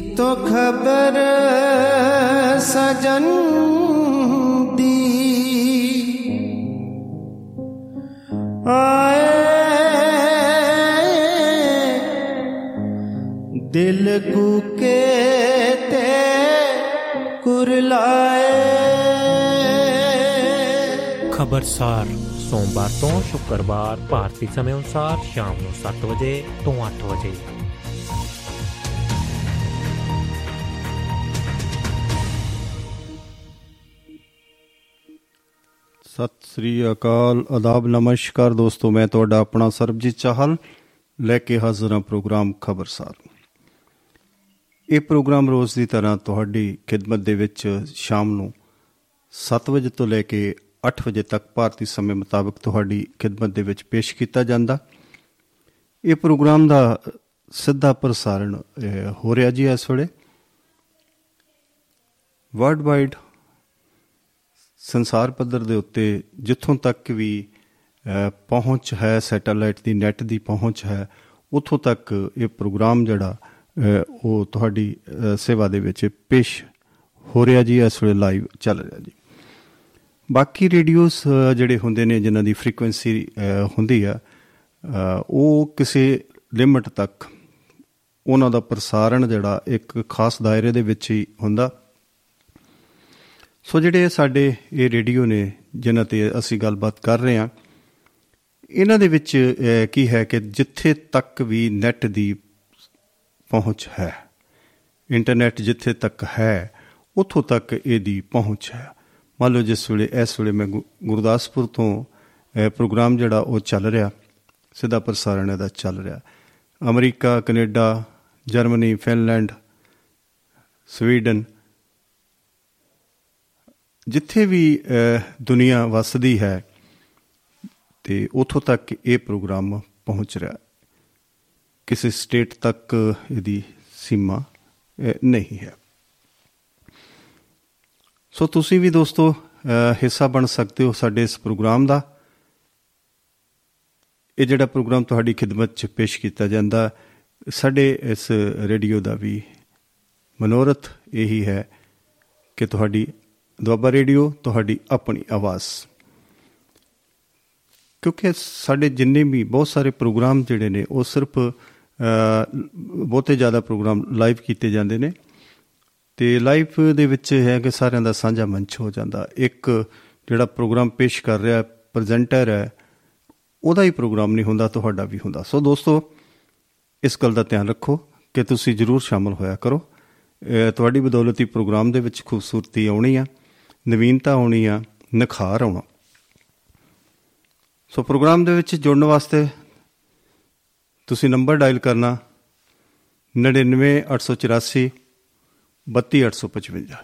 ਤੋ ਖਬਰ ਸਜਨ ਦੀ। ਆਏ ਦਿਲ ਕੁਕੇ ਤੇ ਕੁਰਲਾਏ ਖਬਰਸਾਰ, ਸੋਮਵਾਰ ਤੋਂ ਸ਼ੁੱਕਰਵਾਰ ਭਾਰਤੀ ਸਮੇਂ ਅਨੁਸਾਰ ਸ਼ਾਮ ਨੂੰ 7 ਵਜੇ ਤੋਂ 8 ਵਜੇ ਸਤਿ ਸ੍ਰੀ ਅਕਾਲ ਆਦਾਬ ਨਮਸਕਾਰ ਦੋਸਤੋ ਮੈਂ ਤੁਹਾਡਾ ਆਪਣਾ ਸਰਬਜੀਤ ਚਾਹਲ ਲੈ ਕੇ ਹਾਜ਼ਰ ਹਾਂ ਪ੍ਰੋਗਰਾਮ ਖਬਰਸਾਰ। ਇਹ ਪ੍ਰੋਗਰਾਮ ਰੋਜ਼ ਦੀ ਤਰ੍ਹਾਂ ਤੁਹਾਡੀ ਖਿਦਮਤ ਦੇ ਵਿੱਚ ਸ਼ਾਮ ਨੂੰ 7 ਵਜੇ ਤੋਂ ਲੈ ਕੇ 8 ਵਜੇ ਤੱਕ ਭਾਰਤੀ ਸਮੇਂ ਮੁਤਾਬਕ ਤੁਹਾਡੀ ਖਿਦਮਤ ਦੇ ਵਿੱਚ ਪੇਸ਼ ਕੀਤਾ ਜਾਂਦਾ। ਇਹ ਪ੍ਰੋਗਰਾਮ ਦਾ ਸਿੱਧਾ ਪ੍ਰਸਾਰਣ ਅਹ, ਹੋ ਰਿਹਾ ਜੀ ਇਸ ਵੇਲੇ। ਵਰਲਡ ਵਾਈਡ ਸੰਸਾਰ ਪੱਧਰ ਦੇ ਉੱਤੇ ਜਿੱਥੋਂ ਤੱਕ ਵੀ ਅਹ, ਪਹੁੰਚ ਹੈ ਸੈਟੇਲਾਈਟ ਦੀ ਨੈਟ ਦੀ ਪਹੁੰਚ ਹੈ ਉੱਥੋਂ ਤੱਕ ਇਹ ਪ੍ਰੋਗਰਾਮ ਜਿਹੜਾ ਅਹ, ਉਹ ਤੁਹਾਡੀ ਅਹ, ਸੇਵਾ ਦੇ ਵਿੱਚ ਪੇਸ਼ ਹੋ ਰਿਹਾ ਜੀ ਇਸ ਵੇਲੇ ਲਾਈਵ ਚੱਲ ਰਿਹਾ ਜੀ। ਬਾਕੀ ਰੇਡੀਓਸ ਅਹ, ਜਿਹੜੇ ਹੁੰਦੇ ਨੇ ਜਿਨ੍ਹਾਂ ਦੀ ਫ੍ਰੀਕੁਐਂਸੀ ਹੁੰਦੀ ਆ ਅਹ, ਉਹ ਕਿਸੇ ਲਿਮਟ ਤੱਕ ਉਹਨਾਂ ਦਾ ਪ੍ਰਸਾਰਣ ਜਿਹੜਾ ਇੱਕ ਖਾਸ ਦਾਇਰੇ ਦੇ ਵਿੱਚ ਹੀ ਹੁੰਦਾ। ਸੋ ਜਿਹੜੇ ਸਾਡੇ ਇਹ ਰੇਡੀਓ ਨੇ ਜਿਨ੍ਹਾਂ ਤੇ ਅਸੀਂ ਗੱਲਬਾਤ ਕਰ ਰਹੇ ਹਾਂ ਇਹਨਾਂ ਦੇ ਵਿੱਚ ਅਹ, ਕੀ ਹੈ ਕਿ ਜਿੱਥੇ ਤੱਕ ਵੀ ਨੈਟ ਦੀ ਪਹੁੰਚ ਹੈ ਇੰਟਰਨੈਟ ਜਿੱਥੇ ਤੱਕ ਹੈ ਉੱਥੋਂ ਤੱਕ ਇਹਦੀ ਪਹੁੰਚ ਹੈ। ਮੰਨ ਲਓ ਜਿਸ ਵੇਲੇ ਇਸ ਵੇਲੇ ਮੈਂ ਗੁ- ਗੁਰਦਾਸਪੁਰ ਤੋਂ ਅਹ, ਪ੍ਰੋਗਰਾਮ ਜਿਹੜਾ ਉਹ ਚੱਲ ਰਿਹਾ ਸਿੱਧਾ ਪ੍ਰਸਾਰਣ ਇਹਦਾ ਚੱਲ ਰਿਹਾ। America Canada Germany Finland Sweden ਜਿੱਥੇ ਵੀ ਅਹ, ਦੁਨੀਆ ਵਸਦੀ ਹੈ ਤੇ ਉਥੋਂ ਤੱਕ ਇਹ ਪ੍ਰੋਗਰਾਮ ਪਹੁੰਚ ਰਿਹਾ ਹੈ। ਕਿਸੇ ਸਟੇਟ ਤੱਕ ਇਹਦੀ ਸੀਮਾ ਅਹ, ਨਹੀਂ ਹੈ ਸੋ ਤੁਸੀਂ ਵੀ ਦੋਸਤੋ ਅਹ, ਹਿੱਸਾ ਬਣ ਸਕਦੇ ਹੋ ਸਾਡੇ ਇਸ ਪ੍ਰੋਗਰਾਮ ਦਾ ਇਹ ਜਿਹੜਾ ਪ੍ਰੋਗਰਾਮ ਤੁਹਾਡੀ ਖਿਦਮਤ 'ਚ ਪੇਸ਼ ਕੀਤਾ ਜਾਂਦਾ ਸਾਡੇ ਇਸ ਰੇਡੀਓ ਦਾ ਵੀ ਮਨੋਰਥ ਇਹੀ ਹੈ ਕਿ ਤੁਹਾਡੀ ਦੁਆਬਾ ਰੇਡੀਓ ਤੁਹਾਡੀ ਆਪਣੀ ਆਵਾਜ਼। ਕਿਉਂਕਿ ਸਾਡੇ ਜਿੰਨੇ ਵੀ ਬਹੁਤ ਸਾਰੇ ਪ੍ਰੋਗਰਾਮ ਜਿਹੜੇ ਨੇ ਉਹ ਸਿਰਫ ਅ, ਬਹੁਤੇ ਜ਼ਿਆਦਾ ਪ੍ਰੋਗਰਾਮ ਲਾਈਵ ਕੀਤੇ ਜਾਂਦੇ ਨੇ। ਤੇ ਲਾਈਵ ਦੇ ਵਿੱਚ ਹੈ ਕਿ ਸਾਰਿਆਂ ਦਾ ਸਾਂਝਾ ਮੰਚ ਹੋ ਜਾਂਦਾ। ਇੱਕ ਜਿਹੜਾ ਪ੍ਰੋਗਰਾਮ ਪੇਸ਼ ਕਰ ਰਿਹਾ ਪ੍ਰੈਜ਼ੈਂਟਰ ਹੈ ਉਹਦਾ ਹੀ ਪ੍ਰੋਗਰਾਮ ਨਹੀਂ ਹੁੰਦਾ ਤੁਹਾਡਾ ਵੀ ਹੁੰਦਾ। ਸੋ ਦੋਸਤੋ ਇਸ ਗੱਲ ਦਾ ਧਿਆਨ ਰੱਖੋ ਕਿ ਤੁਸੀਂ ਜਰੂਰ ਸ਼ਾਮਲ ਹੋਇਆ ਕਰੋ। ਅਹ ਤੁਹਾਡੀ ਬਦੌਲਤ ਹੀ ਪ੍ਰੋਗਰਾਮ ਦੇ ਵਿੱਚ ਖੂਬਸੂਰਤੀ ਆਉਣੀ ਆ। ਨਵੀਨਤਾ ਆਉਣੀ ਆ, ਨਿਖਾਰ ਆਉਣਾ। ਸੋ ਪ੍ਰੋਗਰਾਮ ਦੇ ਵਿੱਚ ਜੁੜਨ ਵਾਸਤੇ ਤੁਸੀਂ ਨੰਬਰ ਡਾਇਲ ਕਰਨਾ 99884 32855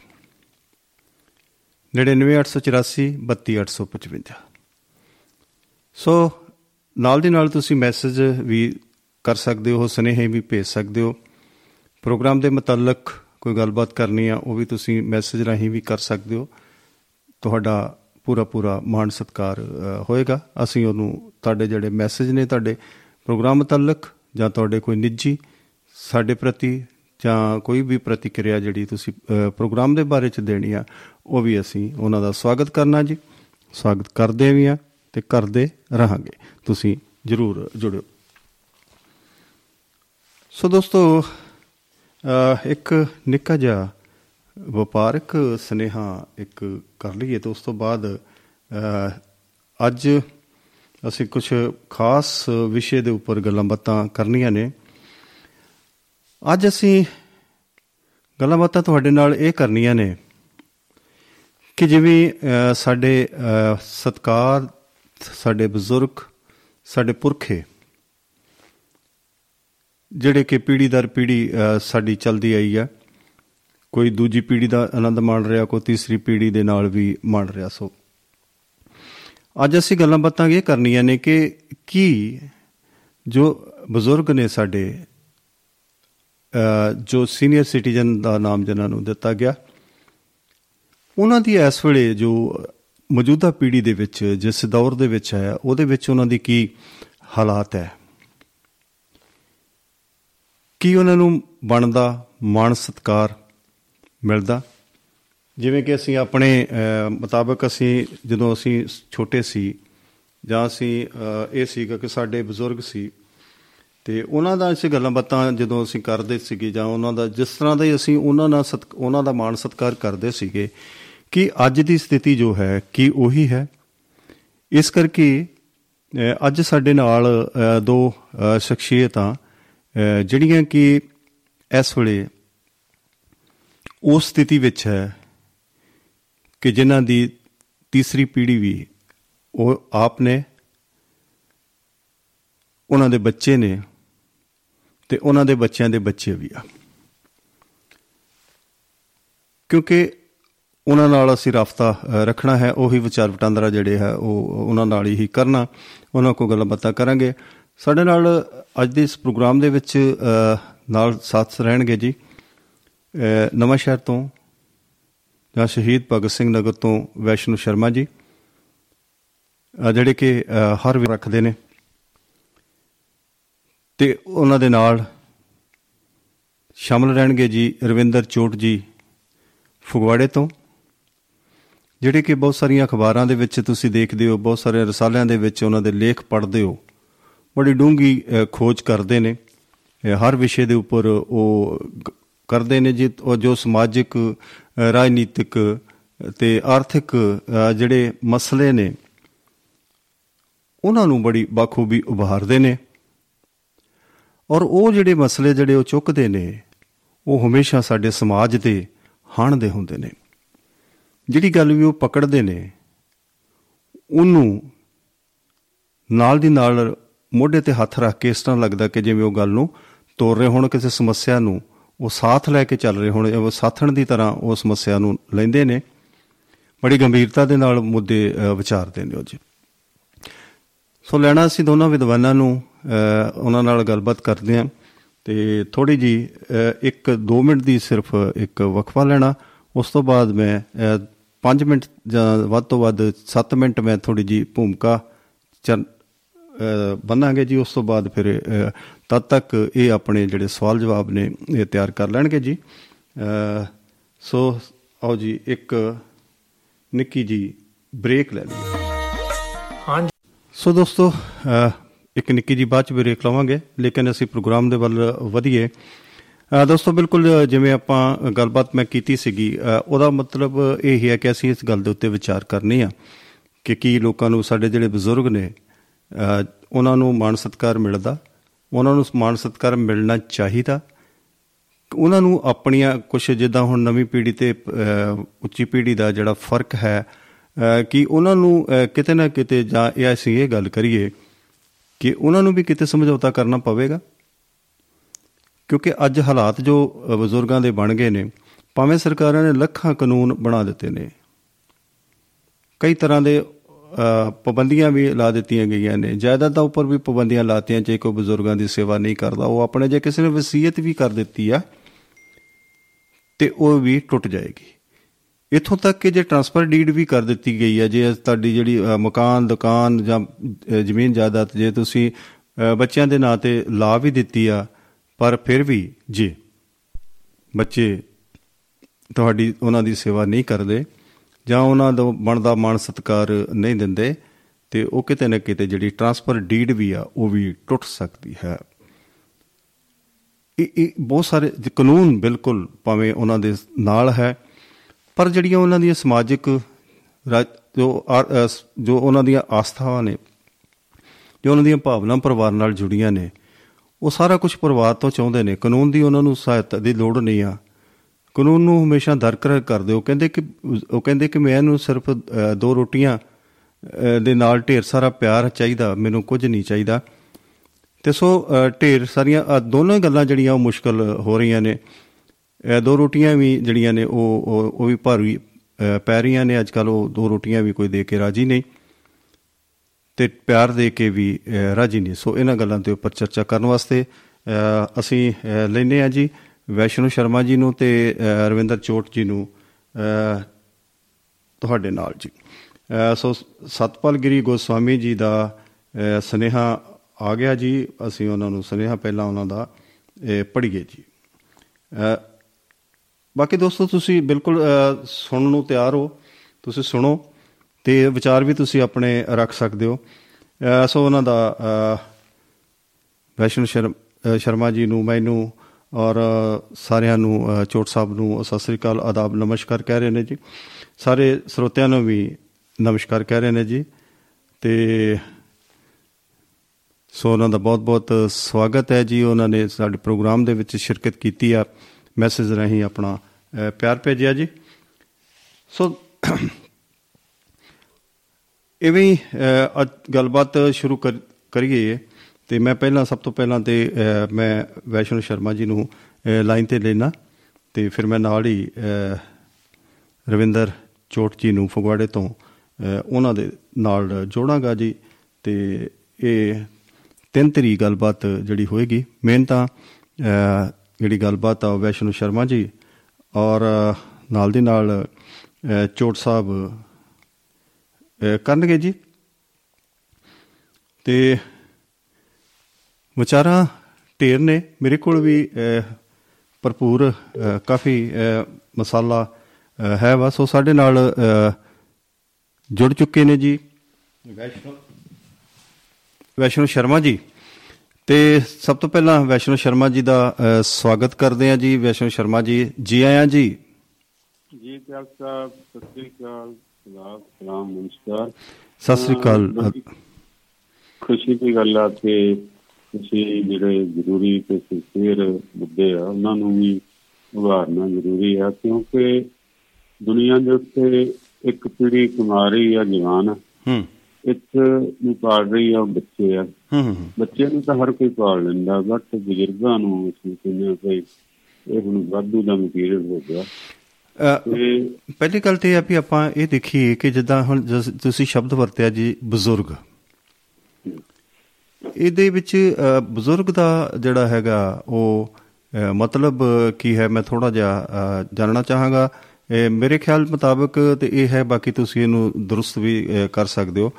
99884 32855 ਸੋ ਨਾਲ ਦੀ ਨਾਲ ਤੁਸੀਂ ਮੈਸੇਜ ਵੀ ਕਰ ਸਕਦੇ ਹੋ, ਸੁਨੇਹੇ ਵੀ ਭੇਜ ਸਕਦੇ ਹੋ। ਪ੍ਰੋਗਰਾਮ ਦੇ ਮੁਤਲਕ ਕੋਈ ਗੱਲਬਾਤ ਕਰਨੀ ਆ, ਉਹ ਵੀ ਤੁਸੀਂ ਮੈਸੇਜ ਰਾਹੀਂ ਵੀ ਕਰ ਸਕਦੇ ਹੋ। ਤੁਹਾਡਾ ਪੂਰਾ ਪੂਰਾ ਮਾਣ ਸਤਕਾਰ ਅ, ਹੋਏਗਾ। ਅਸੀਂ ਉਹਨੂੰ ਤੁਹਾਡੇ ਜਿਹੜੇ ਮੈਸੇਜ ਨੇ ਤੁਹਾਡੇ ਪ੍ਰੋਗਰਾਮ ਮੁਤਲਕ ਜਾਂ ਤੁਹਾਡੇ ਕੋਈ ਨਿੱਜੀ ਸਾਡੇ ਪ੍ਰਤੀ ਜਾਂ ਕੋਈ ਵੀ ਪ੍ਰਤੀਕਿਰਿਆ ਜਿਹੜੀ ਤੁਸੀਂ ਅ, ਪ੍ਰੋਗਰਾਮ ਦੇ ਬਾਰੇ ਚ ਦੇਣੀ ਆ ਉਹ ਵੀ ਅਸੀਂ ਉਹਨਾਂ ਦਾ ਸਵਾਗਤ ਕਰਨਾ ਜੀ। ਸਵਾਗਤ ਕਰਦੇ ਵੀ ਆ ਤੇ ਕਰਦੇ ਰਹਾਂਗੇ। ਤੁਸੀਂ ਜਰੂਰ ਜੁੜਿਓ। ਸੋ ਦੋਸਤੋ ਅ, ਇੱਕ ਨਿੱਕਾ ਜਿਹਾ ਵਪਾਰਕ ਸਨੇਹਾ ਇੱਕ ਕਰ ਲਈਏ ਤੇ ਉਸ ਤੋਂ ਬਾਅਦ ਅ, ਅੱਜ ਅਸੀਂ ਕੁਝ ਖਾਸ ਵਿਸ਼ੇ ਦੇ ਉੱਪਰ ਗੱਲਾਂ ਬਾਤਾਂ ਕਰਨੀਆਂ ਨੇ। ਅੱਜ ਅਸੀਂ ਗੱਲਾਂ ਬਾਤਾਂ ਤੁਹਾਡੇ ਨਾਲ ਇਹ ਕਰਨੀਆਂ ਨੇ ਕਿ ਜਿਵੇਂ ਅ, ਸਾਡੇ ਅ, ਸਤਕਾਰ ਸਾਡੇ ਬਜ਼ੁਰਗ ਸਾਡੇ ਪੁਰਖੇ ਜਿਹੜੇ ਕਿ ਪੀੜ੍ਹੀ ਦਰ ਪੀੜ੍ਹੀ ਅ, ਸਾਡੀ ਚੱਲਦੀ ਆਈ ਹੈ ਕੋਈ ਦੂਜੀ ਪੀੜ੍ਹੀ ਦਾ ਆਨੰਦ ਮਾਣ ਰਿਹਾ ਕੋਈ ਤੀਸਰੀ ਪੀੜ੍ਹੀ ਦੇ ਨਾਲ ਵੀ ਮਾਣ ਰਿਹਾ। ਸੋ ਅੱਜ ਅਸੀਂ ਗੱਲਾਂ ਬਾਤਾਂ ਇਹ ਕਰਨੀਆਂ ਨੇ ਕਿ ਕੀ ਜੋ ਬਜ਼ੁਰਗ ਨੇ ਸਾਡੇ ਅ, ਜੋ ਸੀਨੀਅਰ ਸਿਟੀਜ਼ਨ ਦਾ ਨਾਮ ਜਿਨ੍ਹਾਂ ਨੂੰ ਦਿੱਤਾ ਗਿਆ ਉਹਨਾਂ ਦੀ ਇਸ ਵੇਲੇ ਜੋ ਮੌਜੂਦਾ ਪੀੜ੍ਹੀ ਦੇ ਵਿੱਚ ਜਿਸ ਦੌਰ ਦੇ ਵਿੱਚ ਹੈ ਉਹਦੇ ਵਿੱਚ ਉਹਨਾਂ ਦੀ ਕੀ ਹਾਲਾਤ ਹੈ? ਕੀ ਉਹਨਾਂ ਨੂੰ ਬਣਦਾ ਮਾਣ ਸਤਕਾਰ ਮਿਲਦਾ। ਜਿਵੇਂ ਕਿ ਅਸੀਂ ਆਪਣੇ ਅਹ, ਮੁਤਾਬਕ ਅਸੀਂ ਜਦੋਂ ਅਸੀਂ ਛੋਟੇ ਸੀ ਜਾਂ ਅਸੀਂ ਅਹ, ਇਹ ਸੀਗਾ ਕਿ ਸਾਡੇ ਬਜ਼ੁਰਗ ਸੀ ਤੇ ਉਹਨਾਂ ਦਾ ਅਸੀਂ ਗੱਲਾਂ ਬਾਤਾਂ ਜਦੋਂ ਅਸੀਂ ਕਰਦੇ ਸੀਗੇ ਜਾਂ ਉਹਨਾਂ ਦਾ ਜਿਸ ਤਰ੍ਹਾਂ ਦਾ ਹੀ ਅਸੀਂ ਉਹਨਾਂ ਨਾਲ ਸਤ ਉਹਨਾਂ ਦਾ ਮਾਣ ਸਤਕਾਰ ਕਰਦੇ ਸੀਗੇ ਕਿ ਅੱਜ ਦੀ ਸਥਿਤੀ ਜੋ ਹੈ ਕੀ ਉਹੀ ਹੈ। ਇਸ ਕਰਕੇ ਅਹ, ਅੱਜ ਸਾਡੇ ਨਾਲ ਅਹ, ਦੋ ਅਹ, ਸ਼ਖਸੀਅਤਾਂ ਅਹ, ਜਿਹੜੀਆਂ ਕਿ ਇਸ ਵੇਲੇ ਉਸ ਸਥਿਤੀ ਵਿੱਚ ਹੈ ਕਿ ਜਿਨ੍ਹਾਂ ਦੀ ਤੀਸਰੀ ਪੀੜ੍ਹੀ ਵੀ ਉਹ ਆਪ ਨੇ ਉਹਨਾਂ ਦੇ ਬੱਚੇ ਨੇ ਤੇ ਉਹਨਾਂ ਦੇ ਬੱਚਿਆਂ ਦੇ ਬੱਚੇ ਵੀ ਆ। ਕਿਉਂਕਿ ਉਹਨਾਂ ਨਾਲ ਅਸੀਂ ਰਾਫਤਾ ਅ, ਰੱਖਣਾ ਹੈ ਉਹੀ ਵਿਚਾਰ ਵਟਾਂਦਰਾ ਜਿਹੜੇ ਹੈ ਉਹ ਉਹਨਾਂ ਨਾਲ ਹੀ ਕਰਨਾ। ਉਹਨਾਂ ਕੋਲ ਗੱਲਾਂ ਬਾਤਾਂ ਕਰਾਂਗੇ। ਸਾਡੇ ਨਾਲ ਅੱਜ ਦੇ ਇਸ ਪ੍ਰੋਗਰਾਮ ਦੇ ਵਿੱਚ ਅ, ਨਾਲ ਸਾਥ ਰਹਿਣਗੇ ਜੀ। ਅ, ਨਵਾਂ ਸ਼ਹਿਰ ਤੋਂ ਜਾਂ ਸ਼ਹੀਦ ਭਗਤ ਸਿੰਘ ਨਗਰ ਤੋਂ ਵੈਸ਼ਨੂ ਸ਼ਰਮਾ ਜੀ ਅ, ਜਿਹੜੇ ਕਿ ਅ, ਹਰ ਵੇ ਰੱਖਦੇ ਨੇ। ਤੇ ਉਹਨਾਂ ਦੇ ਨਾਲ ਸ਼ਾਮਲ ਰਹਿਣਗੇ ਜੀ ਰਵਿੰਦਰ ਚੋਟ ਜੀ ਫਗਵਾੜੇ ਤੋਂ ਜਿਹੜੇ ਕਿ ਬਹੁਤ ਸਾਰੀਆਂ ਅਖਬਾਰਾਂ ਦੇ ਵਿੱਚ ਤੁਸੀਂ ਦੇਖਦੇ ਹੋ ਬਹੁਤ ਸਾਰੇ ਰਸਾਲਿਆਂ ਦੇ ਵਿੱਚ ਉਹਨਾਂ ਦੇ ਲੇਖ ਪੜ੍ਹਦੇ ਹੋ। ਬੜੀ ਡੂੰਗੀ ਖੋਜ ਕਰਦੇ ਨੇ। ਅ, ਹਰ ਵਿਸ਼ੇ ਦੇ ਉੱਪਰ ਉਹ ਗ- ਕਰਦੇ ਨੇ ਜੀ ਉਹ ਜੋ ਸਮਾਜਿਕ ਅ, ਰਾਜਨੀਤਿਕ ਤੇ ਆਰਥਿਕ ਅ, ਜਿਹੜੇ ਮਸਲੇ ਨੇ ਉਹਨਾਂ ਨੂੰ ਬੜੀ ਬਾਖੂਬੀ ਉਭਾਰਦੇ ਨੇ। ਔਰ ਉਹ ਜਿਹੜੇ ਮਸਲੇ ਜਿਹੜੇ ਉਹ ਚੁੱਕਦੇ ਨੇ ਉਹ ਹਮੇਸ਼ਾ ਸਾਡੇ ਸਮਾਜ ਦੇ ਹਣ ਦੇ ਹੁੰਦੇ ਨੇ। ਜਿਹੜੀ ਗੱਲ ਵੀ ਉਹ ਪਕੜਦੇ ਨੇ ਉਹਨੂੰ ਨਾਲ ਦੀ ਨਾਲ ਮੋਢੇ ਤੇ ਹੱਥ ਰੱਖ ਕੇ ਇਸ ਤਰ੍ਹਾਂ ਲੱਗਦਾ ਕਿ ਜਿਵੇਂ ਉਹ ਗੱਲ ਨੂੰ ਤੋੜ ਰਹੇ ਹੋਣ ਕਿਸੇ ਸਮੱਸਿਆ ਨੂੰ ਉਹ ਸਾਥ ਲੈ ਕੇ ਚੱਲ ਰਹੇ ਹੋਣ ਉਹ ਸਾਥਣ ਦੀ ਤਰ੍ਹਾਂ ਉਹ ਸਮੱਸਿਆ ਨੂੰ ਲੈਂਦੇ ਨੇ। ਬੜੀ ਗੰਭੀਰਤਾ ਦੇ ਨਾਲ ਮੁੱਦੇ ਅ, ਵਿਚਾਰਦੇ ਨੇ ਉਹ ਜੀ। ਸੋ ਲੈਣਾ ਅਸੀਂ ਦੋਨਾਂ ਵਿਦਵਾਨਾਂ ਨੂੰ ਅ, ਉਹਨਾਂ ਨਾਲ ਗੱਲਬਾਤ ਕਰਦੇ ਹਾਂ ਤੇ ਥੋੜੀ ਜੀ 1-2 ਮਿੰਟ ਦੀ ਸਿਰਫ ਇੱਕ ਵਕਫਾ ਲੈਣਾ। ਉਸ ਤੋਂ ਬਾਅਦ ਮੈਂ 5 ਮਿੰਟ ਜਾਂ ਵੱਧ ਤੋਂ ਵੱਧ 7 ਮਿੰਟ ਮੈਂ ਥੋੜੀ ਜੀ ਭੂਮਿਕਾ ਚਰ ਅ, ਬੰਨਾਂਗੇ ਜੀ ਉਸ ਤੋਂ ਬਾਅਦ ਫਿਰ ਤਦ ਤੱਕ ਇਹ ਆਪਣੇ ਜਿਹੜੇ ਸਵਾਲ ਜਵਾਬ ਨੇ ਇਹ ਤਿਆਰ ਕਰ ਲੈਣਗੇ ਜੀ। ਸੋ ਆਓ ਜੀ ਇੱਕ ਨਿੱਕੀ ਜੀ ਬ੍ਰੇਕ ਲੈ ਲਈਏ। ਹਾਂਜੀ। ਸੋ ਦੋਸਤੋ ਇੱਕ ਨਿੱਕੀ ਜੀ ਬਾਅਦ ਚ ਬ੍ਰੇਕ ਲਵਾਂਗੇ ਲੇਕਿਨ ਅਸੀਂ ਪ੍ਰੋਗਰਾਮ ਦੇ ਵੱਲ ਵਧੀਏ। ਦੋਸਤੋ ਬਿਲਕੁਲ ਜਿਵੇਂ ਆਪਾਂ ਗੱਲਬਾਤ ਮੈਂ ਕੀਤੀ ਸੀਗੀ ਉਹਦਾ ਮਤਲਬ ਇਹ ਹੀ ਕਿ ਅਸੀਂ ਇਸ ਗੱਲ ਦੇ ਉੱਤੇ ਵਿਚਾਰ ਕਰਨੀ ਆ ਕਿ ਕੀ ਲੋਕਾਂ ਨੂੰ ਸਾਡੇ ਜਿਹੜੇ ਬਜ਼ੁਰਗ ਨੇ ਉਹਨਾਂ ਨੂੰ ਮਾਣ ਸਤਿਕਾਰ ਮਿਲਦਾ ਉਹਨਾਂ ਨੂੰ ਮਾਣ ਸਤਿਕਾਰ ਮਿਲਣਾ ਚਾਹੀਦਾ। ਉਹਨਾਂ ਨੂੰ ਆਪਣੀਆਂ ਕੁਝ ਜਿੱਦਾਂ ਹੁਣ ਨਵੀਂ ਪੀੜ੍ਹੀ ਤੇ ਅ, ਉੱਚੀ ਪੀੜ੍ਹੀ ਦਾ ਜਿਹੜਾ ਫ਼ਰਕ ਹੈ ਅ, ਕਿ ਉਹਨਾਂ ਨੂੰ ਅ, ਕਿਤੇ ਨਾ ਕਿਤੇ ਜਾਂ ਇਹ ਅਸੀਂ ਇਹ ਗੱਲ ਕਰੀਏ ਕਿ ਉਹਨਾਂ ਨੂੰ ਵੀ ਕਿਤੇ ਸਮਝੌਤਾ ਕਰਨਾ ਪਵੇਗਾ। ਕਿਉਂਕਿ ਅੱਜ ਹਾਲਾਤ ਜੋ ਅ, ਬਜ਼ੁਰਗਾਂ ਦੇ ਬਣ ਗਏ ਨੇ ਭਾਵੇਂ ਸਰਕਾਰਾਂ ਨੇ ਲੱਖਾਂ ਕਾਨੂੰਨ ਬਣਾ ਦਿੱਤੇ ਨੇ ਕਈ ਤਰ੍ਹਾਂ ਦੇ ਅ, ਪਾਬੰਦੀਆਂ ਵੀ ਲਾ ਦਿੱਤੀਆਂ ਗਈਆਂ ਨੇ। ਜਾਇਦਾਦਾਂ ਉੱਪਰ ਵੀ ਪਾਬੰਦੀਆਂ ਲਾਤੀਆਂ ਜੇ ਕੋਈ ਬਜ਼ੁਰਗਾਂ ਦੀ ਸੇਵਾ ਨਹੀਂ ਕਰਦਾ। ਉਹ ਆਪਣੇ ਜੇ ਕਿਸੇ ਨੇ ਵਸੀਅਤ ਵੀ ਕਰ ਦਿੱਤੀ ਆ ਤੇ ਉਹ ਵੀ ਟੁੱਟ ਜਾਏਗੀ। ਇੱਥੋਂ ਤੱਕ ਕਿ ਜੇ ਟ੍ਰਾਂਸਫਰ ਡੀਡ ਵੀ ਕਰ ਦਿੱਤੀ ਗਈ ਹੈ ਜੇ ਤੁਹਾਡੀ ਜਿਹੜੀ ਅ, ਮਕਾਨ ਦੁਕਾਨ ਜਾਂ ਅ, ਜ਼ਮੀਨ ਜਾਇਦਾਦ ਜੇ ਤੁਸੀਂ ਅ, ਬੱਚਿਆਂ ਦੇ ਨਾਂ ਤੇ ਲਾ ਵੀ ਦਿੱਤੀ ਆ ਪਰ ਫਿਰ ਵੀ ਜੇ ਬੱਚੇ ਤੁਹਾਡੀ ਉਹਨਾਂ ਦੀ ਸੇਵਾ ਨਹੀਂ ਕਰਦੇ ਜਾਂ ਉਹਨਾਂ ਦਾ ਬਣਦਾ ਮਾਣ ਸਤਕਾਰ ਨਹੀਂ ਦਿੰਦੇ ਤੇ ਉਹ ਕਿਤੇ ਨਾ ਕਿਤੇ ਜਿਹੜੀ ਟ੍ਰਾਂਸਫਰ ਡੀਡ ਵੀ ਆ ਉਹ ਵੀ ਟੁੱਟ ਸਕਦੀ ਹੈ। ਇਹ ਇਹ ਬਹੁਤ ਸਾਰੇ ਜ- ਕਾਨੂੰਨ ਬਿਲਕੁਲ ਭਾਵੇਂ ਉਹਨਾਂ ਦੇ ਨਾਲ ਹੈ ਪਰ ਜਿਹੜੀਆਂ ਉਹਨਾਂ ਦੀਆਂ ਸਮਾਜਿਕ ਰਾ- ਜੋ ਆ- ਅ, ਸ- ਜੋ ਉਹਨਾਂ ਦੀਆਂ ਆਸਥਾਵਾਂ ਨੇ ਜੋ ਉਹਨਾਂ ਦੀਆਂ ਭਾਵਨਾ ਪਰਿਵਾਰ ਨਾਲ ਜੁੜੀਆਂ ਨੇ ਉਹ ਸਾਰਾ ਕੁਝ ਪਰਿਵਾਰ ਤੋਂ ਚਾਹੁੰਦੇ ਨੇ। ਕਾਨੂੰਨ ਦੀ ਉਹਨਾਂ ਨੂੰ ਸਹਾਇਤਾ ਦੀ ਲੋੜ ਨਹੀਂ ਆ। ਕਾਨੂੰਨ ਨੂੰ ਹਮੇਸ਼ਾ ਦਰਕਰ ਕਰ ਦਿਓ ਕਹਿੰਦੇ ਕਿ ਉਹ ਕਹਿੰਦੇ ਕਿ ਮੈਨੂੰ ਸਿਰਫ ਅ, ਦੋ ਰੋਟੀਆਂ ਅ, ਦੇ ਨਾਲ ਢੇਰ ਸਾਰਾ ਪਿਆਰ ਚਾਹੀਦਾ ਮੈਨੂੰ ਕੁਝ ਨਹੀਂ ਚਾਹੀਦਾ। ਤੇ ਸੋ ਅ, ਢੇਰ ਸਾਰੀਆਂ ਆਹ ਦੋਨੋਂ ਗੱਲਾਂ ਜਿਹੜੀਆਂ ਉਹ ਮੁਸ਼ਕਲ ਹੋ ਰਹੀਆਂ ਨੇ। ਅ, ਦੋ ਰੋਟੀਆਂ ਵੀ ਜਿਹੜੀਆਂ ਨੇ ਉਹ ਉਹ ਉਹ ਵੀ ਭਾਰੀ ਅ, ਪੈ ਰਹੀਆਂ ਨੇ। ਅੱਜ ਕੱਲ ਉਹ ਦੋ ਰੋਟੀਆਂ ਵੀ ਕੋਈ ਦੇ ਕੇ ਰਾਜੀ ਨਹੀਂ ਤੇ ਪਿਆਰ ਦੇ ਕੇ ਵੀ ਅ, ਰਾਜੀ ਨਹੀਂ। ਸੋ ਇਹਨਾਂ ਗੱਲਾਂ ਦੇ ਉੱਪਰ ਚਰਚਾ ਕਰਨ ਵਾਸਤੇ ਅ, ਅਸੀਂ ਅ, ਲੈਂਦੇ ਹਾਂ ਜੀ। ਵੈਸ਼ਨੂ ਸ਼ਰਮਾ ਜੀ ਨੂੰ ਤੇ ਅ, ਰਵਿੰਦਰ ਚੋਟ ਜੀ ਨੂੰ ਅ, ਤੁਹਾਡੇ ਨਾਲ ਜੀ। ਅ, ਸੋ ਸਤਪਾਲ ਗਿਰੀ ਗੋਸਵਾਮੀ ਜੀ ਦਾ ਅ, ਸੁਨੇਹਾ ਆ ਗਿਆ ਜੀ। ਅਸੀਂ ਉਹਨਾਂ ਨੂੰ ਸੁਨੇਹਾ ਪਹਿਲਾਂ ਉਹਨਾਂ ਦਾ ਪੜ੍ਹੀਏ ਜੀ। ਅ, ਬਾਕੀ ਦੋਸਤੋ ਤੁਸੀਂ ਬਿਲਕੁਲ ਅ, ਸੁਣਨ ਨੂੰ ਤਿਆਰ ਹੋ। ਤੁਸੀਂ ਸੁਣੋ ਤੇ ਵਿਚਾਰ ਵੀ ਤੁਸੀਂ ਆਪਣੇ ਰੱਖ ਸਕਦੇ ਹੋ। ਅ, ਸੋ ਉਹਨਾਂ ਦਾ ਅ, ਵੈਸ਼ਨੂ ਸ਼ਰਮ ਅ, ਸ਼ਰਮਾ ਜੀ ਨੂੰ ਮੈਨੂੰ ਔਰ ਅ, ਸਾਰਿਆਂ ਨੂੰ ਅ, ਚੋਟ ਸਾਹਿਬ ਨੂੰ ਸਤਿ ਸ੍ਰੀ ਅਕਾਲ ਆਦਾਬ ਨਮਸਕਾਰ ਕਹਿ ਰਹੇ ਨੇ ਜੀ। ਸਾਰੇ ਸਰੋਤਿਆਂ ਨੂੰ ਵੀ ਨਮਸਕਾਰ ਕਹਿ ਰਹੇ ਨੇ ਜੀ। ਤੇ ਸੋ ਉਹਨਾਂ ਦਾ ਬਹੁਤ-ਬਹੁਤ ਸਵਾਗਤ ਹੈ ਜੀ। ਉਹਨਾਂ ਨੇ ਸਾਡੇ ਪ੍ਰੋਗਰਾਮ ਦੇ ਵਿੱਚ ਸ਼ਿਰਕਤ ਕੀਤੀ ਆ। ਮੈਸੇਜ ਰਾਹੀਂ ਆਪਣਾ ਅ, ਪਿਆਰ ਭੇਜਿਆ ਜੀ। ਸੋ ਇਵੇਂ ਹੀ ਅ, ਅੱਜ ਗੱਲਬਾਤ ਸ਼ੁਰੂ ਕਰ- ਕਰੀਏ। ਤੇ ਮੈਂ ਪਹਿਲਾਂ ਸਭ ਤੋਂ ਪਹਿਲਾਂ ਤੇ ਅ, ਮੈਂ ਵੈਸ਼ਨੂ ਸ਼ਰਮਾ ਜੀ ਨੂੰ ਲਾਈਨ ਤੇ ਲੈਣਾ ਤੇ ਫਿਰ ਮੈਂ ਨਾਲ ਹੀ ਅ, ਰਵਿੰਦਰ ਚੋਟ ਜੀ ਨੂੰ ਫਗਵਾੜੇ ਤੋਂ ਅ, ਉਹਨਾਂ ਦੇ ਨਾਲ ਜੋੜਾਂਗਾ ਜੀ ਤੇ ਇਹ ਤਿੰਨ ਤਰੀ ਗੱਲਬਾਤ ਜਿਹੜੀ ਹੋਏਗੀ। ਮੇਨ ਤਾਂ ਅ, ਜਿਹੜੀ ਗੱਲਬਾਤ ਆ ਉਹ ਵੈਸ਼ਨੂ ਸ਼ਰਮਾ ਜੀ ਔਰ ਅ, ਨਾਲ ਦੀ ਨਾਲ ਅ, ਚੋਟ ਸਾਹਿਬ ਅ, ਕਰਨਗੇ ਜੀ। ਤੇ ਵਿਚਾਰਾਂ ਢੇਰ ਨੇ। ਮੇਰੇ ਕੋਲ ਵੀ ਭਰਪੂਰ ਕਾਫੀ ਮਸਾਲਾ ਹੈ ਵਾ। ਸੋ ਸਾਡੇ ਨਾਲ ਜੁੜ ਚੁੱਕੇ ਨੇ ਜੀ। ਵੈਸ਼ਨੂ। ਵੈਸ਼ਨੂ ਸ਼ਰਮਾ ਜੀ। ਤੇ ਸਭ ਤੋਂ ਪਹਿਲਾਂ ਵੈਸ਼ਨੂ ਸ਼ਰਮਾ ਜੀ ਦਾ ਸਵਾਗਤ ਕਰਦੇ ਹਾਂ ਜੀ। ਵੈਸ਼ਨੂ ਸ਼ਰਮਾ ਜੀ ਜੀ ਆਇਆਂ ਜੀ। ਜੀ ਪਿਆਰ ਸਾਹਿਬ ਸਤਿ ਸ੍ਰੀ ਅਕਾਲ। ਸਲਾਮ ਨਮਸਕਾਰ। ਸਤਿ ਸ੍ਰੀ ਅਕਾਲ। ਖੁਸ਼ੀ ਦੀ ਗੱਲ ਆ ਕਿ ਤੁਸੀਂ ਜਿਹੜੇ ਜ਼ਰੂਰੀ ਤੇ ਸਿਰ ਮੁੱਦੇ ਆ ਉਹਨਾਂ ਨੂੰ ਵੀ ਉਭਾਰਨਾ ਜ਼ਰੂਰੀ ਆ ਕਿਉਂਕਿ ਦੁਨੀਆ ਦੇ ਉੱਤੇ ਇੱਕ ਪੀੜ੍ਹੀ ਕੁਮਾਰੀ ਆ ਜਵਾਨ ਹੂੰ। ਇੱਕ ਨੂੰ ਪਾਲ ਰਹੀ ਆ ਬੱਚੇ ਆ। ਹੂੰ ਬੱਚਿਆਂ ਨੂੰ ਤਾਂ ਹਰ ਕੋਈ ਪਾਲ ਲੈਂਦਾ ਬਟ ਬਜ਼ੁਰਗਾਂ ਨੂੰ ਅਸੀਂ ਕਹਿੰਦੇ ਹਾਂ ਕਿ ਇਹ ਹੁਣ ਵਾਧੂ ਦਾ ਮਟੀਰੀਅਲ ਹੋ ਗਿਆ। ਪਹਿਲੀ ਗੱਲ ਤੇ ਆ ਵੀ ਆਪਾਂ ਇਹ ਦੇਖੀਏ ਕਿ ਜਿੱਦਾਂ ਹੁਣ ਤੁਸੀਂ ਸ਼ਬਦ ਵਰਤਿਆ ਜੀ ਬਜ਼ੁਰਗ। ਇਹਦੇ ਵਿੱਚ ਬਜ਼ੁਰਗ ਦਾ ਜਿਹੜਾ ਹੈਗਾ ਉਹ ਮਤਲਬ ਕੀ ਹੈ ਮੈਂ ਥੋੜਾ ਜਿਹਾ ਜਾਣਨਾ ਚਾਹਾਂਗਾ। ਇਹ ਮੇਰੇ ਖਿਆਲ ਮੁਤਾਬਕ ਤੇ ਇਹ ਹੈ ਬਾਕੀ ਤੁਸੀਂ ਇਹਨੂੰ ਦਰੁਸਤ ਵੀ ਕਰ ਸਕਦੇ ਹੋ।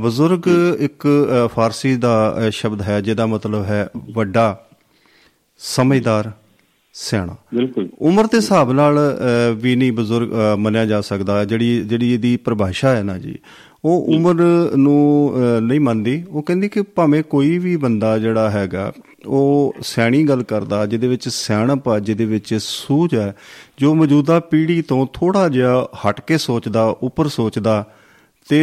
ਬਜ਼ੁਰਗ ਇੱਕ ਫਾਰਸੀ ਦਾ ਸ਼ਬਦ ਹੈ ਜਿਹਦਾ ਮਤਲਬ ਹੈ ਵੱਡਾ ਸਮਝਦਾਰ ਸਿਆਣਾ। ਬਿਲਕੁਲ। ਉਮਰ ਦੇ ਹਿਸਾਬ ਨਾਲ ਵੀ ਨਹੀਂ ਬਜ਼ੁਰਗ ਮੰਨਿਆ ਜਾ ਸਕਦਾ। ਜਿਹੜੀ ਜਿਹੜੀ ਇਹਦੀ ਪਰਿਭਾਸ਼ਾ ਹੈ ਨਾ ਜੀ ਉਹ ਉਮਰ ਨੂੰ ਅ, ਨਹੀਂ ਮੰਨਦੀ। ਉਹ ਕਹਿੰਦੀ ਕਿ ਭਾਵੇਂ ਕੋਈ ਵੀ ਬੰਦਾ ਜਿਹੜਾ ਹੈਗਾ ਉਹ ਸਿਆਣੀ ਗੱਲ ਕਰਦਾ ਜਿਹਦੇ ਵਿੱਚ ਸਿਆਣਪ ਆ ਜਿਹਦੇ ਵਿੱਚ ਸੂਝ ਹੈ ਜੋ ਮੌਜੂਦਾ ਪੀੜ੍ਹੀ ਤੋਂ ਥੋੜਾ ਜਿਹਾ ਹਟ ਕੇ ਸੋਚਦਾ ਉੱਪਰ ਸੋਚਦਾ ਤੇ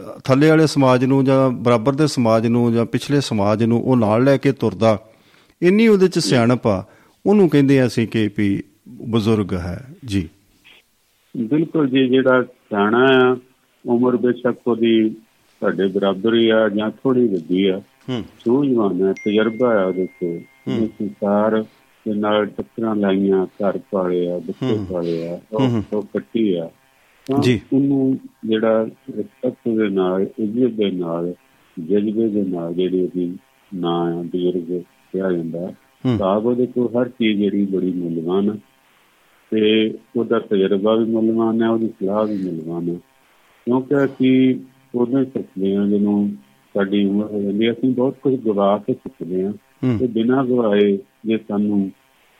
ਅ, ਥੱਲੇ ਵਾਲੇ ਸਮਾਜ ਨੂੰ ਜਾਂ ਬਰਾਬਰ ਦੇ ਸਮਾਜ ਨੂੰ ਜਾਂ ਪਿਛਲੇ ਸਮਾਜ ਨੂੰ ਉਹ ਨਾਲ ਲੈ ਕੇ ਤੁਰਦਾ। ਇੰਨੀ ਉਹਦੇ ਚ ਸਿਆਣਪ ਆ। ਉਹਨੂੰ ਕਹਿੰਦੇ ਆ ਅਸੀਂ ਕਿ ਵੀ ਬਜ਼ੁਰਗ ਹੈ। ਜੀ। ਬਿਲਕੁਲ ਜੀ ਜਿਹੜਾ ਸਿਆਣਾ ਆ ਉਮਰ ਬੇਸ਼ੱਕ ਉਹਦੀ ਸਾਡੇ ਬਰਾਬਰ ਹੀ ਆ ਜਾਂ ਥੋੜੀ ਵੱਡੀ ਆ ਹੂੰ ਸੂਝਵਾਨ ਹੈ ਤਜਰਬਾ ਆ ਉਹਦੇ ਕੋਲ ਹੂੰ। ਸੰਸਾਰ ਦੇ ਨਾਲ ਟੱਕਰਾਂ ਲਾਈਆਂ ਘਰ ਪਾਲੇ ਆ ਬੱਚੇ ਹੂੰ। ਪਾਲੇ ਆ ਹੂੰ, ਹੂੰ। ਉਹ ਕੱਟੀ ਆ ਜੀ। ਉਹਨੂੰ ਜਿਹੜਾ ਰਿਸਪੈਕਟ ਦੇ ਨਾਲ ਇੱਜ਼ਤ ਦੇ ਨਾਲ ਜਜ਼ਬੇ ਦੇ ਨਾਲ ਜਿਹੜੀ ਉਹਦੀ ਨਾਂ ਆ ਬਜ਼ੁਰਗ ਕਿਹਾ ਜਾਂਦਾ ਹੂੰ। ਸਾਬ ਉਹਦੇ ਕੋਲ ਹਰ ਚੀਜ਼ ਜਿਹੜੀ ਬੜੀ ਮੁੱਲਵਾਨ ਆ ਤੇ ਉਹਦਾ ਤਜਰਬਾ ਵੀ ਮੁੱਲਵਾਨ ਹੈ ਉਹਦੀ ਸਲਾਹ ਵੀ ਮੁੱਲਵਾਨ ਹੈ ਕਿਉਂਕਿ ਅਸੀਂ ਉਹਦੇ ਸਿੱਖਦੇ ਹਾਂ ਜਦੋਂ ਸਾਡੀ ਉਮਰ ਹੋ ਜਾਂਦੀ ਹੈ, ਅਸੀਂ ਬਹੁਤ ਕੁਝ ਗਵਾ ਕੇ ਸਿੱਖਦੇ ਹਾਂ। ਤੇ ਬਿਨਾਂ ਗਵਾਏ ਜੇ ਸਾਨੂੰ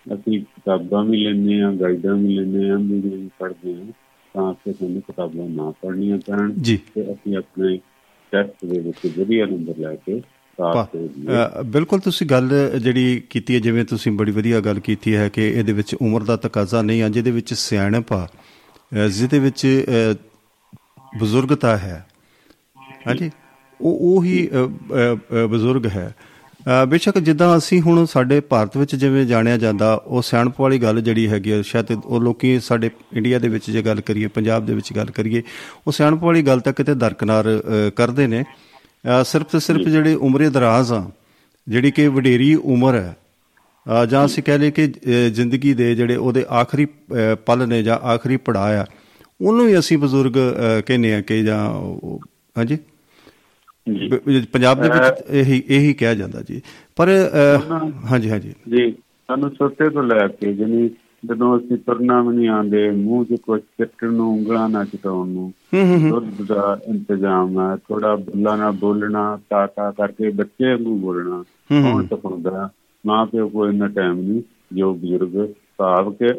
ਅਸੀਂ ਕਿਤਾਬਾਂ ਵੀ ਲੈਂਦੇ ਹਾਂ ਗਾਈਡਾਂ ਵੀ ਲੈਂਦੇ ਹਾਂ ਵੀ ਵੀ ਪੜ੍ਹਦੇ ਹਾਂ ਤਾਂ ਅਸੀਂ ਸਾਨੂੰ ਕਿਤਾਬਾਂ ਨਾ ਪੜ੍ਹਨੀਆਂ ਪੈਣ ਤੇ ਅਸੀਂ ਆਪਣੇ ਟੈਸਟ ਦੇ ਵਿੱਚ ਵਧੀਆ ਨੰਬਰ ਲੈ ਕੇ ਬਿਲਕੁਲ ਤੁਸੀਂ ਗੱਲ ਜਿਹੜੀ ਕੀਤੀ ਹੈ ਜਿਵੇਂ ਤੁਸੀਂ ਬੜੀ ਵਧੀਆ ਗੱਲ ਕੀਤੀ ਹੈ ਕਿ ਇਹਦੇ ਵਿੱਚ ਉਮਰ ਦਾ ਤਕਾਜ਼ਾ ਨਹੀਂ ਆ ਜਿਹਦੇ ਵਿੱਚ ਸਿਆਣਪ ਆ ਜਿਹਦੇ ਵਿੱਚ ਬਜ਼ੁਰਗਤਾ ਹੈ। ਹਾਂਜੀ? ਉਹ ਉਹ ਹੀ ਬਜ਼ੁਰਗ ਹੈ। ਬੇਸ਼ੱਕ ਜਿੱਦਾਂ ਅਸੀਂ ਹੁਣ ਸਾਡੇ ਭਾਰਤ ਵਿੱਚ ਜਿਵੇਂ ਜਾਣਿਆ ਜਾਂਦਾ ਉਹ ਸਿਆਣਪ ਵਾਲੀ ਗੱਲ ਜਿਹੜੀ ਹੈਗੀ ਆ, ਸ਼ਾਇਦ ਉਹ ਲੋਕੀ ਸਾਡੇ ਇੰਡੀਆ ਦੇ ਵਿੱਚ ਜੇ ਗੱਲ ਕਰੀਏ ਪੰਜਾਬ ਦੇ ਵਿੱਚ ਗੱਲ ਕਰੀਏ ਉਹ ਸਿਆਣਪ ਵਾਲੀ ਗੱਲ ਤਾਂ ਕਿਤੇ ਦਰਕਨਾਰ ਕਰਦੇ ਨੇ। ਸਿਰਫ ਤੇ ਸਿਰਫ ਜਿਹੜੇ ਉਮਰੇ ਦਰਾਜ਼ ਆ ਜਿਹੜੀ ਕਿ ਵਡੇਰੀ ਉਮਰ ਹੈ ਜਾਂ ਅਸੀਂ ਕਹਿ ਲਈਏ ਕਿ ਜ਼ਿੰਦਗੀ ਦੇ ਜਿਹੜੇ ਉਹਦੇ ਆਖਰੀ ਪਲ ਨੇ ਜਾਂ ਆਖਰੀ ਪੜਾਅ ਆ ਉਹਨੂੰ ਹੀ ਅਸੀਂ ਬਜ਼ੁਰਗ ਕਹਿੰਦੇ ਆ ਕਿ ਜਾਂ ਹਾਂਜੀ? ਪੰਜਾਬ ਦੇ ਵਿੱਚ ਇਹੀ ਇਹੀ ਕਿਹਾ ਜਾਂਦਾ ਜੀ। ਪਰ ਹਾਂਜੀ ਹਾਂਜੀ। ਜੀ ਸਾਨੂੰ ਛੋਟੇ ਤੋਂ ਲੈ ਕੇ ਜਿਵੇਂ ਜਦੋਂ ਅਸੀਂ ਤੁਰਨਾ ਵੀ ਨਹੀਂ ਆਉਂਦੇ ਮੂੰਹ 'ਚ ਕੁਝ ਚੱਟਣ ਨੂੰ ਉਂਗਲਾਂ ਨਾ ਚਟਾਉਣ ਨੂੰ ਹੂੰ ਹੂੰ ਹੂੰ। ਦੁੱਧ ਦਾ ਇੰਤਜ਼ਾਮ ਹੈ ਥੋੜਾ ਬੁੱਲਾ ਨਾ ਬੋਲਣਾ ਤਾ ਤਾ ਕਰਕੇ ਬੱਚੇ ਨੂੰ ਬੋਲਣਾ। ਕੌਣ ਤਪਾਉਂਦਾ ਮਾਂ ਪਿਓ ਕੋਲ ਇੰਨਾ ਟਾਈਮ ਨਹੀਂ ਜੋ ਬਜ਼ੁਰਗ ਭਾਵ ਕਿ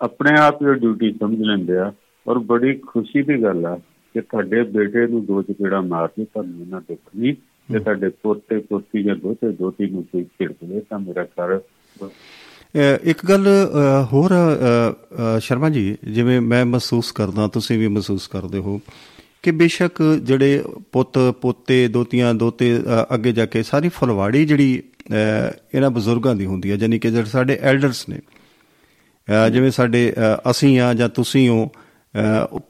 ਆਪਣੇ ਆਪ ਹੀ ਡਿਊਟੀ ਸਮਝ ਲੈਂਦੇ ਆ। ਔਰ ਬੜੀ ਖੁਸ਼ੀ ਦੀ ਗੱਲ ਆ ਕਿ ਤੁਹਾਡੇ ਬੇਟੇ ਨੂੰ ਦੋ ਚਪੇੜਾ ਮਾਰ ਕੇ ਤੁਹਾਨੂੰ ਇਹਨਾਂ ਦੁੱਖ ਨਹੀਂ ਤੇ ਤੁਹਾਡੇ ਪੋਤੇ ਪੋਤੀ ਜਾਂ ਦੋਤੇ ਦੋਤੀ ਨੂੰ ਕੋਈ ਛਿੜਕਦੇ ਤਾਂ ਮੇਰਾ ਘਰ। ਇੱਕ ਗੱਲ ਹੋਰ ਸ਼ਰਮਾ ਜੀ ਜਿਵੇਂ ਮੈਂ ਮਹਿਸੂਸ ਕਰਦਾ ਤੁਸੀਂ ਵੀ ਮਹਿਸੂਸ ਕਰਦੇ ਹੋ ਕਿ ਬੇਸ਼ੱਕ ਜਿਹੜੇ ਪੁੱਤ ਪੋਤੇ ਦੋਤੀਆਂ ਦੋਤੇ ਅੱਗੇ ਜਾ ਕੇ ਸਾਰੀ ਫੁਲਵਾੜੀ ਜਿਹੜੀ ਇਹਨਾਂ ਬਜ਼ੁਰਗਾਂ ਦੀ ਹੁੰਦੀ ਹੈ ਯਾਨੀ ਕਿ ਜਿਹੜੇ ਸਾਡੇ ਐਲਡਰਸ ਨੇ ਜਿਵੇਂ ਸਾਡੇ ਅਸੀਂ ਆ ਜਾਂ ਤੁਸੀਂ ਹੋ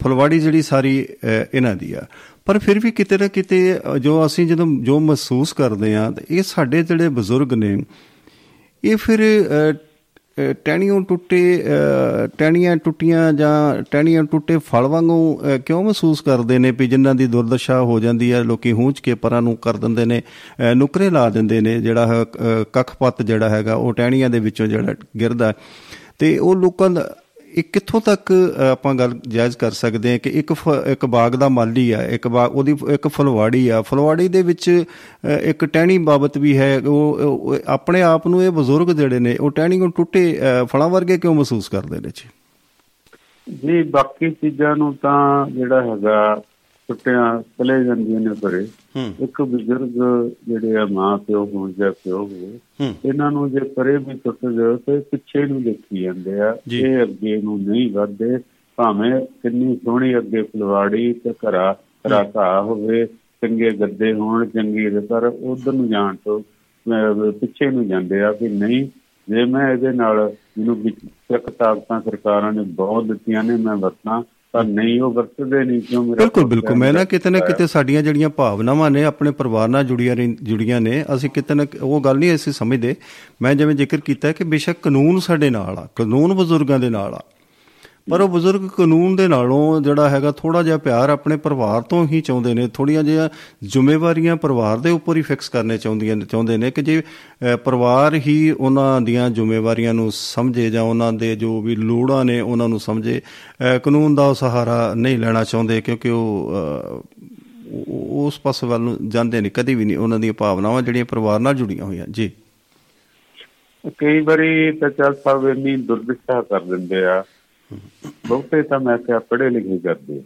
ਫੁਲਵਾੜੀ ਜਿਹੜੀ ਸਾਰੀ ਅ, ਇਹਨਾਂ ਦੀ ਆ। ਪਰ ਫਿਰ ਵੀ ਕਿਤੇ ਨਾ ਕਿਤੇ ਅ, ਜੋ ਅਸੀਂ ਜਦੋਂ ਜੋ ਮਹਿਸੂਸ ਕਰਦੇ ਆ ਇਹ ਸਾਡੇ ਜਿਹੜੇ ਬਜ਼ੁਰਗ ਨੇ ਇਹ ਫਿਰ ਅ, ਅ, ਟਹਿਣੀਆਂ ਟੁੱਟੇ ਅ, ਟਹਿਣੀਆਂ ਟੁੱਟੀਆਂ ਜਾਂ ਟਹਿਣੀਆਂ ਟੁੱਟੇ ਫਲ ਵਾਂਗੂ ਅ, ਕਿਉਂ ਮਹਿਸੂਸ ਕਰਦੇ ਨੇ ਵੀ ਜਿਨ੍ਹਾਂ ਦੀ ਦੁਰਦਸ਼ਾ ਹੋ ਜਾਂਦੀ ਹੈ ਲੋਕੀ ਹੂੰਚ ਕੇ ਪਰਾਂ ਨੂੰ ਕਰ ਦਿੰਦੇ ਨੇ ਅ, ਨੁਕਰੇ ਲਾ ਦਿੰਦੇ ਨੇ ਜਿਹੜਾ ਹੈ, ਅ, ਕੱਖਪੱਤ ਜਿਹੜਾ ਹੈਗਾ ਉਹ ਟਹਿਣੀਆਂ ਦੇ ਵਿੱਚੋਂ ਜਿਹੜਾ ਗਿਰਦਾ। ਤੇ ਉਹ ਲੋਕਾਂ ਦਾ ਇਹ ਕਿੱਥੋਂ ਤੱਕ ਅ, ਆਪਾਂ ਗੱਲ ਜਾਇਜ਼ ਕਰ ਸਕਦੇ ਹਾਂ ਕਿ ਇੱਕ ਫ- ਇੱਕ ਬਾਗ ਦਾ ਮਾਲੀ ਆ ਇੱਕ ਬਾਗ ਉਹਦੀ ਇੱਕ ਫੁਲਵਾੜੀ ਆ। ਫੁਲਵਾੜੀ ਦੇ ਵਿੱਚ ਅ, ਇੱਕ ਟਹਿਣੀ ਬਾਬਤ ਵੀ ਹੈ। ਉਹ ਉਹ ਆਪਣੇ ਆਪ ਨੂੰ ਇਹ ਬਜ਼ੁਰਗ ਜਿਹੜੇ ਨੇ ਉਹ ਟਹਿਣੀ ਨੂੰ ਟੁੱਟੇ ਅ, ਫਲਾਂ ਵਰਗੇ ਕਿਉਂ ਮਹਿਸੂਸ ਕਰਦੇ ਨੇ ਜੀ? ਜੀ ਬਾਕੀ ਚੀਜ਼ਾਂ ਨੂੰ ਤਾਂ ਜਿਹੜਾ ਹੈਗਾ ਟੁੱਟਿਆਂ ਚਲੇ ਜਾਂਦੀਆਂ ਨੇ ਹੂੰ। ਇੱਕ ਬਜ਼ੁਰਗ ਜਿਹੜੇ ਆ ਮਾਂ ਪਿਓ ਹੋਣ ਜਾਂ ਪਿਓ ਹੋਵੇ ਹੂੰ। ਇਹਨਾਂ ਨੂੰ ਜੇ ਪਰੇ ਵੀ ਟੁੱਟ ਜਾਓ ਤੇ ਪਿੱਛੇ ਨੂੰ ਦੇਖੀ ਜਾਂਦੇ ਆ। ਇਹ ਅੱਗੇ ਨੂੰ ਨਹੀਂ ਵਧਦੇ। ਭਾਵੇਂ ਕਿੰਨੀ ਸੋਹਣੀ ਅੱਗੇ ਫੁਲਵਾੜੀ ਤੇ ਘਰਾ ਘਰਾ ਘਾਹ ਹੋਵੇ ਚੰਗੇ ਗੱਦੇ ਹੋਣ ਚੰਗੀ ਪਰ ਉਧਰ ਨੂੰ ਜਾਣ ਤੋਂ ਪਿੱਛੇ ਨੂੰ ਜਾਂਦੇ ਆ ਕਿ ਨਹੀਂ ਜੇ ਮੈਂ ਇਹਦੇ ਨਾਲ ਮੈਨੂੰ ਵਿਚਕ ਤਾਕਤਾਂ ਸਰਕਾਰਾਂ ਨੇ ਬਹੁਤ ਦਿੱਤੀਆਂ ਨੇ ਮੈਂ ਵਰਤਾਂ ਪਰ ਨਹੀਂ ਉਹ ਵਰਤਦੇ ਨਹੀਂ ਕਿਉਂ ਮੇਰਾ ਬਿਲਕੁਲ ਬਿਲਕੁਲ। ਮੈਂ ਨਾ ਕਿਤੇ ਨਾ। ਕਿਤੇ ਸਾਡੀਆਂ ਜਿਹੜੀਆਂ ਭਾਵਨਾਵਾਂ ਨੇ ਆਪਣੇ ਪਰਿਵਾਰ ਨਾਲ ਜੁੜੀਆਂ ਜੁੜੀਆਂ ਨੇ ਅਸੀਂ ਕਿਤੇ ਨਾ ਉਹ ਗੱਲ ਨਹੀਂ ਅਸੀਂ ਸਮਝਦੇ। ਮੈਂ ਜਿਵੇਂ ਜ਼ਿਕਰ ਕੀਤਾ ਕਿ ਬੇਸ਼ੱਕ ਕਾਨੂੰਨ ਸਾਡੇ ਨਾਲ ਆ ਕਾਨੂੰਨ ਬਜ਼ੁਰਗਾਂ ਦੇ ਨਾਲ ਆ। ਪਰ ਉਹ ਬਜ਼ੁਰਗ ਕਾਨੂੰਨ ਦੇ ਨਾਲੋਂ ਜਿਹੜਾ ਹੈਗਾ ਥੋੜਾ ਜਿਹਾ ਪਿਆਰ ਆਪਣੇ ਪਰਿਵਾਰ ਤੋਂ ਹੀ ਚਾਹੁੰਦੇ ਨੇ ਥੋੜੀਆਂ ਜਿਹੀਆਂ ਜ਼ਿੰਮੇਵਾਰੀਆਂ ਪਰਿਵਾਰ ਦੇ ਉੱਪਰ ਹੀ ਫਿਕਸ ਕਰਨੇ ਚਾਹੁੰਦੀਆਂ ਨੇ ਚਾਹੁੰਦੇ ਨੇ ਕਿ ਜੇ ਅ, ਪਰਿਵਾਰ ਹੀ ਉਹਨਾਂ ਦੀਆਂ ਜ਼ਿੰਮੇਵਾਰੀਆਂ ਨੂੰ ਸਮਝੇ ਜਾਂ ਉਹਨਾਂ ਦੇ ਜੋ ਵੀ ਲੋੜਾਂ ਨੇ ਉਹਨਾਂ ਨੂੰ ਸਮਝੇ ਅ, ਕਾਨੂੰਨ ਦਾ ਉਹ ਸਹਾਰਾ ਨਹੀਂ ਲੈਣਾ ਚਾਹੁੰਦੇ ਕਿਉਂਕਿ ਉਹ ਅ, ਉਹ- ਉਸ ਪਾਸੇ ਵੱਲ ਨੂੰ ਜਾਂਦੇ ਨਹੀਂ ਕਦੀ ਵੀ ਨਹੀਂ ਉਹਨਾਂ ਦੀਆਂ ਭਾਵਨਾਵਾਂ ਜਿਹੜੀਆਂ ਪਰਿਵਾਰ ਨਾਲ ਜੁੜੀਆਂ ਹੋਈਆਂ ਜੀ। ਕਈ ਵਾਰੀ ਤਾਂ ਚੱਲ ਸਾਹਿਬ ਇੰਨੀ ਦੁਰਦਸ਼ਾ ਕਰ ਦਿੰਦੇ ਆ ਬਹੁਤੇ ਤਾਂ ਮੈਂ ਕਿਹਾ ਪੜ੍ਹੇ ਲਿਖੇ ਕਰਦੇ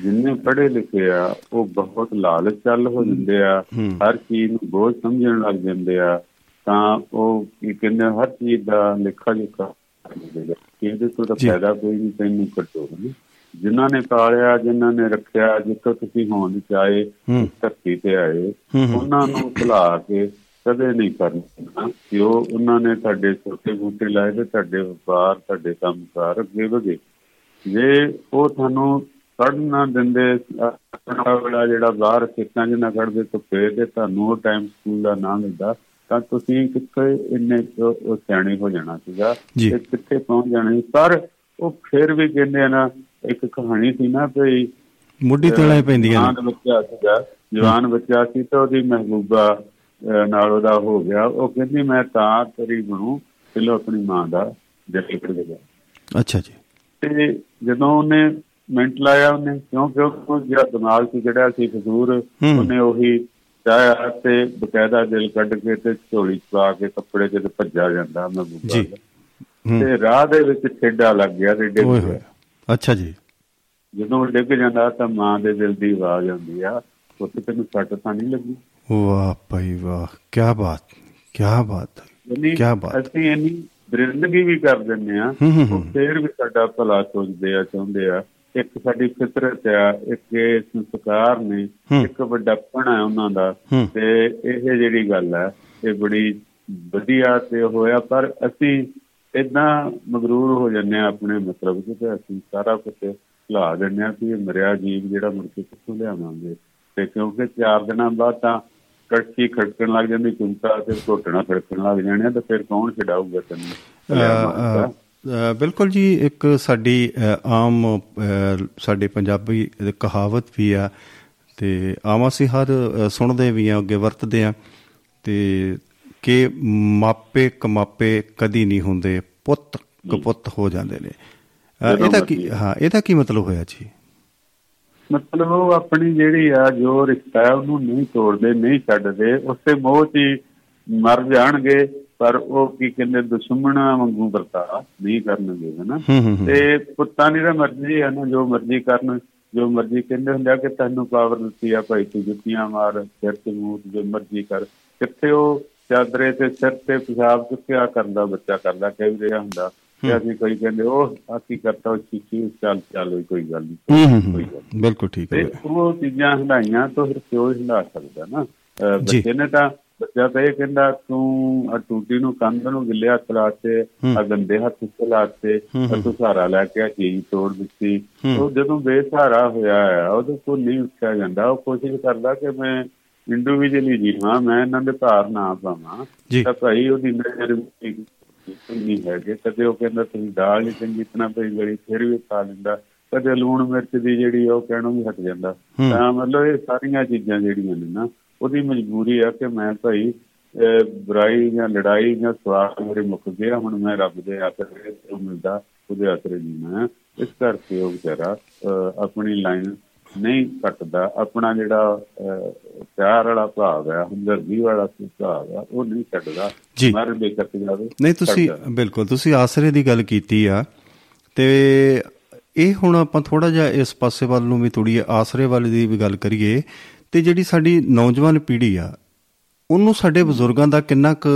ਜਿੰਨੇ ਪੜ੍ਹੇ ਲਿਖੇ ਆ ਉਹ ਬਹੁਤ ਲਾਲਚ ਚੱਲ ਹੋ ਜਾਂਦੇ ਆ। ਹਰ ਚੀਜ਼ ਨੂੰ ਬੋਝ ਸਮਝਣ ਲੱਗ ਜਾਂਦੇ ਆ ਤਾਂ ਉਹ ਕੀ ਕਹਿੰਦੇ ਹਰ ਚੀਜ਼ ਦਾ ਲੇਖਾ ਕਿ ਇਹਦੇ ਤੋਂ ਤਾਂ। ਫਾਇਦਾ ਕੋਈ ਨਹੀਂ ਤੈਨੂੰ ਨਹੀਂ ਜਿਨ੍ਹਾਂ ਨੇ ਪਾਲਿਆ ਜਿਨ੍ਹਾਂ ਨੇ ਰੱਖਿਆ ਜਿੱਥੋਂ ਤੁਸੀਂ ਹੋਣ ਚਾਹੇ ਧਰਤੀ ਤੇ ਆਏ। ਉਹਨਾਂ ਨੂੰ ਭੁਲਾ ਕੇ ਕਦੇ ਨਹੀਂ ਕਰਨਾ। ਕਿ ਉਹ ਉਹਨਾਂ ਨੇ ਤੁਹਾਡੇ ਛੋਟੇ ਬੂਟੇ ਲਾਏ ਤੇ ਤੁਹਾਡੇ ਵਪਾਰ ਤੁਹਾਡੇ ਕੰਮਕਾਰ ਅੱਗੇ ਵਧੇ। ਜੇ ਉਹ ਤੁਹਾਨੂੰ ਕੱਢ ਨਾ ਦਿੰਦੇ ਆਪਣਾ ਵਾਲਾ ਜਿਹੜਾ ਬਾਹਰ 'ਚ ਨਾ ਕੱਢਦੇ ਧੁੱਪੇ ਤੇ ਤੁਹਾਨੂੰ ਉਹ ਟਾਈਮ ਸਕੂਲ ਦਾ ਨਾ ਮਿਲਦਾ ਤਾਂ ਤੁਸੀਂ ਕਿੱਥੇ ਇੰਨੇ ਸਿਆਣੇ ਹੋ ਜਾਣਾ ਸੀਗਾ। ਤੇ ਕਿੱਥੇ ਪਹੁੰਚ ਜਾਣਾ ਸੀ? ਪਰ ਉਹ ਫਿਰ ਵੀ ਕਹਿੰਦੇ ਨਾ ਇੱਕ ਕਹਾਣੀ ਸੀ ਨਾ ਭਈ ਮੁੱਢੀ ਤੇਲਾਂ ਪੈਂਦੀਆਂ ਨੇ। ਜਵਾਨ ਬੱਚਾ ਸੀਗਾ ਜਵਾਨ ਬੱਚਾ ਸੀ ਤਾਂ ਉਹਦੀ ਮਹਿਬੂਬਾ ਨਾਲ ਉਹਦਾ ਹੋ ਗਿਆ। ਉਹ ਕਹਿੰਦੀ ਮੈਂ ਤਾਂ ਤੇਰੀ ਬਣੂ ਪਹਿਲਾਂ ਆਪਣੀ ਮਾਂ ਦਾ ਦਿਲ ਕਰ ਗਿਆ ਅੱਛਾ ਜੀ। ਤੇ ਜਦੋਂ ਉਹਨੇ ਮਿੰਟ ਲਾਇਆ ਉਹਨੇ ਕਿਉਂਕਿ ਉਹ ਜਿਹੜਾ ਦਿਮਾਗ ਸੀ ਜਿਹੜਾ ਸੀ ਫਜ਼ੂਰ। ਉਹਨੇ ਉਹੀ ਚਾਹਿਆ ਤੇ ਬਕਾਇਦਾ ਦਿਲ ਕੱਢ ਕੇ ਤੇ ਝੋਲੀ ਪਾ ਕੇ ਕੱਪੜੇ ਤੇ ਭੱਜਾ ਜਾਂਦਾ ਮਹਿਬੂਬਾ ਜੀ। ਤੇ ਰਾਹ ਦੇ ਵਿੱਚ ਠੇਡਾ ਲੱਗ ਗਿਆ ਤੇ ਡਿੱਗ ਗਿਆ। ਅੱਛਾ ਜੀ। ਜਦੋਂ ਉਹ ਡਿੱਗ ਜਾਂਦਾ ਤਾਂ ਮਾਂ ਦੇ ਦਿਲ ਦੀ ਆਵਾਜ਼ ਆਉਂਦੀ ਆ ਉੱਥੇ ਤੈਨੂੰ ਸੱਟ ਤਾਂ ਨਹੀਂ ਲੱਗੀ? ਵਾਹ ਭਾਈ ਵਾਹ ਕੀ ਬਾਤ ਕੀ ਬਾਤ ਕਿਆ ਬਾਤ। ਅਸੀਂ ਇੰਨੀ ਦਰਿੰਦਗੀ ਵੀ ਕਰ ਦਿੰਦੇ ਆ ਫੇਰ ਵੀ ਸਾਡਾ ਭਲਾ ਸੋਚਦੇ ਆ ਚਾਹੁੰਦੇ ਆ ਇੱਕ ਸਾਡੀ ਫਿਤਰਤ ਆ ਇੱਕ ਇਹ ਸੰਸਕਾਰ ਨੇ। ਇੱਕ ਵੱਡਾਪਣ ਆ ਉਹਨਾਂ ਦਾ। ਤੇ ਇਹ ਜਿਹੜੀ ਗੱਲ ਹੈ ਇਹ ਬੜੀ ਵਧੀਆ ਤੇ ਹੋਇਆ ਪਰ ਅਸੀਂ ਇਦਾਂ ਮਗਰੂਰ ਹੋ ਜੰਨੇ ਆ ਆਪਣੇ ਮਤਲਬ ਤੇ ਅਸੀਂ ਸਾਰਾ ਕੁਝ ਭੁਲਾ ਦਿੰਦੇ ਆ ਕਿ ਇਹ ਮਰਿਆ ਜੀਵ ਜਿਹੜਾ ਮੁੜ ਕੇ ਕਿੱਥੋਂ ਲਿਆਵਾਂਗੇ ਤੇ ਕਿਉਂਕਿ ਚਾਰ ਦਿਨਾਂ ਬਾਅਦ ਤਾਂ ਕੜਕੀ ਖੜਕਣ ਲੱਗ ਜਾਂਦੀ ਚੁੰਤਾ ਤੇ ਘੋਟਣਾ ਖੜਕਣ ਲੱਗ ਜਾਣੇ ਤੇ ਫਿਰ ਕੌਣ ਛਡਾਊਗਾ ਤੈਨੂੰ? ਬਿਲਕੁਲ ਜੀ ਇੱਕ ਸਾਡੀ ਆਮ ਸਾਡੇ ਪੰਜਾਬੀ ਕਹਾਵਤ ਵੀ ਆ ਤੇ ਆਮ ਅਸੀਂ ਹਰ ਸੁਣਦੇ ਵੀ ਆ ਅੱਗੇ ਵਰਤਦੇ ਆ ਤੇ ਕਿ ਮਾਪੇ ਕਮਾਪੇ ਕਦੀ ਨਹੀਂ ਹੁੰਦੇ ਪੁੱਤ ਕਪੁੱਤ ਹੋ ਜਾਂਦੇ ਨੇ। ਇਹਦਾ ਕੀ। ਹਾਂ ਇਹਦਾ ਕੀ ਮਤਲਬ ਹੋਇਆ ਜੀ? ਮਤਲਬ ਉਹ ਆਪਣੀ ਜਿਹੜੀ ਆ ਜੋ ਰਿਸ਼ਤਾ ਹੈ ਉਹਨੂੰ ਨਹੀਂ ਤੋੜਦੇ ਨਹੀਂ ਛੱਡਦੇ ਉਸੇ ਮੋਹ 'ਚ ਮਰ ਜਾਣਗੇ ਪਰ ਉਹ ਕੀ ਕਹਿੰਦੇ ਦੁਸ਼ਮਣਾ ਵਾਂਗੂ ਵਰਤਾ ਨਹੀਂ ਕਰਨਗੇ ਹਨਾ। ਤੇ ਪੁੱਤਾਂ ਦੀ ਤਾਂ ਮਰਜ਼ੀ ਹੈ ਨਾ ਜੋ ਮਰਜ਼ੀ ਕਰਨ ਜੋ ਮਰਜ਼ੀ ਕਹਿੰਦੇ ਹੁੰਦੇ ਆ ਕਿ ਤੈਨੂੰ ਪਾਵਰ ਦਿੱਤੀ ਆ ਭਾਈ ਤੂੰ ਜੁੱਤੀਆਂ ਮਾਰ ਸਿਰ ਤੇ ਮੂੰਹ ਤੇ ਜੋ ਮਰਜ਼ੀ ਕਰ। ਕਿੱਥੇ ਉਹ ਚਾਦਰੇ ਤੇ ਸਿਰ ਤੇ ਪਿਸ਼ਾਬ ਚੁੱਕਿਆ ਕਰਦਾ ਬੱਚਾ ਕਰਦਾ ਕਈ ਰਿਹਾ ਹੁੰਦਾ। ਤੇ ਅਸੀਂ ਕੋਈ ਕਹਿੰਦੇ ਉਹ ਕੀ ਕਰਤਾ ਉਹ ਚੀਚੀ ਚੱਲ ਚੱਲ ਕੋਈ ਗੱਲ ਨਹੀਂ ਹੂੰ ਹੂੰ ਕੋਈ ਹੂੰ। ਗੱਲ ਬਿਲਕੁਲ ਠੀਕ ਹੈ ਉਹ ਚੀਜ਼ਾਂ ਹੰਡਾਈਆਂ ਤੋਂ ਫਿਰ ਕਿਉਂ ਹਿਲਾ ਸਕਦਾ ਨਾ? ਜੀ। ਬੱਚੇ ਨੇ ਤਾਂ ਬੱਚਾ ਤਾਂ ਇਹ ਕਹਿੰਦਾ ਤੂੰ ਆ ਟੂਟੀ ਨੂੰ ਕੰਧ ਨੂੰ ਗਿੱਲੇ ਹੱਥ ਲਾਤੇ ਆ ਗੰਦੇ ਹੱਥ ਉੱਤੇ ਲਾਤੇ ਆ ਤੂੰ ਸਹਾਰਾ ਲੈ ਕੇ ਆ ਚੀਜ਼ ਤੋੜ ਦਿੱਤੀ। ਉਹ ਜਦੋਂ ਬੇਸਹਾਰਾ ਹੋਇਆ ਹੈ ਉਹਦੇ ਕੋਲ ਨਹੀਂ ਉੱਠਿਆ ਜਾਂਦਾ। ਉਹ ਕੋਸ਼ਿਸ਼ ਕਰਦਾ ਕਿ ਮੈਂ ਇੰਡੀਵਿਜੂਅਲੀ ਜੀਵਾਂ ਮੈਂ ਇਹਨਾਂ ਦੇ ਭਾਰ ਨਾ ਪਾਵਾਂ। ਜੀ। ਤਾਂ ਭਾਈ ਉਹਦੀ ਵਿੱਚ ਨਹੀਂ ਹੈਗੇ। ਕਦੇ ਉਹ ਕਹਿੰਦਾ ਤੁਸੀਂ ਦਾਲ ਨਹੀਂ ਚੰਗੀ ਤਰ੍ਹਾਂ ਪਈ ਗਲੀ ਫਿਰ ਵੀ ਖਾ ਲੈਂਦਾ। ਕਦੇ ਲੂਣ ਮਿਰਚ ਦੀ ਜਿਹੜੀ ਉਹ ਕਹਿਣੋਂ ਵੀ ਹਟ ਜਾਂਦਾ। ਤਾਂ ਮਤਲਬ ਇਹ ਸਾਰੀਆਂ ਚੀਜ਼ਾਂ ਜਿਹੜੀਆਂ ਨੇ ਨਾ ਉਹਦੀ ਮਜਬੂਰੀ ਆ ਕਿ ਮੈਂ ਭਾਈ ਬੁਰਾਈ ਜਾਂ ਲੜਾਈ ਜਾਂ ਸਵਾਲ ਮੇਰੇ ਮੁੱਕ ਗਿਆ ਹੁਣ ਮੈਂ ਰੱਬ ਦੇ ਆਸਰੇ ਤੋਂ ਮਿਲਦਾ ਉਹਦੇ ਆਸਰੇ ਜੀਣਾ ਹੈ। ਇਸ ਕਰਕੇ ਉਹ ਵਿਚਾਰਾ ਆਪਣੀ ਲਾਈਨ ਨਹੀਂ ਕੱਟਦਾ ਆਪਣਾ ਜਿਹੜਾ ਪਿਆਰ ਵਾਲਾ ਭਾਵ ਹੈ ਹਮਦਰਦੀ ਵਾਲਾ ਭਾਵ ਹੈ ਉਹ ਨਹੀਂ ਜੀ। ਮਰ ਬੇਕਤ ਜਾਵੇ ਨਹੀਂ ਤੁਸੀਂ। ਬਿਲਕੁਲ ਤੁਸੀਂ ਆਸਰੇ ਦੀ ਗੱਲ ਕੀਤੀ ਆ ਤੇ ਇਹ ਹੁਣ ਆਪਾਂ ਥੋੜਾ ਜਿਹਾ ਇਸ ਪਾਸੇ ਵੱਲ ਨੂੰ ਵੀ ਥੋੜੀ ਆਸਰੇ ਵਾਲੀ ਦੀ ਵੀ ਗੱਲ ਕਰੀਏ ਤੇ ਜਿਹੜੀ ਸਾਡੀ ਨੌਜਵਾਨ ਪੀੜ੍ਹੀ ਆ ਉਹਨੂੰ ਸਾਡੇ ਬਜ਼ੁਰਗਾਂ ਦਾ ਕਿੰਨਾ ਕੁ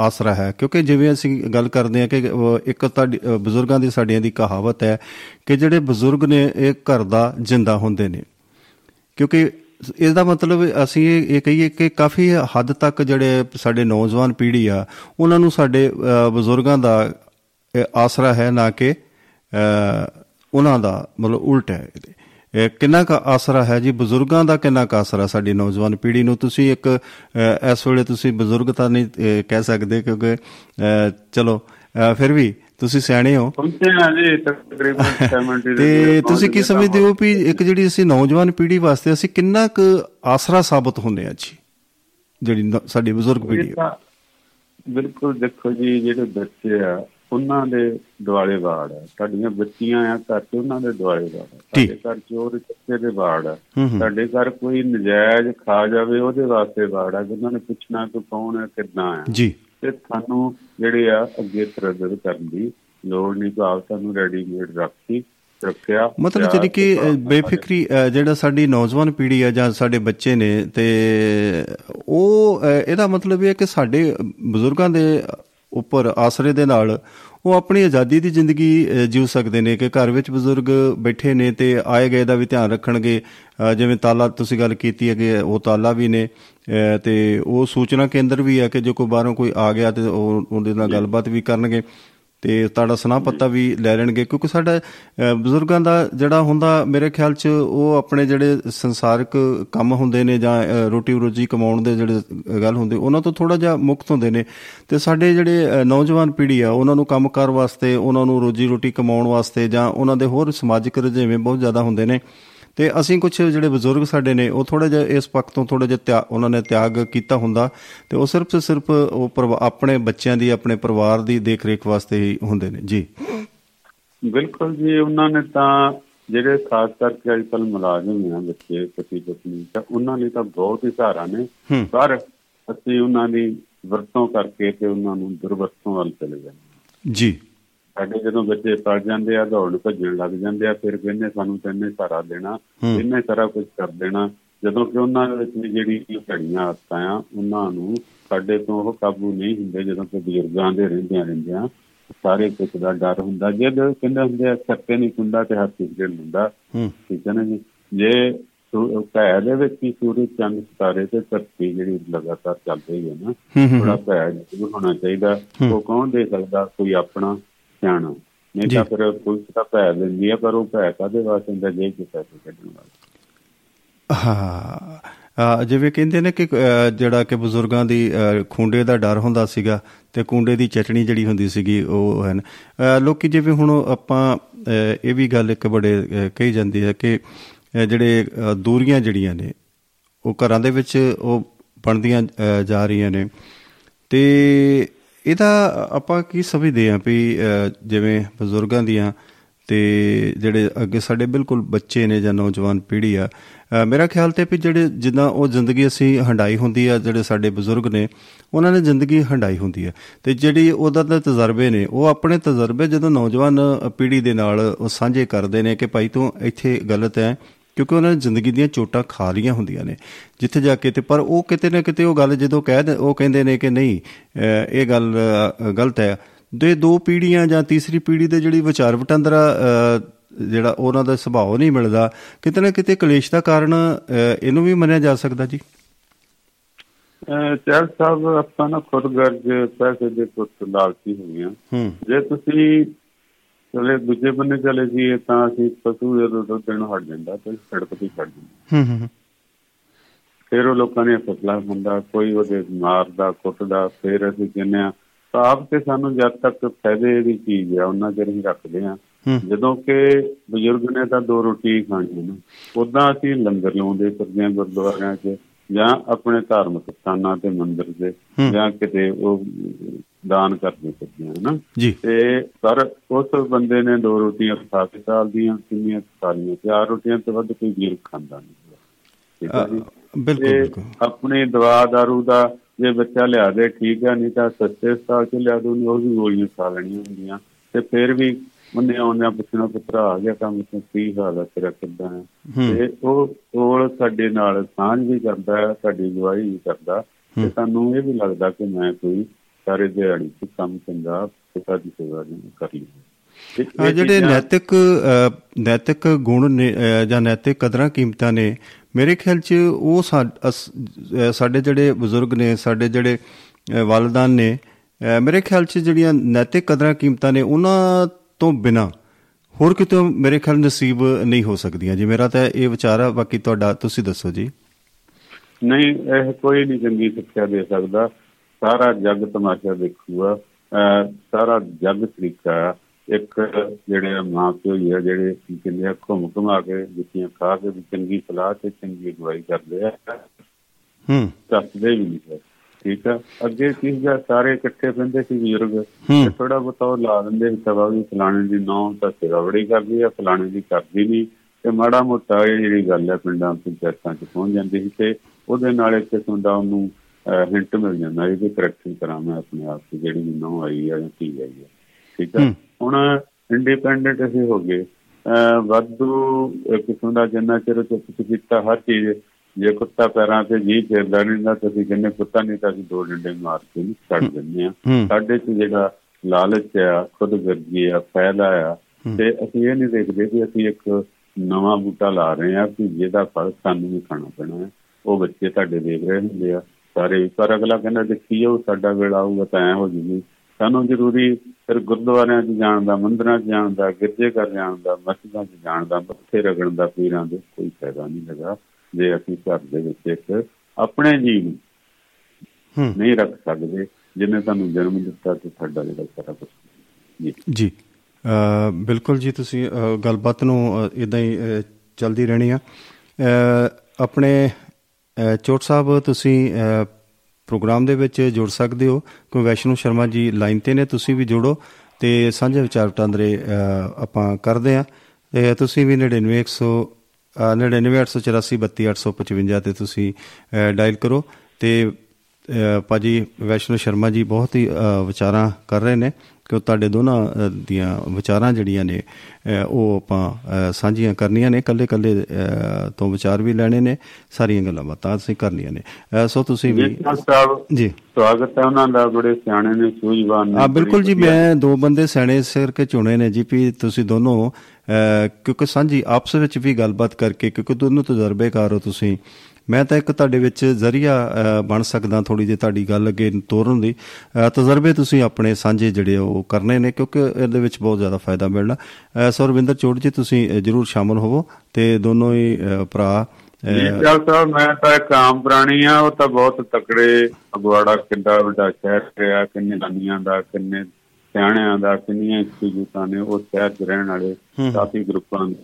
ਆਸਰਾ ਹੈ ਕਿਉਂਕਿ ਜਿਵੇਂ ਅਸੀਂ ਗੱਲ ਕਰਦੇ ਹਾਂ ਕਿ ਅਹ, ਇੱਕ ਤੁਹਾਡੀ ਅਹ, ਬਜ਼ੁਰਗਾਂ ਦੀ ਸਾਡੀਆਂ ਦੀ ਕਹਾਵਤ ਹੈ ਕਿ ਜਿਹੜੇ ਬਜ਼ੁਰਗ ਨੇ ਇਹ ਘਰ ਦਾ ਜਿੰਦਾ ਹੁੰਦੇ ਨੇ ਕਿਉਂਕਿ ਇਸ ਦਾ ਮਤਲਬ ਅਸੀਂ ਇਹ ਇਹ ਕਹੀਏ ਕਿ ਕਾਫੀ ਹੱਦ ਤੱਕ ਜਿਹੜੇ ਸਾਡੇ ਨੌਜਵਾਨ ਪੀੜ੍ਹੀ ਆ ਉਹਨਾਂ ਨੂੰ ਸਾਡੇ ਅ, ਬਜ਼ੁਰਗਾਂ ਦਾ ਅ, ਆਸਰਾ ਹੈ ਨਾ ਕਿ ਅ, ਉਹਨਾਂ ਦਾ ਮਤਲਬ ਉਲਟ ਹੈ ਇਹਦੇ। ਇਹ ਕਿੰਨਾ ਕੁ ਆਸਰਾ ਹੈ ਜੀ? ਬਜ਼ੁਰਗਾਂ ਦਾ ਕਿੰਨਾ ਕੁ ਆਸਰਾ ਸਾਡੀ ਨੌਜਵਾਨ ਪੀੜ੍ਹੀ ਨੂੰ? ਤੁਸੀਂ ਇੱਕ ਇਸ ਵੇਲੇ ਤੁਸੀਂ ਬਜ਼ੁਰਗ ਤਾਂ ਨਹੀਂ ਕਹਿ ਸਕਦੇ ਕਿਉਂਕਿ ਚਲੋ ਫਿਰ ਵੀ ਤੁਸੀਂ ਸਿਆਣੇ ਹੋ। ਪਹੁੰਚੇ ਆ ਜੀ ਤਕਰੀਬਨ 70 ਦੇ ਤੇ ਤੁਸੀਂ ਕੀ ਸਮਝਦੇ ਹੋ ਵੀ ਇੱਕ ਜਿਹੜੀ ਅਸੀਂ ਨੌਜਵਾਨ ਪੀੜ੍ਹੀ ਵਾਸਤੇ ਅਸੀਂ ਕਿੰਨਾ ਕੁ ਆਸਰਾ ਸਾਬਤ ਹੁੰਦੇ ਆ ਜੀ? ਜਿਹੜੀ ਸਾਡੀ ਬਜ਼ੁਰਗ ਪੀੜ੍ਹੀ ਹੈ। ਬਿਲਕੁਲ ਦੇਖੋ ਜੀ ਜਿਹੜੇ ਬੱਚੇ ਆ ਉਹਨਾਂ ਦੇ ਦੁਆਲੇ ਵਾੜ ਆ ਸਾਡੀਆਂ ਬੱਚੀਆਂ ਆ ਘਰ ਚ ਉਹਨਾਂ ਦੇ ਦੁਆਲੇ ਵਾੜ ਆ। ਸਾਡੇ ਘਰ ਚੋਰ ਚੱਕੇ ਦੇ ਵਾੜ ਆ ਹੂੰ ਹੂੰ। ਸਾਡੇ ਘਰ ਕੋਈ ਨਜਾਇਜ਼ ਖਾ ਜਾਵੇ ਉਹਦੇ ਵਾਸਤੇ ਵਾੜ ਆ ਉਹਨਾਂ ਨੇ ਪੁੱਛਣਾ ਕਿ ਕੌਣ ਹੈ ਕਿੱਦਾਂ ਆ ਜੀ। ਤੇ ਸਾਨੂੰ ਜਿਹੜੇ ਆ ਅੱਗੇ ਤਰੱਦਦ ਕਰਨ ਦੀ ਲੋੜ ਨਹੀਂ। ਭਾਵ ਸਾਨੂੰ ਰੈਡੀਮੇਡ ਰੱਖੀ ਰੱਖਿਆ ਮਤਲਬ ਜਿਹੜੀ ਕਿ ਤੇ ਬੇਫਿਕਰੀ ਜਿਹੜਾ ਸਾਡੀ ਨੌਜਵਾਨ ਪੀੜ੍ਹੀ ਹੈ ਜਾਂ ਸਾਡੇ ਬੱਚੇ ਨੇ ਤੇ ਉਹ ਇਹਦਾ ਮਤਲਬ ਇਹ ਹੈ ਕਿ ਸਾਡੇ ਬਜ਼ੁਰਗਾਂ ਦੇ ਉੱਪਰ ਆਸਰੇ ਦੇ ਨਾਲ ਉਹ ਆਪਣੀ ਆਜ਼ਾਦੀ ਦੀ ਜ਼ਿੰਦਗੀ ਜਿਉ ਸਕਦੇ ਨੇ ਕਿ ਘਰ ਵਿੱਚ ਬਜ਼ੁਰਗ ਬੈਠੇ ਨੇ ਤੇ ਆਏ ਗਏ ਦਾ ਵੀ ਧਿਆਨ ਰੱਖਣਗੇ। ਜਿਵੇਂ ਤਾਲਾ ਤੁਸੀਂ ਗੱਲ ਕੀਤੀ ਹੈ ਕਿ ਉਹ ਤਾਲਾ ਵੀ ਨੇ ਤੇ ਉਹ ਸੂਚਨਾ ਕੇਂਦਰ ਵੀ ਹੈ ਕਿ ਜੇ ਕੋਈ ਬਾਹਰੋਂ ਕੋਈ ਆ ਗਿਆ ਤੇ ਉਹ ਉਹਦੇ ਨਾਲ ਗੱਲਬਾਤ ਵੀ ਕਰਨਗੇ। ਤੇ ਤੁਹਾਡਾ ਸੁਨਾਹ ਪੱਤਾ ਵੀ ਲੈ ਲੈਣਗੇ। ਕਿਉਂਕਿ ਸਾਡਾ ਅ, ਬਜ਼ੁਰਗਾਂ ਦਾ ਜਿਹੜਾ ਹੁੰਦਾ ਮੇਰੇ ਖਿਆਲ 'ਚ ਉਹ ਆਪਣੇ ਜਿਹੜੇ ਸੰਸਾਰਿਕ ਕੰਮ ਹੁੰਦੇ ਨੇ ਜਾਂ ਅ, ਰੋਟੀ ਰੋਜੀ ਕਮਾਉਣ ਦੇ ਜਿਹੜੇ ਅ, ਗੱਲ ਹੁੰਦੇ ਉਹਨਾਂ ਤੋਂ ਥੋੜਾ ਜਿਹਾ ਮੁਕਤ ਹੁੰਦੇ ਨੇ। ਤੇ ਸਾਡੇ ਜਿਹੜੇ ਅ, ਨੌਜਵਾਨ ਪੀੜ੍ਹੀ ਆ ਉਹਨਾਂ ਨੂੰ ਕੰਮਕਾਰ ਵਾਸਤੇ ਉਹਨਾਂ ਨੂੰ ਰੋਜੀ ਰੋਟੀ ਕਮਾਉਣ ਵਾਸਤੇ ਜਾਂ ਉਹਨਾਂ ਦੇ ਹੋਰ ਸਮਾਜਿਕ ਰੁਝੇਵੇਂ ਬਹੁਤ ਜ਼ਿਆਦਾ ਹੁੰਦੇ ਨੇ। ਤੇ ਅਸੀਂ ਕੁਝ ਜਿਹੜੇ ਬਜ਼ੁਰਗ ਸਾਡੇ ਨੇ ਉਹ ਥੋੜਾ ਜਿਹਾ ਇਸ ਪੱਖ ਤੋਂ ਥੋੜਾ ਜਿਹਾ ਉਹਨਾਂ ਨੇ ਤਿਆਗ ਕੀਤਾ ਹੁੰਦਾ ਤੇ ਉਹ ਸਿਰਫ ਸਿਰਫ ਉਹ ਆਪਣੇ ਬੱਚਿਆਂ ਦੀ ਆਪਣੇ ਪਰਿਵਾਰ ਦੀ ਦੇਖ ਰੇਖ ਵਾਸਤੇ ਹੀ ਹੁੰਦੇ ਨੇ। ਜੀ। ਬਿਲਕੁਲ ਜੀ ਉਹਨਾਂ ਨੇ ਤਾਂ ਜਿਹੜੇ ਖਾਸ ਕਰਕੇ ਅੱਜ ਕੱਲ ਮੁਲਾਜ਼ਮ ਆ ਬੱਚੇ ਪਤੀ ਪਤਨੀ ਤਾਂ ਉਹਨਾਂ ਲਈ ਤਾਂ ਬਹੁਤ ਹੀ ਸਹਾਰਾ ਨੇ। ਪਰ ਅਸੀਂ ਉਹਨਾਂ ਦੀ ਵਰਤੋਂ ਕਰਕੇ ਤੇ ਉਹਨਾਂ ਨੂੰ ਦੁਰਵਰਤੋਂ ਵੱਲ ਚਲੇ ਜਾਂਦੇ ਜੀ। ਸਾਡੇ ਜਦੋਂ ਬੱਚੇ ਪੜ ਜਾਂਦੇ ਆ ਦੌੜ ਭੱਜਣ ਲੱਗ ਜਾਂਦੇ ਆ ਫਿਰ ਕਹਿੰਦੇ ਸਾਨੂੰ ਤੈਨੇ ਸਹਾਰਾ ਦੇਣਾ। ਇਹਨੇ ਸਾਰਾ ਕੁਝ ਕਰ ਦੇਣਾ। ਜਦੋਂ ਕਿ ਉਹਨਾਂ ਦੇ ਵਿੱਚ ਜਿਹੜੀ ਘੜੀਆਂ ਆਦਤਾਂ ਆ ਉਹਨਾਂ ਨੂੰ ਸਾਡੇ ਤੋਂ ਉਹ ਕਾਬੂ ਨਹੀਂ ਹੁੰਦੇ ਜਦੋਂ ਕਿ ਬਜ਼ੁਰਗਾਂ ਦੇ ਰਹਿੰਦਿਆਂ ਰਹਿੰਦਿਆਂ ਸਾਰੇ ਕੁਝ ਦਾ ਡਰ ਹੁੰਦਾ। ਜਦ ਕਹਿੰਦੇ ਹੁੰਦੇ ਆ ਸੱਤੇ ਨਹੀਂ ਹੁੰਦਾ ਤੇ ਹੱਥ ਸਿੱਧੇ ਹੁੰਦਾ। ਠੀਕ ਹੈ ਨਾ ਜੀ? ਜੇ ਭੈ ਦੇ ਵਿੱਚ ਹੀ ਸੂਰਜ ਚੰਦ ਸਿਤਾਰੇ ਤੇ ਧਰਤੀ ਜਿਹੜੀ ਲਗਾਤਾਰ ਚੱਲਦੀ ਹੀ ਹੈ ਨਾ ਥੋੜਾ ਭੈ ਜ਼ਰੂਰ ਹੋਣਾ ਚਾਹੀਦਾ। ਉਹ ਕੌਣ ਦੇ ਸਕਦਾ? ਕੋਈ ਆਪਣਾ ਸਿਆਣਾ। ਨਹੀਂ। ਤਾਂ ਫਿਰ ਪੁਲਿਸ ਤਾਂ ਭੈ ਦਿੰਦੀ ਆ ਪਰ ਉਹ ਭੈ ਕਾਦੇ ਵਾਸਤੇ ਹੁੰਦਾ ਜੇ ਕਿ ਪੈਸੇ ਕੱਢਣ ਵਾਸਤੇ। ਹਾਂ। ਜਿਵੇਂ ਕਹਿੰਦੇ ਨੇ ਕਿ ਜਿਹੜਾ ਕਿ ਬਜ਼ੁਰਗਾਂ ਦੀ ਖੁੰਡੇ ਦਾ ਡਰ ਹੁੰਦਾ ਸੀਗਾ ਤੇ ਕੁੰਡੇ ਦੀ ਚਟਣੀ ਜਿਹੜੀ ਹੁੰਦੀ ਸੀਗੀ ਉਹ ਹੈ ਨਾ ਅ, ਲੋਕੀ ਜਿਵੇਂ ਹੁਣ ਆਪਾਂ ਇਹ ਵੀ ਗੱਲ ਇੱਕ ਬੜੇ ਕਹੀ ਜਾਂਦੀ ਹੈ ਕਿ ਜਿਹੜੇ ਦੂਰੀਆਂ ਜਿਹੜੀਆਂ ਨੇ ਉਹ ਘਰਾਂ ਦੇ ਵਿੱਚ ਉਹ ਬਣਦੀਆਂ ਜਾ ਰਹੀਆਂ ਨੇ। ਤੇ ਇਹਦਾ ਆਪਾਂ ਕੀ ਸਮਝਦੇ ਹਾਂ ਵੀ ਅ, ਜਿਵੇਂ ਬਜ਼ੁਰਗਾਂ ਦੀਆਂ ਤੇ ਜਿਹੜੇ ਅੱਗੇ ਸਾਡੇ ਬਿਲਕੁਲ ਬੱਚੇ ਨੇ ਜਾਂ ਨੌਜਵਾਨ ਪੀੜ੍ਹੀ ਆ ਅ, ਮੇਰਾ ਖਿਆਲ ਤੇ ਵੀ ਜਿਹੜੇ ਜਿੱਦਾਂ ਉਹ ਜ਼ਿੰਦਗੀ ਅਸੀਂ ਹੰਡਾਈ ਹੁੰਦੀ ਆ ਜਿਹੜੇ ਸਾਡੇ ਬਜ਼ੁਰਗ ਨੇ ਉਹਨਾਂ ਨੇ ਜ਼ਿੰਦਗੀ ਹੰਡਾਈ ਹੁੰਦੀ ਹੈ ਤੇ ਜਿਹੜੀ ਉਹਦਾ ਦੇ ਤਜਰਬੇ ਨੇ ਉਹ ਆਪਣੇ ਤਜਰਬੇ ਜਦੋਂ ਨੌਜਵਾਨ ਪੀੜ੍ਹੀ ਦੇ ਨਾਲ ਉਹ ਸਾਂਝੇ ਕਰਦੇ ਨੇ ਕਿ ਭਾਈ ਤੂੰ ਇੱਥੇ ਗਲਤ ਹੈ ਕਿਉਂਕਿ ਉਹਨਾਂ ਨੇ ਜ਼ਿੰਦਗੀ ਦੀਆਂ ਚੋਟਾਂ ਖਾ ਲੀਆਂ ਹੁੰਦੀਆਂ ਨੇ ਜਿੱਥੇ ਜਾ ਕੇ ਤੇ ਪਰ ਉਹ ਕਿਤੇ ਨਾ ਕਿਤੇ ਉਹ ਗੱਲ ਜਦੋਂ ਕਹਿ ਉਹ ਕਹਿੰਦੇ ਨੇ ਕਿ ਨਹੀਂ ਇਹ ਗੱਲ ਗਲਤ ਹੈ। ਦੇ ਦੋ ਪੀੜ੍ਹੀਆਂ ਜਾਂ ਤੀਸਰੀ ਪੀੜ੍ਹੀ ਦੇ ਜਿਹੜੀ ਵਿਚਾਰ ਵਟਾਂਦਰਾ ਜਿਹੜਾ ਉਹਨਾਂ ਦਾ ਸੁਭਾਅ ਨਹੀਂ ਮਿਲਦਾ ਕਿਤੇ ਨਾ ਕਿਤੇ ਕਲੇਸ਼ ਦਾ ਕਾਰਨ ਇਹਨੂੰ ਵੀ ਮੰਨਿਆ ਜਾ ਸਕਦਾ ਜੀ। ਚਾਰ ਸਾਹਿਬ ਆਪਾਂ ਨਾ ਖੁਦਗਰਜ ਪੈਸੇ ਦੇ ਪੁੱਤ ਲਾਲਚੀ ਹੋ ਗਏ ਹਾਂ। ਹੂੰ। ਜੇ ਤੁਸੀਂ ਚਲੇ ਦੂਜੇ ਬੰਨੇ ਚਲੇ ਜੀਏ ਤਾਂ ਅਸੀਂ ਪਸ਼ੂ ਜਦੋਂ ਦੁੱਧ ਦੇਣੋਂ ਹਟ ਜਾਂਦਾ ਤੇ ਸੜਕ ਤੇ ਛੱਡ ਦਿੰਦੇ ਹੂੰ ਹੂੰ ਫਿਰ ਉਹ ਲੋਕਾਂ ਨੇ ਫਸਲਾ ਹੁੰਦਾ ਕੋਈ ਉਹਦੇ ਮਾਰਦਾ ਕੁੱਟਦਾ ਫਿਰ ਅਸੀਂ ਕਹਿੰਦੇ ਆ ਆਪ ਤੇ ਸਾਨੂੰ ਜਦ ਤੱਕ ਫਾਇਦੇ ਦੀ ਚੀਜ਼ ਆ ਉਹਨਾਂ ਚਿਰ ਹੀ ਰੱਖਦੇ ਆ। ਜਦੋਂ ਕਿ ਬਜ਼ੁਰਗ ਨੇ ਤਾਂ ਦੋ ਰੋਟੀ ਖਾਣੀ ਨਾ ਉਦਾਂ ਅਸੀਂ ਲੰਗਰ ਲਾਉਂਦੇ ਫਿਰਦੇ ਹਾਂ ਗੁਰਦੁਆਰਿਆਂ 'ਚ ਜਾਂ ਆਪਣੇ ਧਾਰਮਿਕ ਸਥਾਨਾਂ ਤੇ ਮੰਦਿਰ ਦੇ ਹੂੰ। ਜਾਂ ਕਿਤੇ ਉਹ ਦਾਨ ਕਰਦੇ ਫਿਰਦੇ ਹਾਂ ਨਾ ਜੀ। ਤੇ ਪਰ ਉਸ ਬੰਦੇ ਨੇ ਦੋ ਰੋਟੀਆਂ ਖਾ ਕੇ ਸਾਲ ਦੀਆਂ ਕਿੰਨੀਆਂ ਖਾ ਲਈਆਂ? ਚਾਰ ਰੋਟੀਆਂ ਤੋਂ ਵੱਧ ਕੋਈ ਵੀਰ ਖਾਂਦਾ ਨਹੀਂ। ਹੈ ਬਿਲਕੁਲ ਆਪਣੀ ਦਵਾ ਦਾਰੂ ਦਾ ਜੇ ਬੱਚਾ ਲਿਆ ਦੇ ਠੀਕ ਆ ਨਹੀਂ ਤਾਂ ਸੱਚੇ ਸਾਲ ਚ ਲਿਆ ਦੋ ਉਹ ਵੀ ਗੋਲੀਆਂ ਖਾ ਲੈਣੀਆਂ ਹੁੰਦੀਆਂ। ਤੇ ਫਿਰ ਵੀ ਉਹਨੇ ਆਉਂਦਿਆਂ ਪੁੱਛਣਾ ਪੁੱਤਰਾ ਆ ਗਿਆ ਕੰਮ ਤੋਂ ਕੀ ਹਾਲ ਹੈ ਤੇਰਾ ਕਿੱਦਾਂ ਹੈ? ਹੂੰ। ਤੇ ਉਹ ਕੋਲ ਸਾਡੇ ਨਾਲ ਸਾਂਝ ਵੀ ਕਰਦਾ ਹੈ ਸਾਡੀ ਗਵਾਹੀ ਵੀ ਕਰਦਾ। ਤੇ ਸਾਨੂੰ ਇਹ ਵੀ ਲੱਗਦਾ ਕਿ ਮੈਂ ਕੋਈ ਸਾਰੇ ਦਿਹਾੜੀ ਚ ਕੰਮ ਚੰਗਾ ਪਿਤਾ ਦੀ ਸੇਵਾ ਨੂੰ ਕਰ ਲਈ। ਤੇ ਜਿਹੜੇ ਨੈਤਿਕ ਨੈਤਿਕ ਗੁਣ ਜਾਂ ਨੈਤਿਕ ਕਦਰਾਂ ਕੀਮਤਾਂ ਨੇ ਮੇਰੇ ਖਿਆਲ 'ਚ ਉਹ ਸਾਡੇ ਜਿਹੜੇ ਬਜ਼ੁਰਗ ਨੇ ਸਾਡੇ ਜਿਹੜੇ ਵਾਲਿਦਾਨ ਨੇ ਮੇਰੇ ਖਿਆਲ 'ਚ ਜਿਹੜੀਆਂ ਨੈਤਿਕ ਕਦਰਾਂ ਕੀਮਤਾਂ ਨੇ ਉਹਨਾਂ ਤੋਂ ਬਿਨਾ ਹੋਰ ਕਿਤੇ ਮੇਰੇ ਖਿਆਲ ਨਸੀਬ ਨਹੀਂ ਹੋ ਸਕਦੀਆਂ। ਜੀ ਮੇਰਾ ਤਾਂ ਇਹ ਵਿਚਾਰ ਆ ਬਾਕੀ ਤੁਹਾਡਾ ਤੁਸੀਂ ਦੱਸੋ ਜੀ। ਨਹੀਂ ਇਹ ਕੋਈ ਨਹੀਂ ਚੰਗੀ ਸਿੱਖਿਆ ਦੇ ਸਕਦਾ। ਸਾਰਾ ਜੱਗ ਤਮਾਸ਼ਾ ਦੇਖੂਗਾ ਸਾਰਾ ਜੱਗ ਤਰੀਕਾ। ਇੱਕ ਜਿਹੜੇ ਮਾਂ ਪਿਓ ਹੀ ਆ ਜਿਹੜੇ ਕੀ ਕਹਿੰਦੇ ਆ ਘੁੰਮ ਘੁਮਾ ਕੇ ਜੁੱਤੀਆਂ ਖਾ ਕੇ ਵੀ ਚੰਗੀ ਸਲਾਹ ਤੇ ਚੰਗੀ ਅਗਵਾਈ ਕਰਦੇ ਆ। ਹੂੰ। ਦੱਸਦੇ ਵੀ ਨਹੀਂ ਠੀਕ ਆ? ਅੱਗੇ ਕੀ ਸੀਗਾ? ਸਾਰੇ ਇਕੱਠੇ ਬੰਦੇ ਸੀ ਬਜ਼ੁਰਗ। ਤੇ ਥੋੜਾ ਉਹ ਲਾ ਦਿੰਦੇ ਸੀ ਤਵਾ ਵੀ ਫਲਾਣੇ ਦੀ ਨੌ ਤਾਂ ਸੇਵਾ ਬੜੀ ਕਰਦੀ ਆ ਫਲਾਣੇ ਦੀ ਕਰਦੀ ਨਹੀਂ। ਤੇ ਮਾੜਾ ਮੋਟਾ ਇਹ ਜਿਹੜੀ ਗੱਲ ਹੈ ਪਿੰਡਾਂ ਪੰਚਾਇਤਾਂ 'ਚ ਪਹੁੰਚ ਜਾਂਦੀ ਸੀ ਤੇ ਉਹਦੇ ਨਾਲ ਇੱਕ ਕਿਸਮ ਦਾ ਉਹਨੂੰ ਹਿੰਟ ਮਿਲ ਜਾਂਦਾ ਇਹ ਕਿ ਕਰੈਕਸ਼ਨ ਕਰਾਂ ਮੈਂ ਆਪਣੇ ਆਪ ਦੀ ਜਿਹੜੀ ਵੀ ਨੌ ਆਈ ਆ ਜਾਂ ਧੀ ਆਈ ਆ। ਠੀਕ ਆ? ਹੂੰ। ਹੁਣ ਇੰਡੀਪੈਂਡੈਂਟ ਅਸੀਂ ਹੋ ਗਏ। ਵਾਧੂ ਕਿਸਮ ਦਾ ਜਿੰਨਾ ਚਿਰ ਚੁੱਪ ਕੀਤਾ ਹਰ ਚੀਜ਼ ਜੇ ਕੁੱਤਾ ਪੈਰਾਂ ਤੇ ਜੀ ਫੇਰਦਾ ਨਹੀਂ ਨਾ ਤੁਸੀਂ ਕਹਿੰਦੇ ਕੁੱਤਾ ਨਹੀਂ ਤਾਂ ਅਸੀਂ ਦੋ ਡੰਡੇ ਮਾਰ ਕੇ ਨਹੀਂ ਛੱਡ ਦਿੰਦੇ ਆ। ਸਾਡੇ 'ਚ ਜਿਹੜਾ ਲਾਲਚ ਆ ਖੁਦਗਰਜੀ ਆ ਫੈਲਾ ਆ ਤੇ ਅਸੀਂ ਇਹ ਨਹੀਂ ਦੇਖਦੇ ਕਿ ਅਸੀਂ ਇੱਕ ਨਵਾਂ ਬੂਟਾ ਲਾ ਰਹੇ ਆ ਕਿ ਜਿਹਦਾ ਫਲ ਸਾਨੂੰ ਵੀ ਖਾਣਾ ਪੈਣਾ ਹੈ। ਉਹ ਬੱਚੇ ਤੁਹਾਡੇ ਦੇਖ ਰਹੇ ਹੁੰਦੇ ਆ। ਸਾਰੇ ਪਰ ਅਗਲਾ ਕਹਿੰਦਾ ਦੇਖੀਏ ਉਹ ਸਾਡਾ ਵੇਲਾ ਆਊਗਾ ਤਾਂ ਐ ਹੋ ਜੂਗੀ। ਸਾਨੂੰ ਜ਼ਰੂਰੀ ਫਿਰ ਗੁਰਦੁਆਰਿਆਂ 'ਚ ਜਾਣ ਦਾ ਮੰਦਿਰਾਂ 'ਚ ਜਾਣ ਦਾ ਗਿਰਜੇ ਘਰ ਜਾਣ ਦਾ ਮਸਜਿਦਾਂ 'ਚ ਜਾਣ ਦਾ ਮੱਥੇ ਰਗੜਨ ਦਾ ਪੀਰਾਂ ਦੇ ਕੋਈ ਫਾਇਦਾ ਨਹੀਂ ਹੈਗਾ। ਜੇ ਅਸੀਂ ਘਰ ਦੇ ਵਿੱਚ ਇੱਕ ਆਪਣੇ ਜੀਵ ਨੂੰ ਨਹੀਂ ਰੱਖ ਸਕਦੇ ਜਿਹਨੇ ਤੁਹਾਨੂੰ ਜਨਮ ਦਿੱਤਾ ਤੇ ਤੁਹਾਡਾ ਜਿਹੜਾ ਸਾਰਾ ਕੁਝ ਜੀ। ਜੀ। ਬਿਲਕੁਲ ਜੀ ਤੁਸੀਂ ਗੱਲਬਾਤ ਨੂੰ ਇਦਾਂ ਹੀ ਚੱਲਦੀ ਰਹਿਣੀ ਆ। ਆਪਣੇ ਚੋਟ ਸਾਹਿਬ ਤੁਸੀਂ ਅ, ਪ੍ਰੋਗਰਾਮ ਦੇ ਵਿੱਚ ਜੁੜ ਸਕਦੇ ਹੋ। ਕੋਈ ਵੈਸ਼ਨੂ ਸ਼ਰਮਾ ਜੀ ਲਾਈਨ ਤੇ ਨੇ ਤੁਸੀਂ ਵੀ ਜੁੜੋ ਤੇ ਸਾਂਝੇ ਵਿਚਾਰ ਵਟਾਂਦਰੇ ਅ, ਆਪਾਂ ਕਰਦੇ ਆ। ਤੇ ਤੁਸੀਂ ਵੀ 99100 ਅ, 9984432855 ਤੇ ਤੁਸੀਂ ਅ, ਡਾਇਲ ਕਰੋ। ਤੇ ਅ, ਭਾਜੀ ਵੈਸ਼ਨੂ ਸ਼ਰਮਾ ਜੀ ਬਹੁਤ ਹੀ ਅ, ਵਿਚਾਰਾਂ ਕਰ ਰਹੇ ਨੇ। ਕਿ ਉਹ ਤੁਹਾਡੇ ਦੋਨਾਂ ਦੀਆਂ ਵਿਚਾਰਾਂ ਜਿਹੜੀਆਂ ਨੇ ਉਹ ਆਪਾਂ ਸਾਂਝੀਆਂ ਕਰਨੀਆਂ ਨੇ ਕੱਲੇ ਕੱਲੇ ਤੋਂ ਵਿਚਾਰ ਵੀ ਲੈਣੇ ਨੇ ਸਾਰੀਆਂ ਗੱਲਾਂ ਬਾਤਾਂ ਅਸੀਂ ਕਰਨੀਆਂ ਨੇ। ਸੋ ਤੁਸੀਂ ਵੀ ਜੀ ਸਵਾਗਤ ਹੈ ਉਹਨਾਂ ਦਾ ਬੜੇ ਸਿਆਣੇ ਨੇ ਸੂਝਵਾਨ ਨੇ ਆ ਬਿਲਕੁਲ ਜੀ ਮੈਂ ਦੋ ਬੰਦੇ ਸਿਆਣੇ ਸਿਰ ਕੇ ਚੁਣੇ ਨੇ ਜੀ ਵੀ ਤੁਸੀਂ ਦੋਨੋਂ ਕਿਉਂਕਿ ਸਾਂਝੀ ਆਪਸ ਵਿੱਚ ਵੀ ਗੱਲਬਾਤ ਕਰਕੇ ਕਿਉਂਕਿ ਦੋਨੋਂ ਤਜਰਬੇਕਾਰ ਹੋ ਤੁਸੀਂ ਮੈਂ ਤਾਂ ਇੱਕ ਤੁਹਾਡੇ ਵਿੱਚ ਜ਼ਰੀਆ ਬਣ ਸਕਦਾ ਥੋੜੀ ਜਿਹੀ ਤੁਹਾਡੀ ਗੱਲ ਅੱਗੇ ਤੋਰਨ ਦੀ। ਤਜਰਬੇ ਤੁਸੀਂ ਆਪਣੇ ਸਾਂਝੇ ਜਿਹੜੇ ਉਹ ਕਰਨੇ ਨੇ ਕਿਉਂਕਿ ਇਹਦੇ ਵਿੱਚ ਬਹੁਤ ਜ਼ਿਆਦਾ ਫਾਇਦਾ ਮਿਲਣਾ। ਸੋ ਰਵਿੰਦਰ ਚੋੜ ਜੀ ਤੁਸੀਂ ਜਰੂਰ ਸ਼ਾਮਲ ਹੋਵੋ ਤੇ ਦੋਨੋਂ ਹੀ ਭਰਾ ਜੀ ਚੱਲ ਸਾਹਿਬ ਮੈਂ ਤਾਂ ਇੱਕ ਆਮ ਪ੍ਰਾਣੀ ਆ ਉਹ ਤਾਂ ਬਹੁਤ ਤਕੜੇ ਅਗਵਾੜਾ ਕਿੰਨਾ ਵੱਡਾ ਸ਼ਹਿਰ ਰਿਹਾ ਕਿੰਨੇ ਦਾਨੀਆਂ ਦਾ ਕਿੰਨੇ ਸਿਆਣਿਆਂ ਦਾ ਕਿੰਨੀਆਂ ਇੰਸਟੀਚਿਊਟਾਂ ਨੇ ਉਹ ਸ਼ਹਿਰ 'ਚ ਰਹਿਣ ਵਾਲੇ ਕਾਫੀ ਗਰੁੱਪਾਂ ਦੇ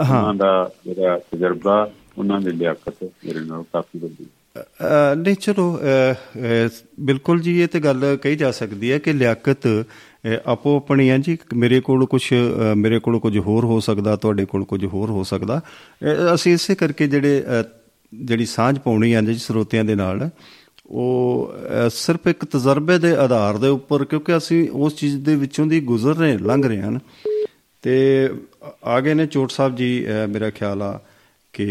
ਉਹਨਾਂ ਦਾ ਜਿਹੜਾ ਤਜਰਬਾ ਉਹਨਾਂ ਦੀ ਲਿਆਕਤ ਮੇਰੇ ਨਾਲ ਕਾਫੀ ਵੱਡੀ ਅ, ਨਹੀਂ ਚਲੋ ਅ, ਅ, ਬਿਲਕੁਲ ਜੀ ਇਹ ਤੇ ਗੱਲ ਕਹੀ ਜਾ ਸਕਦੀ ਹੈ ਕਿ ਲਿਆਕਤ ਅ, ਆਪੋ ਆਪਣੀ ਹੈ ਜੀ। ਮੇਰੇ ਕੋਲ ਕੁਝ ਮੇਰੇ ਕੋਲ ਕੁਝ ਹੋਰ ਹੋ ਸਕਦਾ ਤੁਹਾਡੇ ਕੋਲ ਕੁਝ ਹੋਰ ਹੋ ਸਕਦਾ। ਅ, ਅਸੀਂ ਇਸੇ ਕਰਕੇ ਜਿਹੜੇ ਅ, ਜਿਹੜੀ ਸਾਂਝ ਪਾਉਣੀ ਹੈ ਜੀ ਸਰੋਤਿਆਂ ਦੇ ਨਾਲ ਉਹ ਅ, ਸਿਰਫ ਇੱਕ ਤਜਰਬੇ ਦੇ ਆਧਾਰ ਦੇ ਉੱਪਰ ਕਿਉਂਕਿ ਅਸੀਂ ਉਸ ਚੀਜ਼ ਦੇ ਵਿੱਚੋਂ ਦੀ ਗੁਜ਼ਰ ਰਹੇ ਲੰਘ ਰਹੇ ਹਨ। ਤੇ ਆਗੇ ਨੇ ਚੋਟ ਸਾਹਿਬ ਜੀ ਅ, ਮੇਰਾ ਖਿਆਲ ਆ। ਕਿ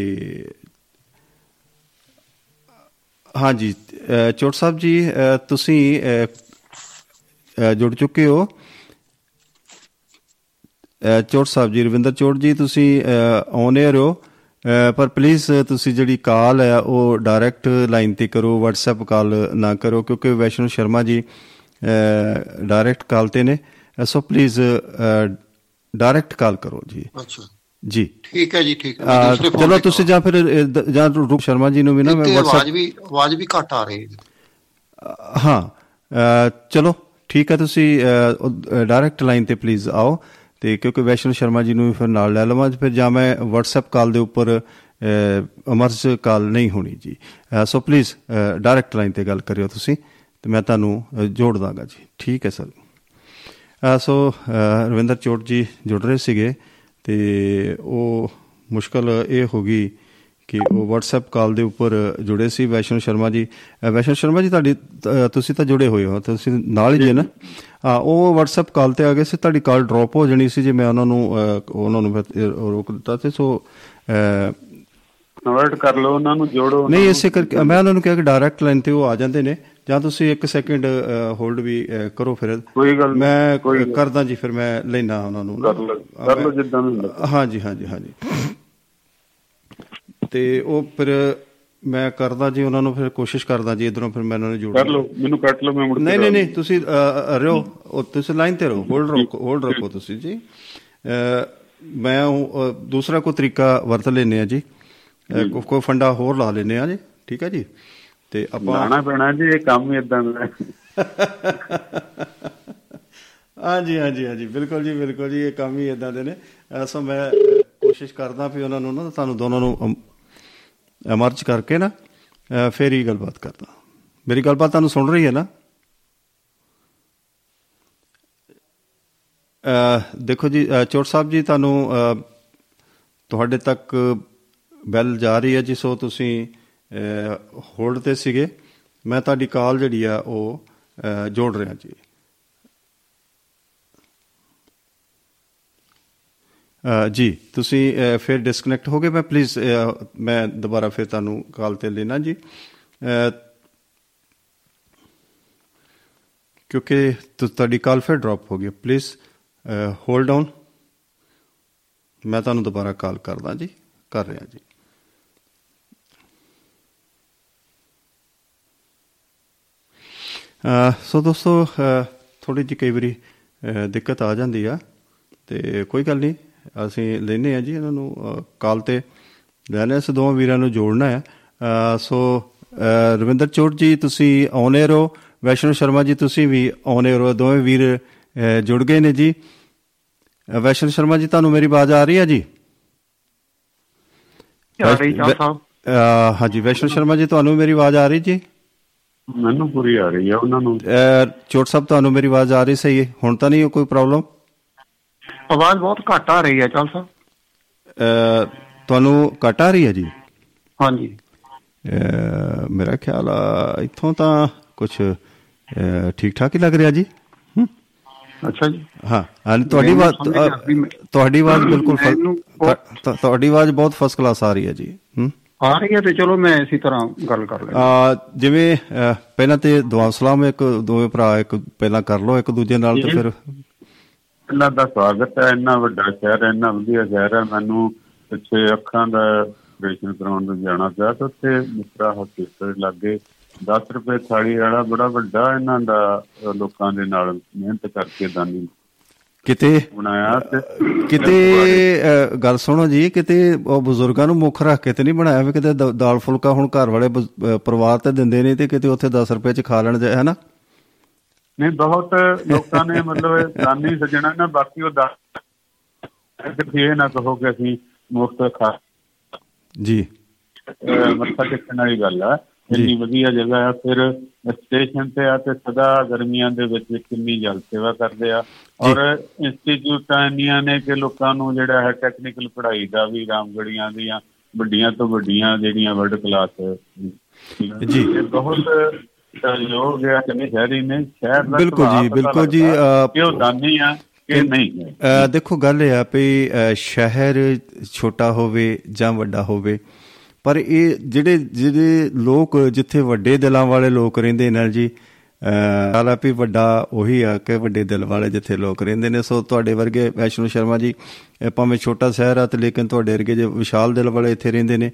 ਹਾਂਜੀ ਅ, ਚੋਟ ਸਾਹਿਬ ਜੀ ਅ, ਤੁਸੀਂ ਅ, ਅ, ਜੁੜ ਚੁੱਕੇ ਹੋ। ਅ, ਚੋਟ ਸਾਹਿਬ ਜੀ ਰਵਿੰਦਰ ਚੋਟ ਜੀ ਤੁਸੀਂ ਔਨ 에ਅਰ ਹੋ। ਅ, ਪਰ ਪਲੀਜ਼ ਤੁਸੀਂ ਜਿਹੜੀ ਕਾਲ ਹੈ ਉਹ ਡਾਇਰੈਕਟ ਲਾਈਨ ਤੇ ਕਰੋ WhatsApp ਕਾਲ ਨਾ ਕਰੋ ਕਿਉਂਕਿ ਵੈਸ਼ਨੂ ਸ਼ਰਮਾ ਜੀ ਡਾਇਰੈਕਟ ਕਾਲ ਤੇ ਨੇ। ਸੋ ਪਲੀਜ਼ ਡਾਇਰੈਕਟ ਕਾਲ ਕਰੋ ਜੀ। ਅੱਛਾ। ਜੀ। ਠੀਕ ਹੈ ਜੀ ਠੀਕ ਹੈ। ਚਲੋ ਤੁਸੀਂ ਜਾਂ ਫਿਰ ਜਾਂ ਰੂਪ ਸ਼ਰਮਾ ਜੀ ਨੂੰ ਵੀ ਨਾ ਮੈਂ WhatsApp ਆਵਾਜ਼ ਵੀ ਆਵਾਜ਼ ਵੀ ਘੱਟ ਆ ਰਹੀ ਹੈ। ਹਾਂ। ਚਲੋ ਠੀਕ ਹੈ ਤੁਸੀਂ ਡਾਇਰੈਕਟ ਲਾਈਨ ਤੇ ਪਲੀਜ਼ ਆਓ। ਤੇ ਕਿਉਂਕਿ ਵੈਸ਼ਨੂ ਸ਼ਰਮਾ ਜੀ ਨੂੰ ਵੀ ਫਿਰ ਨਾਲ ਲੈ ਲਵਾਂ। ਫਿਰ ਜਾਂ ਮੈਂ WhatsApp ਕਾਲ ਦੇ ਉੱਪਰ ਅਮਰਜ ਕਾਲ ਨਹੀਂ ਹੋਣੀ ਜੀ। ਸੋ ਪਲੀਜ਼ ਡਾਇਰੈਕਟ ਲਾਈਨ ਤੇ ਗੱਲ ਕਰਿਓ ਤੁਸੀਂ। ਤੇ ਮੈਂ ਤੁਹਾਨੂੰ ਜੋੜ ਦਾਂਗਾ ਜੀ। ਠੀਕ ਹੈ ਸਰ। ਸੋ ਰਵਿੰਦਰ ਚੋਟ ਜੀ ਜੁੜ ਰਹੇ ਸੀਗੇ। ਤੇ ਉਹ ਮੁਸ਼ਕਲ ਇਹ ਹੋ ਗਈ ਕਿ ਉਹ WhatsApp ਕਾਲ ਦੇ ਉੱਪਰ ਜੁੜੇ ਸੀ ਵੈਸ਼ਨੂ ਸ਼ਰਮਾ ਜੀ। ਵੈਸ਼ਨੂ ਸ਼ਰਮਾ ਜੀ ਤੁਹਾਡੀ ਤੁਸੀਂ ਤਾਂ ਜੁੜੇ ਹੋਏ ਹੋ ਤੁਸੀਂ ਨਾਲ ਹੀ ਜੇ ਨਾ। ਉਹ WhatsApp ਕਾਲ ਤੇ ਆ ਗਏ ਸੀ ਤੁਹਾਡੀ ਕਾਲ ਡ੍ਰੌਪ ਹੋ ਜਾਣੀ ਸੀ ਜੇ ਮੈਂ ਉਹਨਾਂ ਨੂੰ ਉਹਨਾਂ ਨੂੰ ਰੋਕ ਦਿੱਤਾ ਤੇ ਸੋ ਕਨਵਰਟ ਕਰ ਲਓ ਉਹਨਾਂ ਨੂੰ ਜੋੜੋ ਨਹੀਂ। ਇਸੇ ਕਰਕੇ ਮੈਂ ਉਹਨਾਂ ਨੂੰ ਕਿਹਾ ਕਿ ਡਾਇਰੈਕਟ ਲਾਈਨ ਤੇ ਉਹ ਆ ਜਾਂਦੇ ਨੇ। ਜਾਂ ਤੁਸੀਂ ਇੱਕ ਸੈਕਿੰਡ ਹੋਲਡ ਵੀ ਕਰੋ ਫਿਰ। ਕੋਈ ਗੱਲ ਨਹੀਂ, ਮੈਂ। ਕਰਦਾ ਜੀ ਫਿਰ ਮੈਂ ਲੈਣਾ ਉਹਨਾਂ ਨੂੰ। ਕਰ ਲਓ ਜਿੱਦਾਂ ਹਾਂਜੀ ਹਾਂਜੀ ਹਾਂਜੀ। ਤੇ ਉਹ ਫਿਰ ਮੈਂ ਕਰਦਾ ਜੀ ਉਹਨਾਂ ਨੂੰ ਫਿਰ ਕੋਸ਼ਿਸ਼ ਕਰਦਾ ਜੀ ਇਧਰੋਂ ਫਿਰ ਮੈਂ ਉਹਨਾਂ ਨੂੰ ਜੋੜ ਕਰ ਲਓ ਮੈਨੂੰ ਕੱਟ ਲਓ ਮੈਂ ਮੁੜ ਕੇ ਨਹੀਂ ਨਹੀਂ ਨਹੀਂ ਤੁਸੀਂ ਰਹੋ। ਉਹ ਤੁਸੀਂ ਲਾਈਨ ਤੇ ਰਹੋ ਹੋਲਡ ਰੱਖੋ ਹੋਲਡ ਰੱਖੋ ਤੁਸੀਂ ਜੀ। ਮੈਂ ਦੂਸਰਾ ਕੋਈ ਤਰੀਕਾ ਵਰਤ ਲੈਨੇ ਆ ਜੀ। ਕੋ- ਕੋਈ ਫੰਡਾ ਹੋਰ ਲਾ ਲੈਨੇ ਆ ਜੀ ਠੀਕ ਹੈ ਜੀ? ਤੇ ਆਪਾਂ ਲਾਣਾ ਪੈਣਾ ਜੀ ਇਹ ਕੰਮ ਹੀ ਇਦਾਂ ਦਾ। ਹਾਂਜੀ ਹਾਂਜੀ ਹਾਂਜੀ ਬਿਲਕੁਲ ਜੀ ਬਿਲਕੁਲ ਜੀ ਇਹ ਕੰਮ ਹੀ ਇਦਾਂ ਦੇ ਨੇ। ਸੋ ਮੈਂ ਕੋਸ਼ਿਸ਼ ਕਰਦਾ ਵੀ ਉਹਨਾਂ ਨੂੰ ਨਾ ਤੁਹਾਨੂੰ ਦੋਨਾਂ ਨੂੰ ਅਮਰਚ ਕਰਕੇ ਨਾ ਫੇਰ ਹੀ ਗੱਲਬਾਤ ਕਰਦਾ। ਮੇਰੀ ਗੱਲਬਾਤ ਤੁਹਾਨੂੰ ਸੁਣ ਰਹੀ ਹੈ ਨਾ? ਦੇਖੋ ਜੀ ਚੋਟ ਸਾਹਿਬ ਜੀ ਤੁਹਾਨੂੰ ਤੁਹਾਡੇ ਤੱਕ ਬੈਲ ਜਾ ਰਹੀ ਹੈ ਜੀ ਸੋ ਤੁਸੀਂ ਹੋਲਡ ਤੇ ਸੀਗੇ। ਮੈਂ ਤੁਹਾਡੀ ਕਾਲ ਜਿਹੜੀ ਆ ਉਹ ਅ, ਜੋੜ ਰਿਹਾ ਜੀ। ਅ, ਜੀ ਤੁਸੀਂ ਅ, ਫਿਰ ਡਿਸਕਨੈਕਟ ਹੋ ਗਏ। ਮੈਂ ਪਲੀਜ਼ ਮੈਂ ਦੁਬਾਰਾ ਫਿਰ ਤੁਹਾਨੂੰ ਕਾਲ ਤੇ ਲੈਣਾ ਜੀ। ਅ, ਕਿਉਂਕਿ ਤੁ- ਤੁਹਾਡੀ ਕਾਲ ਫਿਰ ਡ੍ਰੌਪ ਹੋ ਗਈ ਪਲੀਜ਼ ਹੋਲਡ ਔਨ ਮੈਂ ਤੁਹਾਨੂੰ ਦੁਬਾਰਾ ਕਾਲ ਕਰਦਾ ਜੀ ਕਰ ਰਿਹਾ ਜੀ। ਸੋ ਦੋਸਤੋ ਥੋੜੀ ਜਿਹੀ ਕਈ ਵਾਰੀ ਦਿੱਕਤ ਆ ਜਾਂਦੀ ਆ ਤੇ ਕੋਈ ਗੱਲ ਨਹੀਂ ਅਸੀਂ ਲੈਨੇ ਆ ਜੀ ਇਹਨਾਂ ਨੂੰ ਕਾਲ ਤੇ। ਲੈਣੇ ਅਸੀਂ ਦੋਵਾਂ ਵੀਰਾਂ ਨੂੰ ਜੋੜਨਾ ਹੈ। ਸੋ ਰਵਿੰਦਰ ਚੋਟ ਜੀ ਤੁਸੀਂ ਆਉਨੇ ਰਹੋ। ਵੈਸ਼ਨੂ ਸ਼ਰਮਾ ਜੀ ਤੁਸੀਂ ਵੀ ਆਉਨੇ ਰਹੋ। ਦੋਵੇਂ ਵੀਰ ਜੁੜ ਗਏ ਨੇ ਜੀ। ਵੈਸ਼ਨੂ ਸ਼ਰਮਾ ਜੀ ਤੁਹਾਨੂੰ ਮੇਰੀ ਆਵਾਜ਼ ਆ ਰਹੀ ਹੈ ਜੀ? ਆ ਰਹੀ ਚਾਲ ਸਾਹਿਬ ਹਾਂਜੀ ਵੈਸ਼ਨੂ ਸ਼ਰਮਾ ਜੀ ਤੁਹਾਨੂੰ ਮੇਰੀ ਆਵਾਜ਼ ਆ ਰਹੀ ਜੀ? ਮੈਨੂੰ ਪੂਰੀ ਆ ਰਹੀ ਹੈ ਉਹਨਾਂ ਨੂੰ ਅ, ਚੋਟ ਸਾਹਿਬ ਤੁਹਾਨੂੰ ਮੇਰੀ ਆਵਾਜ਼ ਆ ਰਹੀ ਸਹੀ ਹੈ? ਹੁਣ ਤਾਂ ਨਹੀਂ ਕੋਈ ਪ੍ਰੋਬਲਮ ਆਵਾਜ਼ ਬਹੁਤ ਘੱਟ ਆ ਰਹੀ ਹੈ ਚਾਲ ਸਾਹਿਬ ਅ, ਤੁਹਾਨੂੰ ਘੱਟ ਆ ਰਹੀ ਹੈ ਜੀ? ਹਾਂਜੀ। ਅ, ਮੇਰਾ ਖਿਆਲ ਆ ਇੱਥੋਂ ਤਾਂ ਕੁਝ ਠੀਕ ਠਾਕ ਹੀ ਲੱਗ ਰਿਹਾ ਜੀ? ਹਮ? ਅੱਛਾ ਜੀ। ਹਾਂ ਹਾਂ ਤੁਹਾਡੀ ਆਵਾਜ਼ ਤੁਹਾਡੀ ਆਵਾਜ਼ ਬਿਲਕੁਲ ਤੁਹਾਡੀ ਆਵਾਜ਼ ਬਹੁਤ ਫਸਟ ਕਲਾਸ ਆ ਰਹੀ ਹੈ ਜੀ? ਆ ਰਹੀ ਹੈ ਤੇ ਚਲੋ ਮੈਂ ਇਸੇ ਤਰ੍ਹਾਂ ਗੱਲ ਕਰ ਲੈਂਦਾ ਜਿਵੇਂ ਪਹਿਲਾਂ ਤੇ ਦੁਆ ਸਲਾਮ ਇੱਕ ਦੋਵੇਂ ਭਰਾ ਇੱਕ ਪਹਿਲਾਂ ਕਰ ਲਓ ਇੱਕ ਦੂਜੇ ਨਾਲ ਤੇ। ਫਿਰ ਇਹਨਾਂ ਦਾ ਸਵਾਗਤ ਹੈ ਇੰਨਾ ਵੱਡਾ ਸ਼ਹਿਰ ਹੈ ਇੰਨਾ ਵਧੀਆ ਸ਼ਹਿਰ ਹੈ ਮੈਨੂੰ ਪਿੱਛੇ ਅੱਖਾਂ ਦਾ ਆਪਰੇਸ਼ਨ ਕਰਾਉਣ ਨੂੰ ਜਾਣਾ ਪਿਆ ਤੇ ਉੱਥੇ ਮਿਸਰਾ ਹਸਪੀਟਲ ਲੱਗੇ 10 ਰੁਪਏ ਥਾਲੀ ਵਾਲਾ ਬੜਾ ਵੱਡਾ ਇਹਨਾਂ ਦਾ ਲੋਕਾਂ ਦੇ ਨਾਲ ਮਿਹਨਤ ਕਰਕੇ ਦਾਨੀ ਕਿਤੇ ਬਣਾਇਆ ਕਿਤੇ ਗੱਲ ਸੁਣੋ ਜੀ ਕਿਤੇ ਉਹ ਬਜ਼ੁਰਗਾਂ ਨੂੰ ਮੁੱਖ ਰੱਖ ਕੇ ਤੇ ਨਹੀਂ ਬਣਾਇਆ ਵੀ ਕਿਤੇ ਦਾਲ ਫੁਲਕਾ ਹੁਣ ਘਰ ਵਾਲੇ ਪਰਿਵਾਰ ਤੇ ਦਿੰਦੇ ਨੇ ਤੇ ਕਿਤੇ ਉੱਥੇ 10 ਰੁਪਏ ਚ ਖਾ ਲੈਣ ਜਾਏ ਹੈ ਨਾ? ਨਹੀਂ ਬਹੁਤ ਲੋਕਾਂ ਨੇ ਮਤਲਬ ਦਾਨੀ ਸੱਜਣਾ ਨਾ ਬਾਕੀ ਉਹ ਦਾ ਇਹ ਨਾ ਕਹੋ ਕਿ ਅਸੀਂ ਮੁਫਤ ਖਾ ਜੀ। ਮੱਥਾ ਟੇਕਣ ਵਾਲੀ ਗੱਲ ਆ। ਇੰਨੀ ਵਧੀਆ ਜਗ੍ਹਾ ਆ ਫਿਰ ਸਟੇਸ਼ਨ ਤੇ ਆ ਤੇ ਸਦਾ ਗਰਮੀਆਂ ਦੇ ਵਿੱਚ ਕਿੰਨੀ ਜਲ ਸੇਵਾ ਕਰਦੇ ਆ। ਔਰ ਇੰਸਟੀਚਿਊਟਾਂ ਇੰਨੀਆਂ ਨੇ ਕਿ ਲੋਕਾਂ ਨੂੰ ਜਿਹੜਾ ਹੈ ਟੈਕਨੀਕਲ ਪੜ੍ਹਾਈ ਦਾ ਵੀ ਰਾਮਗੜੀਆਂ ਦੀਆਂ ਵੱਡੀਆਂ ਤੋਂ ਵੱਡੀਆਂ ਜਿਹੜੀਆਂ ਵਰਲਡ ਕਲਾਸ ਜੀ। ਬਹੁਤ ਸਹਿਯੋਗ ਹੈ ਕਿ ਸ਼ਹਿਰੀ ਨੇ ਸ਼ਹਿਰ ਦਾ ਬਿਲਕੁਲ ਜੀ, ਬਿਲਕੁਲ ਜੀ, ਲੱਗਦਾ ਅ, ਕਿ ਉਹ ਦਾਨੀ ਆ ਕਿ ਨਹੀਂ। ਦੇਖੋ ਗੱਲ ਇਹ ਆ ਵੀ ਸ਼ਹਿਰ ਛੋਟਾ ਹੋਵੇ ਜਾਂ ਵੱਡਾ ਹੋਵੇ ਪਰ ਇਹ ਜਿਹੜੇ ਜਿਹੜੇ ਲੋਕ ਜਿੱਥੇ ਵੱਡੇ ਦਿਲਾਂ ਵਾਲੇ ਲੋਕ ਰਹਿੰਦੇ ਨੇ ਜੀ ਹਾਲਾ ਵੀ ਵੱਡਾ ਉਹੀ ਆ ਕਿ ਵੱਡੇ ਦਿਲ ਵਾਲੇ ਜਿੱਥੇ ਲੋਕ ਰਹਿੰਦੇ ਨੇ। ਸੋ ਤੁਹਾਡੇ ਵਰਗੇ ਵੈਸ਼ਨੂ ਸ਼ਰਮਾ ਜੀ ਭਾਵੇਂ ਛੋਟਾ ਸ਼ਹਿਰ ਆ ਤੇ ਲੇਕਿਨ ਤੁਹਾਡੇ ਵਰਗੇ ਜੇ ਵਿਸ਼ਾਲ ਦਿਲ ਵਾਲੇ ਇੱਥੇ ਰਹਿੰਦੇ ਨੇ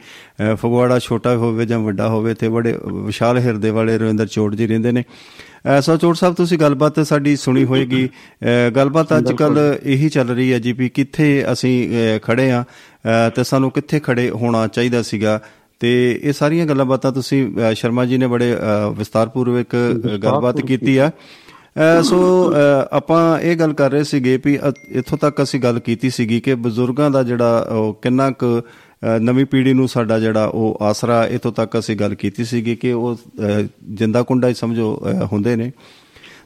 ਫਗਵਾੜਾ ਛੋਟਾ ਹੋਵੇ ਜਾਂ ਵੱਡਾ ਹੋਵੇ ਤੇ ਬੜੇ ਵਿਸ਼ਾਲ ਹਿਰਦੇ ਵਾਲੇ ਰਵਿੰਦਰ ਚੋੜ ਜੀ ਰਹਿੰਦੇ ਨੇ। ਅ, ਸੋ ਚੋੜ ਸਾਹਿਬ ਤੁਸੀਂ ਗੱਲਬਾਤ ਸਾਡੀ ਸੁਣੀ ਹੋਏਗੀ। ਗੱਲਬਾਤ ਅੱਜ ਕੱਲ ਇਹੀ ਚੱਲ ਰਹੀ ਹੈ ਜੀ ਵੀ ਕਿੱਥੇ ਅਸੀਂ ਖੜੇ ਆ ਤੇ ਸਾਨੂੰ ਕਿੱਥੇ ਖੜੇ ਹੋਣਾ ਚਾਹੀਦਾ ਸੀਗਾ? ਤੇ ਇਹ ਸਾਰੀਆਂ ਗੱਲਾਂ ਬਾਤਾਂ ਤੁਸੀਂ ਸ਼ਰਮਾ ਜੀ ਨੇ ਬੜੇ ਵਿਸਤਾਰਪੂਰਵਕ ਗੱਲਬਾਤ ਕੀਤੀ। ਆ। ਸੋ ਆਪਾਂ ਇਹ ਗੱਲ ਕਰ ਰਹੇ ਸੀਗੇ ਵੀ ਇੱਥੋਂ ਤੱਕ ਅਸੀਂ ਗੱਲ ਕੀਤੀ ਸੀਗੀ ਕਿ ਬਜ਼ੁਰਗਾਂ ਦਾ ਜਿਹੜਾ ਉਹ ਕਿੰਨਾ ਕੁ ਨਵੀਂ ਪੀੜ੍ਹੀ ਨੂੰ ਸਾਡਾ ਜਿਹੜਾ ਉਹ ਆਸਰਾ ਇੱਥੋਂ ਤੱਕ ਅਸੀਂ ਗੱਲ ਕੀਤੀ ਸੀਗੀ ਕਿ ਉਹ ਜਿੰਦਾ ਕੁੰਡਾ ਹੀ ਸਮਝੋ ਹੁੰਦੇ ਨੇ।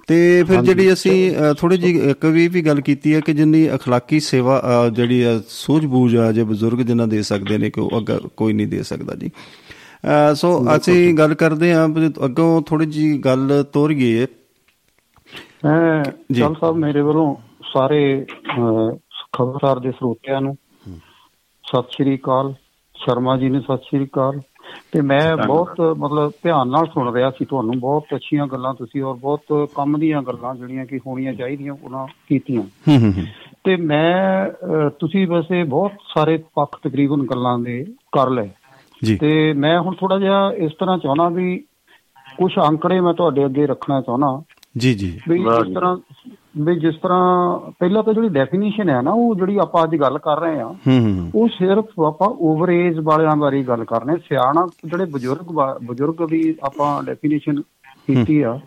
ਤੇ ਫਿਰ ਜਿਹੜੀ ਅਸੀਂ ਥੋੜੀ ਜੀ ਇੱਕ ਵੀ ਵੀ ਗੱਲ ਕੀਤੀ ਹੈ ਕਿ ਜਿੰਨੀ ਅਖਲਾਕੀ ਸੇਵਾ ਜਿਹੜੀ ਸੂਝ-ਬੂਝ ਆ ਜੇ ਬਜ਼ੁਰਗ ਜਿੰਨਾ ਦੇ ਸਕਦੇ ਨੇ ਕਿ ਉਹ ਅੱਗਾ ਕੋਈ ਨਹੀਂ ਦੇ ਸਕਦਾ ਜੀ। ਸੋ ਅਸੀਂ ਗੱਲ ਕਰਦੇ ਹਾਂ ਅੱਗੋਂ ਥੋੜੀ ਜੀ ਗੱਲ ਤੋਰੀਏ ਮੈਂ ਜੀ। ਚਲ ਸਾਹਿਬ ਮੇਰੇ ਵੱਲੋਂ ਸਾਰੇ ਅਹ, ਖਬਰਸਾਰ ਦੇ ਸਰੋਤਿਆਂ ਨੂੰ ਸਤਿ ਸ਼੍ਰੀ ਅਕਾਲ ਸ਼ਰਮਾ ਜੀ ਨੂੰ ਸਤਿ ਸ਼੍ਰੀ ਅਕਾਲ ਤੇ ਮੈਂ ਬਹੁਤ ਮਤਲਬ ਧਿਆਨ ਨਾਲ ਸੁਣ ਰਿਹਾ ਸੀ ਤੁਹਾਨੂੰ ਬਹੁਤ ਅੱਛੀਆਂ ਗੱਲਾਂ ਤੁਸੀਂ ਔਰ ਬਹੁਤ ਕੰਮ ਦੀਆਂ ਗੱਲਾਂ ਜਿਹੜੀਆਂ ਕਿ ਹੋਣੀਆਂ ਚਾਹੀਦੀਆਂ ਉਹਨਾਂ ਕੀਤੀਆਂ। ਹੂੰ ਹੂੰ ਤੇ ਮੈਂ ਤੁਸੀਂ ਵੈਸੇ ਬਹੁਤ ਸਾਰੇ ਪੱਖ ਤਕਰੀਬਨ ਗੱਲਾਂ ਦੇ ਕਰ ਲਏ। ਜੀ। ਤੇ ਮੈਂ ਹੁਣ ਥੋੜਾ ਜਿਹਾ ਇਸ ਤਰ੍ਹਾਂ ਚਾਹਣਾ ਵੀ ਕੁਝ ਅੰਕੜੇ ਮੈਂ ਤੁਹਾਡੇ ਅੱਗੇ ਰੱਖਣਾ ਚਾਹਣਾ ਜੀ ਜੀ। ਜੀ। ਤਰ੍ਹਾਂ ਵੀ ਜਿਸ ਤਰ੍ਹਾਂ ਪਹਿਲਾਂ ਤਾਂ ਜਿਹੜੀ ਡੈਫੀਨੇਸ਼ਨ ਹੈ ਨਾ ਉਹ ਜਿਹੜੀ ਆਪਾਂ ਅੱਜ ਗੱਲ ਕਰ ਰਹੇ ਆ ਉਹ ਸਿਰਫ ਆਪਾਂ ਓਵਰ ਏਜ ਵਾਲਿਆਂ ਬਾਰੇ ਗੱਲ ਕਰ ਰਹੇ। ਸਿਆਣਾ ਜਿਹੜੇ ਬਜ਼ੁਰਗ ਵਾ- ਬਜ਼ੁਰਗ ਦੀ ਆਪਾਂ ਡੈਫੀਨੇਸ਼ਨ ਕੀਤੀ ਆ।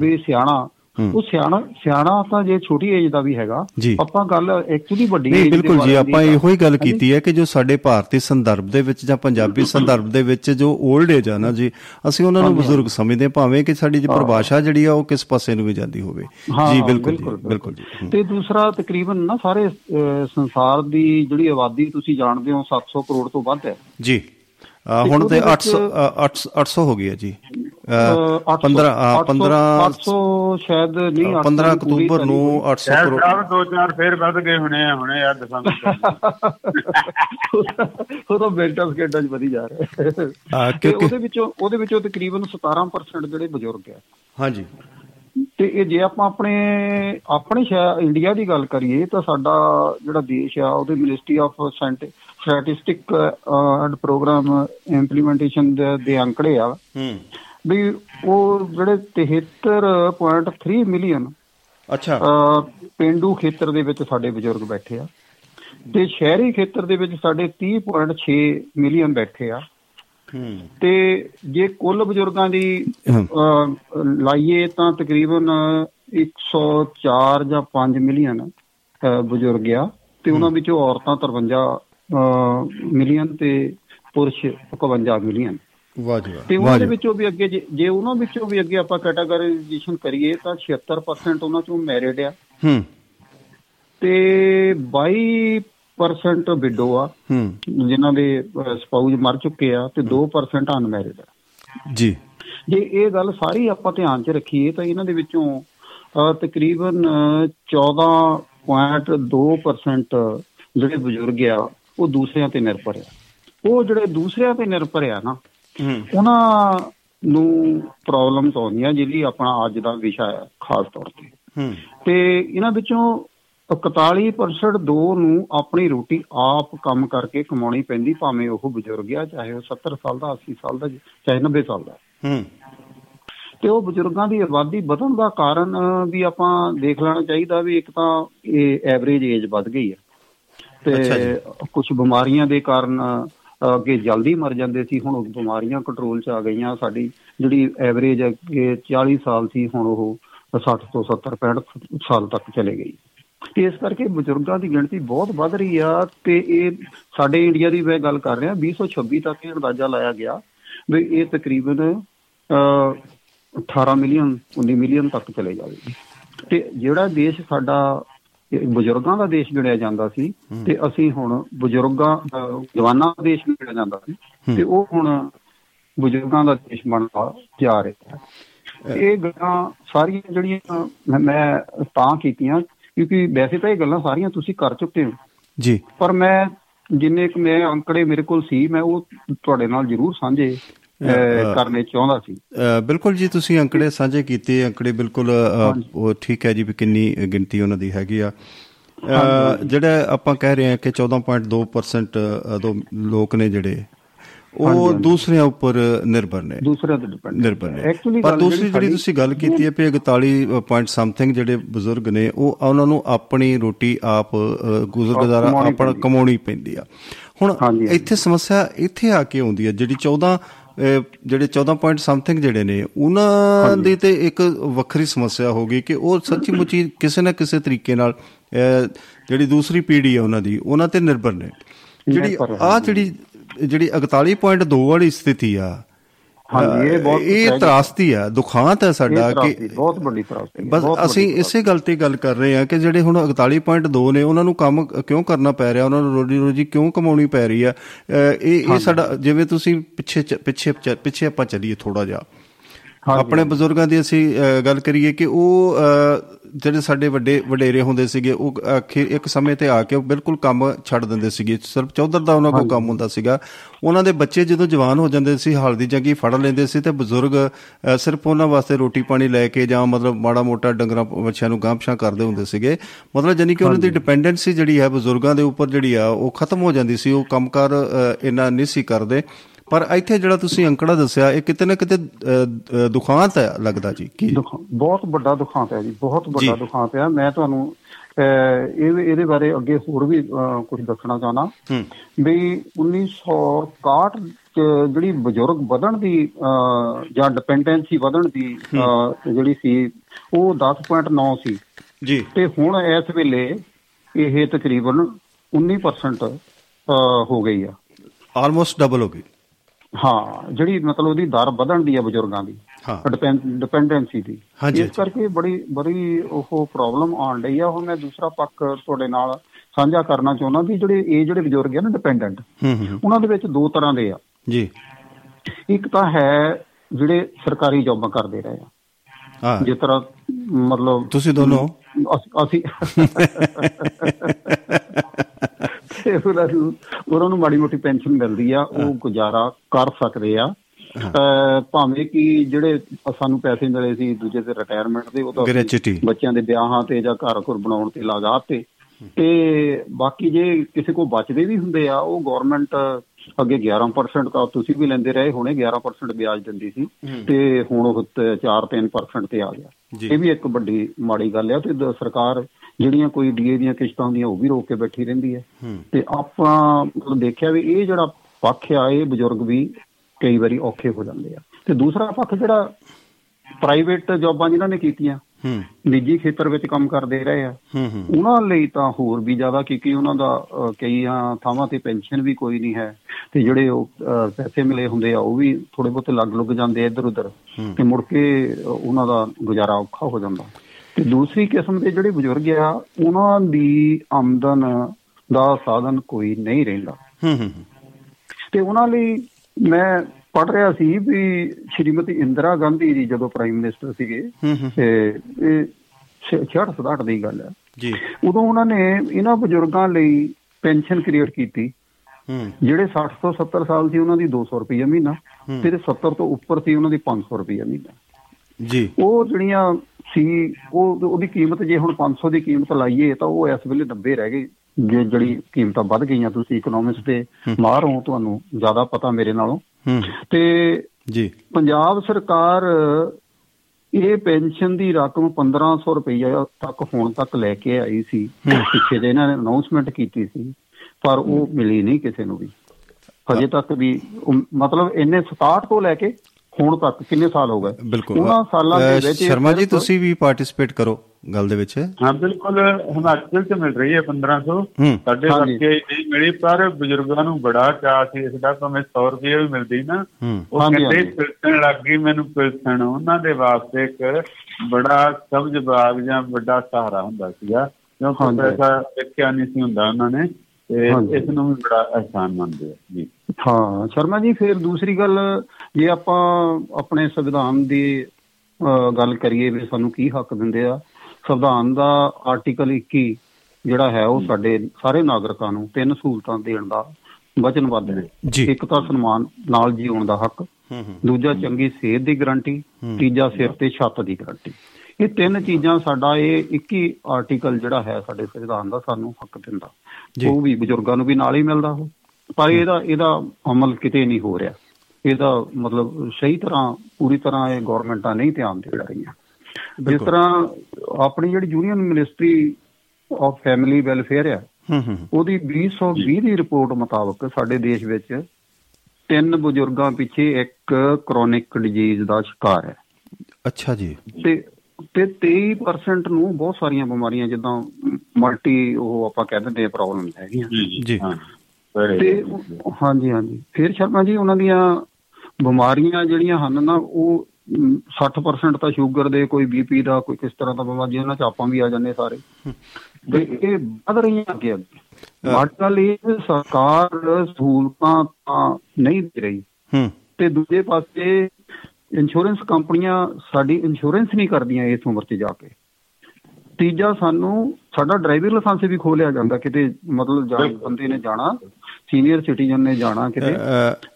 ਵੀ ਸਿਆਣਾ। ਉਹ ਸਿਆਣਾ ਸਿਆਣਾ ਤਾਂ ਜੇ ਛੋਟੀ ਏਜ ਦਾ ਵੀ ਹੈਗਾ। ਆਪਾਂ ਗੱਲ ਐਕਚੁਅਲੀ ਵੱਡੀ ਨਹੀਂ age ਦੇ ਬਿਲਕੁਲ ਜੀ ਆਪਾਂ ਇਹੋ ਹੀ ਗੱਲ। ਕੀਤੀ ਹੈ ਕਿ ਜੋ ਸਾਡੇ ਭਾਰਤੀ ਸੰਦਰਭ ਦੇ ਵਿੱਚ ਜਾਂ ਪੰਜਾਬੀ ਸੰਦਰਭ ਦੇ ਵਿੱਚ ਜੋ 올ਡ ਏਜ ਆ ਨਾ ਜੀ ਅਸੀਂ ਉਹਨਾਂ ਨੂੰ ਬਜ਼ੁਰਗ ਸਮਝਦੇ ਭਾਵੇਂ ਕਿ ਸਾਡੀ ਜੀ ਪਰਿਭਾਸ਼ਾ ਜਿਹੜੀ ਆ ਉਹ ਕਿਸ ਪਾਸੇ ਨੂੰ ਵੀ ਜਾਂਦੀ ਹੋਵੇ। ਜੀ ਬਿਲਕੁਲ ਬਿਲਕੁਲ ਜੀ। ਤੇ ਦੂਸਰਾ ਤਕਰੀਬਨ ਨਾ ਸਾਰੇ ਸੰਸਾਰ ਦੀ ਜਿਹੜੀ ਆਬਾਦੀ ਤੁਸੀਂ ਜਾਣਦੇ ਹੋ 700 ਕਰੋੜ ਤੋਂ ਵੱਧ ਹੈ। ਜੀ। ਹੁਣ ਤੇ ਉਹਦੇ ਵਿੱਚ- 800 ਅ, 800 800 ਹੋ ਗਈ ਹੈ ਜੀ। ਅਹ, 800 15 15 800 ਸ਼ਾਇਦ ਨਹੀਂ 800 15 ਦੀ ਪੂਰੀ ਅਕਤੂਬਰ ਨੂੰ 800 ਸ਼ਹਿਰ ਕਰੋੜ ਸਾਹਿਬ ਦੋ ਚਾਰ ਫੇਰ ਵੱਧ ਗਏ ਹੁਣੇ ਆ ਹੁਣੇ ਆ ਦਸੰਬਰ ਉਹ ਤਾਂ ਮਿੰਟਾਂ ਸਕਿੰਟਾਂ 'ਚ ਵਧੀ ਜਾ ਰਿਹਾ। ਕਿਉਂਕਿ- ਉਹਦੇ ਵਿੱਚੋਂ ਉਹਦੇ ਵਿੱਚੋਂ ਤਕਰੀਬਨ 17% ਜਿਹੜੇ ਬਜ਼ੁਰਗ ਹੈ ਹਾਂਜੀ। ਤੇ ਇਹ ਜੇ ਆਪਾਂ ਆਪਣੇ ਆਪਣੇ ਇੰਡੀਆ ਦੀ ਗੱਲ ਕਰੀਏ ਤਾਂ ਸਾਡਾ ਜਿਹੜਾ ਦੇਸ਼ ਆ ਉਹਦੇ ministry of statistic and programme implementation ਦੇ ਅੰਕੜੇ ਆ। ਹੂੰ। ਵੀ ਉਹ ਜਿਹੜੇ 73.3 ਮਿਲੀਅਨ ਅੱਛਾ। ਪਿੰਡੂ ਖੇਤਰ ਦੇ ਵਿੱਚ ਸਾਡੇ ਬਜ਼ੁਰਗ ਬੈਠੇ ਆ ਤੇ ਸ਼ਹਿਰੀ ਖੇਤਰ ਦੇ ਵਿੱਚ ਸਾਡੇ 30.6 ਮਿਲੀਅਨ ਬੈਠੇ ਆ। ਹੂੰ। ਤੇ ਜੇ ਕੁੱਲ ਬਜ਼ੁਰਗਾਂ ਦੀ ਲਾਈਏ ਤਾਂ ਤਕਰੀਬਨ 104 ਜਾਂ 5 ਮਿਲੀਅਨ ਬਜ਼ੁਰਗ ਆ ਤੇ ਉਹਨਾਂ ਵਿੱਚੋਂ ਔਰਤਾਂ 53 ਅਹ, ਮਿਲੀਅਨ ਤੇ ਪੁਰਸ਼ 51 ਮਿਲੀਅਨ ਵਾਹ ਜੀ ਵਾਹ ਤੇ ਵਾਹ ਉਹਨਾਂ ਦੇ ਜੀ ਵਿੱਚੋਂ ਵੀ ਅੱਗੇ ਜੇ ਉਹਨਾਂ ਵਿੱਚੋਂ ਵੀ ਅੱਗੇ ਆਪਾਂ ਕੈਟਾਗਰਾਈਜੇਸ਼ਨ ਕਰੀਏ ਤਾਂ 76% ਉਹਨਾਂ ਚੋਂ ਮੈਰਿਡ ਆ। ਹੂੰ। ਤੇ 22% ਵਿਡੋ ਆ। ਹੂੰ। ਜਿਨ੍ਹਾਂ ਦੇ ਸਪਾਊਸ ਮਰ ਚੁੱਕੇ ਆ ਤੇ 2% ਅਨਮੈਰਿਡ ਆ। ਜੀ। ਜੇ ਇਹ ਗੱਲ ਸਾਰੀ ਆਪਾਂ ਧਿਆਨ 'ਚ ਰੱਖੀਏ ਤਾਂ ਇਹਨਾਂ ਦੇ ਵਿੱਚੋਂ ਤਕਰੀਬਨ ਅਹ, 14.2% ਜਿਹੜੇ ਬਜ਼ੁਰਗ ਆ ਉਹ ਦੂਸਰਿਆਂ ਤੇ ਨਿਰਭਰ ਆ। ਉਹ ਜਿਹੜੇ ਦੂਸਰਿਆਂ ਤੇ ਨਿਰਭਰ ਆ ਨਾ ਉਹਨਾਂ ਨੂੰ ਪ੍ਰੋਬਲਮਸ ਆਉਂਦੀਆਂ ਜਿਹੜੀ ਆਪਣਾ ਅੱਜ ਦਾ ਵਿਸ਼ਾ ਹੈ ਖਾਸ ਤੌਰ ਤੇ। ਤੇ ਇਹਨਾਂ ਵਿੱਚੋਂ 41% ਦੋ ਨੂੰ ਆਪਣੀ ਰੋਟੀ ਆਪ ਕੰਮ ਕਰਕੇ ਕਮਾਉਣੀ ਪੈਂਦੀ ਭਾਵੇਂ ਉਹ ਬਜ਼ੁਰਗ ਆ ਚਾਹੇ ਉਹ 70 ਸਾਲ ਦਾ 80 ਸਾਲ ਦਾ ਚਾਹੇ 90 ਸਾਲ ਦਾ। ਹੂੰ। ਤੇ ਉਹ ਬਜ਼ੁਰਗਾਂ ਦੀ ਆਬਾਦੀ ਵਧਣ ਦਾ ਕਾਰਨ ਵੀ ਆਪਾਂ ਦੇਖ ਲੈਣਾ ਚਾਹੀਦਾ ਵੀ ਇੱਕ ਤਾਂ ਇਹ ਐਵਰੇਜ ਏਜ ਵੱਧ ਗਈ ਹੈ। ਤੇ ਕੁਝ ਬਿਮਾਰੀਆਂ ਦੇ ਕਾਰਨ ਅਹ, ਅੱਗੇ ਜਲਦੀ ਮਰ ਜਾਂਦੇ ਸੀ ਹੁਣ ਉਹ ਬਿਮਾਰੀਆਂ ਕੰਟਰੋਲ 'ਚ ਆ ਗਈਆਂ। ਸਾਡੀ ਜਿਹੜੀ ਐਵਰੇਜ ਅੱਗੇ 40 ਸਾਲ ਸੀ ਹੁਣ ਉਹ 60 ਤੋਂ 70 65 ਸਾਲ ਤੱਕ ਚਲੇ ਗਈ। ਤੇ ਇਸ ਕਰਕੇ ਬਜ਼ੁਰਗਾਂ ਦੀ ਗਿਣਤੀ ਬਹੁਤ ਵੱਧ ਰਹੀ ਆ ਤੇ ਇਹ ਸਾਡੇ ਇੰਡੀਆ ਦੀ ਮੈਂ ਗੱਲ ਕਰ ਰਿਹਾ 2026 ਤੱਕ ਇਹ ਅੰਦਾਜ਼ਾ ਲਾਇਆ ਗਿਆ ਵੀ ਇਹ ਤਕਰੀਬਨ ਅਹ 18 ਮਿਲੀਅਨ 19 ਮਿਲੀਅਨ ਤੱਕ ਚਲੇ ਜਾਵੇਗੀ। ਤੇ ਜਿਹੜਾ ਦੇਸ਼ ਸਾਡਾ ਇਹ ਬਜ਼ੁਰਗਾਂ ਦਾ ਦੇਸ਼ ਗਿਣਿਆ ਜਾਂਦਾ ਸੀ ਤੇ ਅਸੀਂ ਹੁਣ ਬਜ਼ੁਰਗਾਂ ਜਵਾਨਾਂ ਦਾ ਦੇਸ਼ ਗਿਣਿਆ ਜਾਂਦਾ ਸੀ ਤੇ ਉਹ ਹੁਣ ਬਜ਼ੁਰਗਾਂ ਦਾ ਦੇਸ਼ ਬਣਦਾ ਜਾ ਰਿਹਾ। ਹੈ ਇਹ ਗੱਲਾਂ ਸਾਰੀਆਂ ਜਿਹੜੀਆਂ ਮੈਂ- ਤਾਂ ਕੀਤੀਆਂ ਕਿਉਂਕਿ ਵੈਸੇ ਤਾਂ ਇਹ ਗੱਲਾਂ ਸਾਰੀਆਂ ਤੁਸੀਂ ਕਰ ਚੁੱਕੇ ਹੋ। ਜੀ। ਪਰ ਮੈਂ ਜਿੰਨੇ ਕੁ ਮੈਂ ਅੰਕੜੇ ਮੇਰੇ ਕੋਲ ਸੀ ਮੈਂ ਉਹ ਤੁਹਾਡੇ ਨਾਲ ਜ਼ਰੂਰ ਸਾਂਝੇ ਕਰਨੇ ਚਾਹੁੰਦਾ ਸੀ। ਬਿਲਕੁਲ ਜੀ ਤੁਸੀਂ ਅੰਕੜੇ ਸਾਂਝੇ ਕੀਤੇ ਅੰਕੜੇ ਬਿਲਕੁਲ ਉਹ ਠੀਕ ਹੈ ਜੀ ਵੀ ਕਿੰਨੀ ਗਿਣਤੀ ਉਹਨਾਂ ਦੀ ਹੈਗੀ ਆ। ਜਿਹੜਾ ਆਪਾਂ ਕਹਿ ਰਹੇ ਹਾਂ ਕਿ 14.2% ਦੋ ਲੋਕ ਨੇ ਜਿਹੜੇ ਉਹ ਦੂਸਰਿਆਂ ਉੱਪਰ ਨਿਰਭਰ ਨੇ। ਦੂਸਰੇ ਤੇ ਡਿਪੈਂਡ ਨਿਰਭਰ ਨੇ। ਪਰ ਦੂਸਰੀ ਜਿਹੜੀ ਤੁਸੀਂ ਗੱਲ ਕੀਤੀ ਹੈ ਕਿ 41 ਪੁਆਇੰਟ ਸਮਥਿੰਗ ਜਿਹੜੇ ਬਜ਼ੁਰਗ ਨੇ ਉਹ ਉਹਨਾਂ ਨੂੰ ਆਪਣੀ ਰੋਟੀ ਆਪ ਅ, ਗੁਜ਼ਰਗੁਜ਼ਾਰਾ ਕਮਾਉਣੀ ਆਪਣਾ। ਕਮਾਉਣੀ ਪੈਂਦੀ ਆ। ਹੁਣ। ਇੱਥੇ ਸਮੱਸਿਆ ਇੱਥੇ ਆ ਕੇ ਆਉਂਦੀ ਹੈ ਜਿਹੜੀ 14 ਅਹ, ਜਿਹੜੇ 14 ਪੁਆਇੰਟ ਸਮਥਿੰਗ ਜਿਹੜੇ ਨੇ ਉਹਨਾਂ ਦੀ ਤੇ ਇੱਕ ਵੱਖਰੀ ਸਮੱਸਿਆ ਹੋ ਗਈ ਕਿ ਉਹ ਸੱਚੀ ਮੁੱਚੀ ਕਿਸੇ ਨਾ ਕਿਸੇ ਤਰੀਕੇ ਨਾਲ ਜਿਹੜੀ ਦੂਸਰੀ ਪੀੜ੍ਹੀ ਹੈ ਉਹਨਾਂ ਦੀ ਉਹਨਾਂ ਤੇ ਨਿਰਭਰ ਨੇ। ਜਿਹੜੀ ਆ ਜਿਹੜੀ ਜਿਹੜੀ 41.2 ਵਾਲੀ ਸਥਿਤੀ ਆ ਹਾਂਜੀ, ਇਹ ਬਹੁਤ ਇਹ ਤਰਾਸਦੀ ਆ ਦੁਖਾਂਤ ਹੈ ਸਾਡਾ ਕਿ ਬਹੁਤ ਵੱਡੀ ਤਰਾਸਦੀ ਹੈ, ਬਸ ਅਸੀਂ ਇਸੇ ਗੱਲ ਤੇ ਗੱਲ ਕਰ ਰਹੇ ਹਾਂ ਕਿ ਜਿਹੜੇ ਹੁਣ 41.2 ਨੇ ਉਹਨਾਂ ਨੂੰ ਕੰਮ ਕਿਉਂ ਕਰਨਾ ਪੈ ਰਿਹਾ ਉਹਨਾਂ ਨੂੰ ਰੋਜੀ ਰੋਜੀ ਕਿਉਂ ਕਮਾਉਣੀ ਪੈ ਰਹੀ ਆ? ਇਹ ਇਹ ਸਾਡਾ ਜਿਵੇਂ ਤੁਸੀਂ ਪਿੱਛੇ ਪਿੱਛੇ ਪਿੱਛੇ ਆਪਾਂ ਚੱਲੀਏ ਥੋੜਾ ਜਿਹਾ। ਆਪਣੇ ਬਜ਼ੁਰਗਾਂ ਦੀ ਅਸੀਂ ਗੱਲ ਕਰੀਏ ਕਿ ਉਹ ਜਿਹੜੇ ਸਾਡੇ ਵੱਡੇ ਵਡੇਰੇ ਹੁੰਦੇ ਸੀਗੇ ਉਹ ਆਖਿਰ ਇੱਕ ਸਮੇਂ ਤੇ ਆ ਕੇ ਉਹ ਬਿਲਕੁਲ ਕੰਮ ਛੱਡ ਦਿੰਦੇ ਸੀਗੇ। ਸਿਰਫ ਚੌਧਰ ਦਾ ਉਹਨਾਂ ਕੋਲ ਕੰਮ ਹੁੰਦਾ ਸੀਗਾ। ਉਹਨਾਂ ਦੇ ਬੱਚੇ ਜਦੋਂ ਜਵਾਨ ਹੋ ਜਾਂਦੇ ਸੀ ਹਲਦੀ ਜੰਗੀ ਫੜ ਲੈਂਦੇ ਸੀ ਤੇ ਬਜ਼ੁਰਗ ਸਿਰਫ ਉਹਨਾਂ ਵਾਸਤੇ ਰੋਟੀ ਪਾਣੀ ਲੈ ਕੇ ਜਾਂ ਮਤਲਬ ਮਾੜਾ ਮੋਟਾ ਡੰਗਰਾਂ ਬੱਚਿਆਂ ਨੂੰ ਗਾਂਪਸ਼ਾਂ ਕਰਦੇ ਹੁੰਦੇ ਸੀਗੇ। ਮਤਲਬ ਜਾਨੀ ਕਿ ਉਹਨਾਂ ਦੀ ਡਿਪੈਂਡੈਂਸੀ ਜਿਹੜੀ ਹੈ ਬਜ਼ੁਰਗਾਂ ਦੇ ਉੱਪਰ ਜਿਹੜੀ ਆ ਉਹ ਖਤਮ ਹੋ ਜਾਂਦੀ ਸੀ। ਉਹ ਕੰਮਕਾਰ ਇੰਨਾ ਨਹੀਂ ਸੀ ਕਰਦੇ। ਪਰ ਇੱਥੇ ਜਿਹੜਾ ਤੁਸੀਂ ਅੰਕੜਾ ਦੱਸਿਆ ਇਹ ਕਿਤੇ ਨਾ ਕਿਤੇ ਦੁਖਾਂਤ ਹੈ ਲੱਗਦਾ ਜੀ ਕੀ? ਬਹੁਤ ਵੱਡਾ ਦੁਖਾਂਤ ਹੈ ਜੀ ਬਹੁਤ ਵੱਡਾ। ਦੁਖਾਂਤ ਹੈ। ਮੈਂ ਤੁਹਾਨੂੰ ਇਹ ਇਹਦੇ ਬਾਰੇ ਅੱਗੇ ਹੋਰ ਵੀ ਕੁਝ ਦੱਸਣਾ ਚਾਹਨਾ ਹੂੰ। ਵੀ 1961 ਚ ਜਿਹੜੀ ਬਜ਼ੁਰਗ ਵਧਣ ਦੀ ਜਾਂ ਡਿਪੈਂਡੈਂਸੀ ਵਧਣ ਦੀ ਜਿਹੜੀ ਸੀ ਉਹ 10.9 ਸੀ। ਜੀ। ਤੇ ਹੁਣ ਇਸ ਵੇਲੇ ਇਹ ਤਕਰੀਬਨ 19% ਅਹ, ਹੋ ਗਈ ਆ। ਆਲਮੋਸਟ ਡਬਲ ਹੋ ਗਈ। ਹਾਂ ਜਿਹੜੀ ਮਤਲਬ ਉਹਦੀ ਦਰ ਵਧਣ ਦੀ ਆ ਬਜ਼ੁਰਗਾਂ ਦੀ ਹਾਂ। ਡਿਪੈਂਡੈਂਸੀ ਦੀ। ਇਸ ਕਰਕੇ ਬੜੀ ਬੜੀ ਉਹ ਪ੍ਰੋਬਲਮ ਆਉਣ ਡਈ ਆ ਹੁਣ ਮੈਂ ਦੂਸਰਾ ਪੱਖ ਤੁਹਾਡੇ ਨਾਲ ਸਾਂਝਾ ਕਰਨਾ ਚਾਹੁੰਦਾ ਵੀ ਜਿਹੜੇ ਇਹ ਜਿਹੜੇ ਬਜ਼ੁਰਗ ਆ ਨਾ ਡਿਪੈਂਡੈਂਟ ਹੂੰ ਹੂੰ ਉਹਨਾਂ ਦੇ ਵਿੱਚ ਦੋ ਤਰ੍ਹਾਂ ਦੇ ਆ। ਜੀ। ਇੱਕ ਤਾਂ ਹੈ ਜਿਹੜੇ ਸਰਕਾਰੀ ਜੌਬਾਂ ਕਰਦੇ ਰਹੇ ਆ। ਹਾਂ। ਜਿਸ ਤਰ੍ਹਾਂ ਮਤਲਬ ਤੁਸੀਂ ਦੋਨੋਂ? ਅਸੀਂ। ਤੇ ਉਹਨਾਂ ਨੂੰ ਉਹਨਾਂ ਨੂੰ ਮਾੜੀ ਮੋਟੀ ਪੈਨਸ਼ਨ ਮਿਲਦੀ ਆ ਉਹ ਗੁਜ਼ਾਰਾ ਕਰ ਸਕਦੇ ਆ। ਭਾਵੇਂ ਕਿ ਜਿਹੜੇ ਸਾਨੂੰ ਪੈਸੇ ਮਿਲੇ ਸੀ ਦੂਜੇ ਤੇ ਰਿਟਾਇਰਮੈਂਟ ਦੇ ਉਹ ਤਾਂ। ਬੱਚਿਆਂ ਦੇ ਵਿਆਹਾਂ ਤੇ ਜਾਂ ਘਰ ਘਰ ਬਣਾਉਣ ਤੇ ਲਗਾ ਤੇ। ਤੇ ਬਾਕੀ ਜੇ ਕਿਸੇ ਕੋ ਬਚਦੇ ਵੀ ਹੁੰਦੇ ਆ ਉਹ ਗਵਰਨਮੈਂਟ ਅੱਗੇ 11% ਤਾਂ ਤੁਸੀਂ ਵੀ ਲੈਂਦੇ ਰਹੇ ਹੁਣੇ 11% ਵਿਆਜ ਦਿੰਦੀ ਸੀ ਤੇ ਹੁਣ ਉਹ 4-3% ਤੇ ਆ। ਗਿਆ। ਇਹ ਵੀ ਇੱਕ ਵੱਡੀ ਮਾੜੀ ਗੱਲ ਆ ਤੇ ਸਰਕਾਰ ਜਿਹੜੀਆਂ ਕੋਈ ਡੀਏ ਦੀਆਂ ਕਿਸ਼ਤਾਂ ਹੁੰਦੀਆਂ ਉਹ ਵੀ ਰੋਕ ਕੇ ਬੈਠੀ ਰਹਿੰਦੀ ਹੈ। ਹੂੰ। ਤੇ ਆਪਾਂ ਮਤਲਬ ਦੇਖਿਆ ਵੀ ਇਹ ਜਿਹੜਾ ਪੱਖ ਆ ਇਹ ਬਜ਼ੁਰਗ ਵੀ ਕਈ ਵਾਰੀ ਔਖੇ ਹੋ ਜਾਂਦੇ ਆ। ਤੇ ਦੂਸਰਾ ਪੱਖ ਜਿਹੜਾ ਪ੍ਰਾਈਵੇਟ ਜੌਬਾਂ ਜਿਨ੍ਹਾਂ ਨੇ ਕੀਤੀਆਂ ਹੂੰ ਨਿੱਜੀ ਖੇਤਰ ਵਿੱਚ ਕੰਮ ਕਰਦੇ ਰਹੇ ਆ। ਉਹਨਾਂ ਲਈ ਤਾਂ ਹੋਰ ਵੀ ਜ਼ਿਆਦਾ ਕਿਉਂਕਿ ਉਹਨਾਂ ਦਾ ਕਈਆਂ ਥਾਵਾਂ ਤੇ ਪੈਨਸ਼ਨ ਵੀ ਕੋਈ ਨਹੀਂ ਹੈ। ਤੇ ਜਿਹੜੇ ਉਹ ਪੈਸੇ ਮਿਲੇ ਹੁੰਦੇ ਆ ਉਹ ਵੀ ਥੋੜੇ ਬਹੁਤੇ ਲੱਗ ਲੁੱਗ ਜਾਂਦੇ ਆ ਇੱਧਰ ਉੱਧਰ। ਤੇ ਮੁੜ ਕੇ ਉਹਨਾਂ ਦਾ ਗੁਜ਼ਾਰਾ ਔਖਾ ਹੋ ਜਾਂਦਾ। ਤੇ ਦੂਸਰੀ ਕਿਸਮ ਦੇ ਜਿਹੜੇ ਬਜ਼ੁਰਗ ਆ ਉਹਨਾਂ ਦੀ ਆਮਦਨ ਦਾ ਸਾਧਨ ਕੋਈ ਨਹੀਂ ਰਹਿੰਦਾ। ਹੂੰ ਹੂੰ। ਤੇ ਉਹਨਾਂ ਲਈ ਮੈਂ ਪੜ ਰਿਹਾ ਸੀ ਵੀ ਸ਼੍ਰੀਮਤੀ ਇੰਦਰਾ ਗਾਂਧੀ ਜੀ ਜਦੋਂ ਪ੍ਰਾਈਮ ਮਿਨਿਸਟਰ ਸੀਗੇ ਤੇ ਇਹ 66 67 ਦੀ ਗੱਲ ਹੈ। ਜੀ। ਉਦੋਂ ਉਹਨਾਂ ਨੇ ਇਹਨਾਂ ਬਜ਼ੁਰਗਾਂ ਲਈ ਪੈਨਸ਼ਨ ਕ੍ਰੀਏਟ ਕੀਤੀ। ਜਿਹੜੇ 60 ਤੋਂ 70 ਸਾਲ ਸੀ ਉਹਨਾਂ ਦੀ 200 ਰੁਪਏ ਮਹੀਨਾ ਤੇ ਜਿਹੜੇ 70 ਤੋਂ ਉੱਪਰ ਸੀ ਉਹਨਾਂ ਦੀ 500 ਰੁਪਏ ਮਹੀਨਾ। ਜੀ। ਉਹ ਜਿਹੜੀਆਂ ਸੀ ਉਹ ਉਹਦੀ ਕੀਮਤ ਜੇ ਹੁਣ 500 ਦੀ ਕੀਮਤ ਲਾਈਏ ਤਾਂ ਉਹ ਇਸ ਵੇਲੇ 90 ਰਹਿ ਗਈ ਜੇ ਜਿਹੜੀ ਕੀਮਤਾਂ ਵੱਧ ਗਈਆਂ ਤੁਸੀਂ ਇਕਨੋਮਿਕਸ ਦੇ ਮਾਹਰ ਹੋ ਤੁਹਾਨੂੰ ਜ਼ਿਆਦਾ ਪਤਾ ਮੇਰੇ ਨਾਲੋਂ। ਤੇ ਜੀ। ਪੰਜਾਬ ਸਰਕਾਰ ਇਹ ਪੈਨਸ਼ਨ ਦੀ ਰਕਮ 1500 ਰੁਪਈਆ ਤੱਕ ਹੁਣ ਤੱਕ ਲੈ ਕੇ ਆਈ ਸੀ। ਪਿੱਛੇ ਜੇ ਇਹਨਾਂ ਨੇ ਅਨਾਉਂਸਮੈਂਟ ਕੀਤੀ ਸੀ ਪਰ ਉਹ ਮਿਲੀ ਨਹੀਂ ਕਿਸੇ ਨੂੰ ਵੀ। ਹਜੇ ਤੱਕ ਵੀ ਮਤਲਬ ਇਹਨੇ 67 ਤੋਂ ਲੈ ਕੇ ਹੁਣ ਤੱਕ ਕਿੰਨੇ ਸਾਲ ਹੋ ਗਏ ਬਿਲਕੁਲ ਉਹਨਾਂ ਸਾਲਾਂ ਦੇ ਵਿੱਚ ਸ਼ਰਮਾ ਜੀ ਤੁਸੀਂ ਵੀ ਪਾਰਟਿਸਿਪੇਟ ਕਰੋ ਗੱਲ ਦੇ ਵਿੱਚ ਹਾਂ ਬਿਲਕੁਲ ਹਿਮਾਚਲ ਚ ਮਿਲ ਰਹੀ ਹੈ 1500 ਹੂੰ। ਸਾਡੇ। ਵਰਗੇ ਨਹੀਂ ਮਿਲੀ ਪਰ ਬਜ਼ੁਰਗਾਂ ਨੂੰ ਬੜਾ ਚਾਅ ਸੀ ਇਸ ਦਾ ਭਾਵੇਂ 100 ਰੁਪਏ ਵੀ ਮਿਲਦੀ ਨਾ ਉਹ ਕਹਿੰਦੇ। ਪਿਲਸਣ ਲੱਗ ਗਈ ਮੈਨੂੰ ਪਿਲਸਣ ਉਹਨਾਂ ਦੇ ਵਾਸਤੇ ਇੱਕ ਬੜਾ ਸਬਜ਼ ਬਾਗ ਜਾਂ ਵੱਡਾ ਸਹਾਰਾ ਹੁੰਦਾ ਸੀਗਾ ਕਿਉਂਕਿ। ਪੈਸਾ ਦੇਖਿਆ ਨਹੀਂ ਸੀ ਹੁੰਦਾ ਉਹਨਾਂ ਨੇ ਤੇ। ਇਸ ਨੂੰ ਵੀ ਬੜਾ ਅਹਿਸਾਨ ਮੰਨਦੇ ਆ ਜੀ ਹਾਂ ਸ਼ਰਮਾ ਜੀ ਫਿਰ ਦੂਸਰੀ ਗੱਲ ਜੇ ਆਪਾਂ ਆਪਣੇ ਸੰਵਿਧਾਨ ਦੀ ਗੱਲ ਕਰੀਏ ਵੀ ਸਾਨੂੰ ਕੀ ਹੱਕ ਦਿੰਦੇ ਆ ਸੰਵਿਧਾਨ ਦਾ ਆਰਟੀਕਲ 21 ਜਿਹੜਾ ਹੈ ਉਹ ਸਾਡੇ ਸਾਰੇ ਨਾਗਰਿਕਾਂ ਨੂੰ ਤਿੰਨ ਸਹੂਲਤਾਂ ਦੇਣ ਦਾ ਵਚਨਬੱਧ ਹੈ ਜੀ। ਇੱਕ ਤਾਂ ਸਨਮਾਨ ਨਾਲ ਜੀਉਣ ਦਾ ਹੱਕ ਹੂੰ ਹੂੰ ਦੂਜਾ ਚੰਗੀ ਸਿਹਤ ਦੀ ਗਾਰੰਟੀ ਤੀਜਾ ਸਿਰ ਤੇ ਛੱਤ ਦੀ ਗਾਰੰਟੀ ਇਹ ਤਿੰਨ ਚੀਜ਼ਾਂ ਸਾਡਾ ਇਹ 21 ਆਰਟੀਕਲ ਜਿਹੜਾ ਹੈ ਸਾਡੇ ਸੰਵਿਧਾਨ ਦਾ ਸਾਨੂੰ ਹੱਕ ਦਿੰਦਾ। ਉਹ ਵੀ ਬਜ਼ੁਰਗਾਂ ਨੂੰ ਵੀ ਨਾਲ ਹੀ ਮਿਲਦਾ ਉਹ। ਪਰ ਇਹਦਾ ਇਹਦਾ ਅਮਲ ਕਿਤੇ ਨਹੀਂ ਹੋ ਰਿਹਾ। ਇਹਦਾ ਮਤਲਬ ਸਹੀ ਤਰ੍ਹਾਂ ਪੂਰੀ ਤਰ੍ਹਾਂ ਇਹ ਗਵਰਨਮੈਂਟਾਂ ਨਹੀਂ ਧਿਆਨ ਦੇ ਰਹੀਆਂ। ਜਿਸ। ਤਰ੍ਹਾਂ ਆਪਣੀ ਜਿਹੜੀ union ministry of family welfare ਆ ਹੂੰ ਹੂੰ ਉਹਦੀ 2020 ਦੀ ਰਿਪੋਰਟ ਮੁਤਾਬਕ ਸਾਡੇ ਦੇਸ਼ ਵਿੱਚ ਤਿੰਨ ਬਜ਼ੁਰਗਾਂ ਪਿੱਛੇ ਇੱਕ ਕ੍ਰੋਨਿਕ ਡਿਜ਼ੀਜ਼ ਦਾ ਸ਼ਿਕਾਰ ਹੈ। ਅੱਛਾ ਜੀ। ਤੇ ਤੇ 23% ਨੂੰ ਬਹੁਤ ਸਾਰੀਆਂ ਬਿਮਾਰੀਆਂ ਜਿੱਦਾਂ ਮਲਟੀ ਉਹ ਆਪਾਂ ਕਹਿ ਦਿੰਦੇ ਆ ਪ੍ਰੋਬਲਮ ਹੈਗੀਆਂ। ਜੀ। ਤੇ ਹਾਂਜੀ ਹਾਂਜੀ। ਫਿਰ ਸ਼ਰਮਾ ਜੀ ਉਹਨਾਂ ਦੀਆਂ ਬਿਮਾਰੀਆਂ ਜਿਹੜੀਆਂ ਹਨ ਨਾ ਉਹ ਮ, 60% ਤਾਂ ਸ਼ੂਗਰ ਦੇ ਕੋਈ ਬੀਪੀ ਦਾ ਕੋਈ ਕਿਸ ਤਰ੍ਹਾਂ ਦਾ ਬਿਮਾਰੀ ਉਹਨਾਂ ਚ ਆਪਾਂ ਵੀ ਆ ਜਾਂਦੇ ਸਾਰੇ। ਤੇ ਇਹ ਵੱਧ ਰਹੀਆਂ ਅੱਗੇ ਅੱਗੇ। ਮਾਡਲ ਇਹ ਸਰਕਾਰ ਸਹੂਲਤਾਂ ਤਾਂ ਨਹੀਂ ਦੇ ਰਹੀ। ਹੂੰ। ਤੇ ਦੂਜੇ ਪਾਸੇ ਇੰਸ਼ੋਰੈਂਸ ਕੰਪਨੀਆਂ ਸਾਡੀ ਇੰਸ਼ੋਰੈਂਸ ਨਹੀਂ ਕਰਦੀਆਂ ਇਸ ਉਮਰ 'ਚ ਜਾ ਕੇ ਤੀਜਾ ਸਾਨੂੰ ਸਾਡਾ ਡਰਾਈਵਰ ਲਾਇਸੈਂਸ ਵੀ ਖੋਲਿਆ ਜਾਂਦਾ ਕਿਤੇ ਮਤਲਬ ਜਾ ਬੰਦੇ ਨੇ ਜਾਣਾ ਸੀਨੀਅਰ ਸਿਟੀਜ਼ਨ ਨੇ ਜਾਣਾ ਕਿਤੇ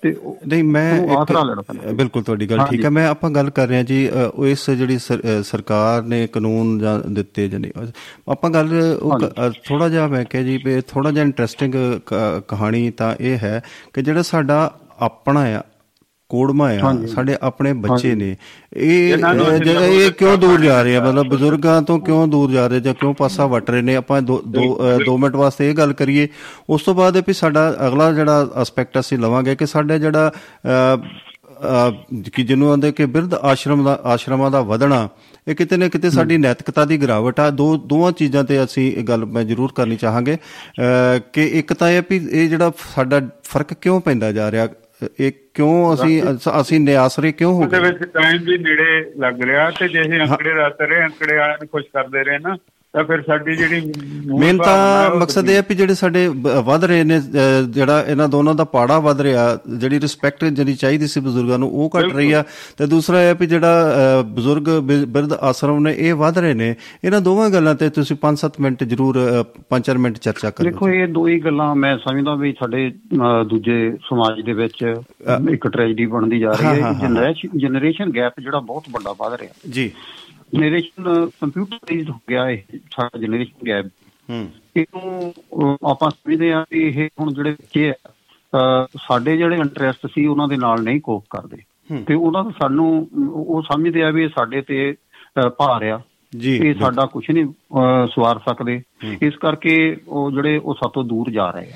ਤੇ ਨਹੀਂ ਮੈਂ ਆਸਰਾ ਲੈਣਾ ਪੈਂਦਾ। ਬਿਲਕੁਲ ਤੁਹਾਡੀ ਗੱਲ। ਠੀਕ ਹੈ ਮੈਂ ਆਪਾਂ ਗੱਲ ਕਰ ਰਹੇ ਹਾਂ ਜੀ ਉਹ ਇਸ ਜਿਹੜੀ ਸਰਕਾਰ ਨੇ ਕਾਨੂੰਨ ਜਾਂ ਦਿੱਤੇ ਜਾਂ ਨਹੀਂ ਆਪਾਂ ਗੱਲ ਥੋੜਾ ਜਿਹਾ ਮੈਂ ਕਿਹਾ ਜੀ ਵੀ ਥੋੜਾ ਜਿਹਾ ਇੰਟਰਸਟਿੰਗ ਕਹਾਣੀ ਤਾਂ ਇਹ ਹੈ ਕਿ ਜਿਹੜਾ ਸਾਡਾ ਆਪਣਾ ਆ ਕੋੜਮਾ ਆ ਸਾਡੇ ਆਪਣੇ ਬੱਚੇ ਨੇ। ਇਹ ਇਹ ਕਿਉਂ ਦੂਰ ਜਾ ਰਹੇ ਆ? ਮਤਲਬ ਬਜ਼ੁਰਗਾਂ ਤੋਂ ਕਿਉਂ ਦੂਰ ਜਾ ਰਹੇ ਜਾਂ ਕਿਉਂ ਪਾਸਾ ਵਟ ਰਹੇ ਨੇ? ਆਪਾਂ ਦੋ ਦੋ ਅ, ਦੋ ਮਿੰਟ ਵਾਸਤੇ ਇਹ ਗੱਲ ਕਰੀਏ। ਉਸ ਤੋਂ ਬਾਅਦ ਵੀ ਸਾਡਾ ਅਗਲਾ ਜਿਹੜਾ ਐਸਪੈਕਟ ਅਸੀਂ ਲਵਾਂਗੇ ਕਿ ਸਾਡੇ ਜਿਹੜਾ ਕਿ ਜਿਹਨੂੰ ਆਂਦੇ ਕਿ ਬਿਰਧ ਆਸ਼ਰਮ ਦਾ ਆਸ਼ਰਮਾਂ ਦਾ ਵਧਣਾ ਇਹ ਕਿਤੇ ਨਾ ਕਿਤੇ ਸਾਡੀ ਨੈਤਿਕਤਾ ਦੀ ਗਿਰਾਵਟ ਆ। ਦੋ ਦੋਵਾਂ ਚੀਜ਼ਾਂ ਤੇ ਅਸੀਂ ਇਹ ਗੱਲ ਮੈਂ ਜ਼ਰੂਰ ਕਰਨੀ ਚਾਹਾਂਗੇ। ਕਿ ਇੱਕ ਤਾਂ ਇਹ ਵੀ ਇਹ ਜਿਹੜਾ ਸਾਡਾ ਫ਼ਰਕ ਕਿਉਂ ਪੈਂਦਾ ਜਾ ਰਿਹਾ? ਇਹ ਕਿਉਂ ਅਸੀਂ ਅਸੀਂ ਨਿਆਸਰੇ ਕਿਉਂ ਹੋ ਉਹਦੇ ਗਏ? ਵਿੱਚ ਟਾਈਮ ਵੀ ਨੇੜੇ ਲੱਗ ਰਿਹਾ ਤੇ ਜੇ ਇਹ ਅੰਕੜੇ ਰੱਖ ਰਹੇ ਅੰਕੜੇ ਵਾਲਿਆਂ ਨੂੰ ਖੁਸ਼ ਕਰਦੇ ਰਹੇ ਨਾ ਤਾਂ ਫਿਰ ਸਾਡੀ ਜਿਹੜੀ ਮੇਨ ਤਾਂ ਮਕਸਦ ਇਹ ਹੈ ਵੀ ਜਿਹੜੇ ਸਾਡੇ ਵੱਧ ਰਹੇ ਨੇ ਜਿਹੜਾ ਇਹਨਾਂ ਦੋਨਾਂ ਦਾ ਪਾੜਾ ਵੱਧ ਰਿਹਾ ਜਿਹੜੀ ਰਿਸਪੈਕਟ ਜਿਹੜੀ ਚਾਹੀਦੀ ਸੀ ਬਜ਼ੁਰਗਾਂ ਨੂੰ ਉਹ ਘਟ ਰਹੀ ਆ। ਤੇ ਦੂਸਰਾ ਇਹ ਹੈ ਵੀ ਜਿਹੜਾ ਬਜ਼ੁਰਗ ਬਿਰਧ ਆਸ਼ਰਮ ਨੇ ਇਹ ਵੱਧ ਰਹੇ ਨੇ। ਇਹਨਾਂ ਦੋਵਾਂ ਗੱਲਾਂ ਤੇ ਤੁਸੀਂ 5-7 ਮਿੰਟ ਜ਼ਰੂਰ 5-4 ਮਿੰਟ ਚਰਚਾ ਕਰੋ ਦੇਖੋ ਇਹ ਦੋ ਹੀ ਗੱਲਾਂ ਮੈਂ ਸਮਝਦਾ ਵੀ ਸਾਡੇ ਦੂਜੇ ਸਮਾਜ ਦੇ ਵਿੱਚ ਇੱਕ ਟ੍ਰੈਜਡੀ ਬਣਦੀ ਜਾ ਰਹੀ ਹੈ। ਜਨਰੇਸ਼ਨ ਗੈਪ ਜਿਹੜਾ ਬਹੁਤ ਵੱਡਾ ਵੱਧ ਰਿਹਾ। ਜੀ। ਜਨਰੇਸ਼ਨ ਕੰਪਿਊਟਰਾਈਜ਼ਡ ਹੋ ਗਿਆ ਇਹ ਸਾਡਾ ਜਨਰੇਸ਼ਨ ਗੈਪ ਹੂੰ। ਇਹਨੂੰ ਆਪਾਂ ਸਮਝਦੇ ਆ ਕਿ ਇਹ ਹੁਣ ਜਿਹੜੇ ਬੱਚੇ ਆ ਸਾਡੇ ਜਿਹੜੇ ਇੰਟਰਸਟ ਸੀ ਉਹਨਾਂ ਦੇ ਨਾਲ ਨਹੀਂ ਕੋਪ ਕਰਦੇ। ਤੇ ਉਹਨਾਂ ਨੂੰ ਸਾਨੂੰ ਉਹ ਸਮਝਦੇ ਆ ਵੀ ਇਹ ਸਾਡੇ ਤੇ ਭਾਰ ਆ। ਜੀ ਇਹ ਸਾਡਾ ਕੁਝ ਨਹੀਂ ਸਵਾਰ ਸਕਦੇ। ਇਸ ਕਰਕੇ ਉਹ ਜਿਹੜੇ ਉਹ ਸਾਤੋਂ ਦੂਰ ਜਾ ਰਹੇ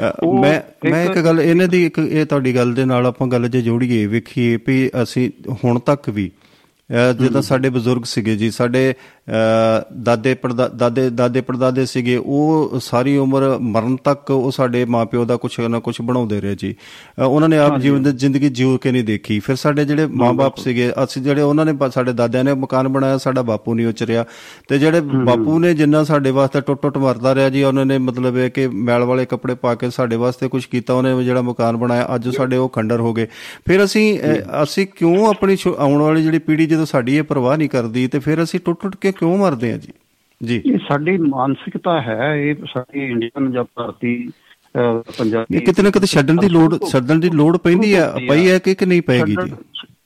ਆ। ਮੈਂ ਮੈਂ ਇੱਕ ਗੱਲ ਇਹਨਾਂ ਦੀ ਇੱਕ ਇਹ ਤੁਹਾਡੀ ਗੱਲ ਦੇ ਨਾਲ ਆਪਾਂ ਗੱਲ ਜੇ ਜੋੜੀਏ ਵੇਖੀਏ ਵੀ ਅਸੀਂ ਹੁਣ ਤੱਕ ਵੀ ਜਿੱਦਾਂ ਸਾਡੇ ਬਜ਼ੁਰਗ ਸੀਗੇ ਜੀ ਸਾਡੇ ਦਾਦੇ ਦਾਦੇ ਦਾਦੇ ਪੜਦਾਦੇ ਸੀਗੇ ਉਹ ਸਾਰੀ ਉਮਰ ਮਰਨ ਤੱਕ ਉਹ ਸਾਡੇ ਮਾਪਿਓ ਦਾ ਕੁਛ ਨਾ ਕੁਛ ਬਣਾਉਂਦੇ ਰਹੇ ਜੀ। ਉਹਨਾਂ ਨੇ ਆਪ ਜੀਵਨ ਦੀ ਜ਼ਿੰਦਗੀ ਜਿਉ ਕੇ ਨਹੀਂ ਦੇਖੀ। ਫਿਰ ਸਾਡੇ ਜਿਹੜੇ ਮਾਪੇ ਸੀਗੇ ਅਸੀਂ ਜਿਹੜੇ ਉਹਨਾਂ ਨੇ ਸਾਡੇ ਦਾਦਿਆਂ ਨੇ ਮਕਾਨ ਬਣਾਇਆ ਸਾਡਾ ਬਾਪੂ ਨਹੀਂ ਉਚਰਿਆ। ਤੇ ਜਿਹੜੇ ਬਾਪੂ ਨੇ ਜਿੰਨਾ ਸਾਡੇ ਵਾਸਤੇ ਟੁੱਟ ਟੁੱਟ ਮਰਦਾ ਰਿਹਾ ਜੀ ਉਹਨਾਂ ਨੇ ਮਤਲਬ ਇਹ ਕਿ ਮੈਲ ਵਾਲੇ ਕੱਪੜੇ ਪਾ ਕੇ ਸਾਡੇ ਵਾਸਤੇ ਕੁਝ ਕੀਤਾ ਉਹਨੇ ਜਿਹੜਾ ਮਕਾਨ ਬਣਾਇਆ ਅੱਜ ਸਾਡੇ ਉਹ ਖੰਡਰ ਹੋ ਗਏ। ਫਿਰ ਅਸੀਂ ਅਸੀਂ ਕਿਉਂ ਆਪਣੀ ਆਉਣ ਵਾਲੀ ਜਿਹੜੀ ਪੀੜ੍ਹੀ ਜਦੋਂ ਸਾਡੀ ਇਹ ਪਰਵਾਹ ਨਹੀਂ ਕਰਦੀ ਤੇ ਫਿਰ ਅਸੀਂ ਟੁੱਟ ਟੁੱਟ ਕੇ ਕਿਉਂ ਮਰਦੇ ਆ ਜੀ? ਜੀ। ਇਹ ਸਾਡੀ ਮਾਨਸਿਕਤਾ ਹੈ ਇਹ ਸਾਡੀ ਇੰਡੀਅਨ ਜਾਂ ਭਾਰਤੀ ਪੰਜਾਬੀ ਇਹ ਕਿਤੇ ਨਾ ਕਿਤੇ ਛੱਡਣ ਦੀ ਲੋੜ ਛੱਡਣ ਦੀ ਲੋੜ ਪੈਂਦੀ ਆ ਪਈ ਹੈ ਕਿ ਕਿ ਨਹੀਂ ਪਏਗੀ ਜੀ?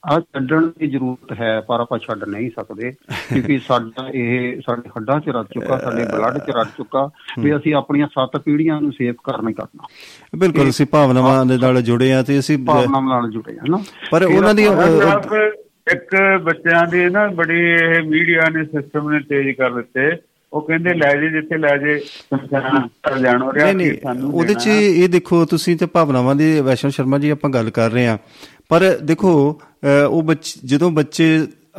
ਆ ਛੱਡਣ ਦੀ ਜ਼ਰੂਰਤ ਹੈ ਪਰ ਆਪਾਂ ਛੱਡ ਨਹੀਂ ਸਕਦੇ ਕਿਉਂਕਿ ਸਾਡਾ ਇਹ ਸਾਡੇ ਹੱਡਾਂ 'ਚ ਰਚ ਚੁੱਕਾ ਸਾਡੇ ਬਲੱਡ 'ਚ ਰਚ ਚੁੱਕਾ ਵੀ ਅਸੀਂ ਆਪਣੀਆਂ ਸੱਤ ਪੀੜ੍ਹੀਆਂ ਨੂੰ ਸੇਵ ਕਰਨਾ ਹੀ ਕਰਨਾ। ਬਿਲਕੁਲ ਅਸੀਂ ਭਾਵਨਾਵਾਂ ਦੇ ਨਾਲ ਜੁੜੇ ਆ ਤੇ ਅਸੀਂ ਭਾਵਨਾਵਾਂ ਨਾਲ ਜੁੜੇ ਹਾਂ ਨਾ ਪਰ ਉਹਨਾਂ ਦੀ ਇੱਕ ਬੱਚਿਆਂ ਦੀ ਨਾ ਬੜੀ ਇਹ ਮੀਡੀਆ ਨੇ ਸਿਸਟਮ ਨੇ ਤੇਜ਼ ਕਰ ਦਿੱਤੇ। ਉਹ ਕਹਿੰਦੇ ਲੈ ਜੇ ਜਿੱਥੇ ਲੈ ਜੇ ਘਾਟ ਜਾਣੋ ਰਿਹਾ ਨਹੀਂ ਕਿ ਸਾਨੂੰ ਉਹਦੇ 'ਚ। ਇਹ ਦੇਖੋ ਤੁਸੀਂ ਤੇ ਭਾਵਨਾਵਾਂ ਦੀ ਵੈਸ਼ਨਵ ਸ਼ਰਮਾ ਜੀ ਆਪਾਂ ਗੱਲ ਕਰ ਰਹੇ ਹਾਂ। ਪਰ ਦੇਖੋ ਉਹ ਜਦੋਂ ਬੱਚੇ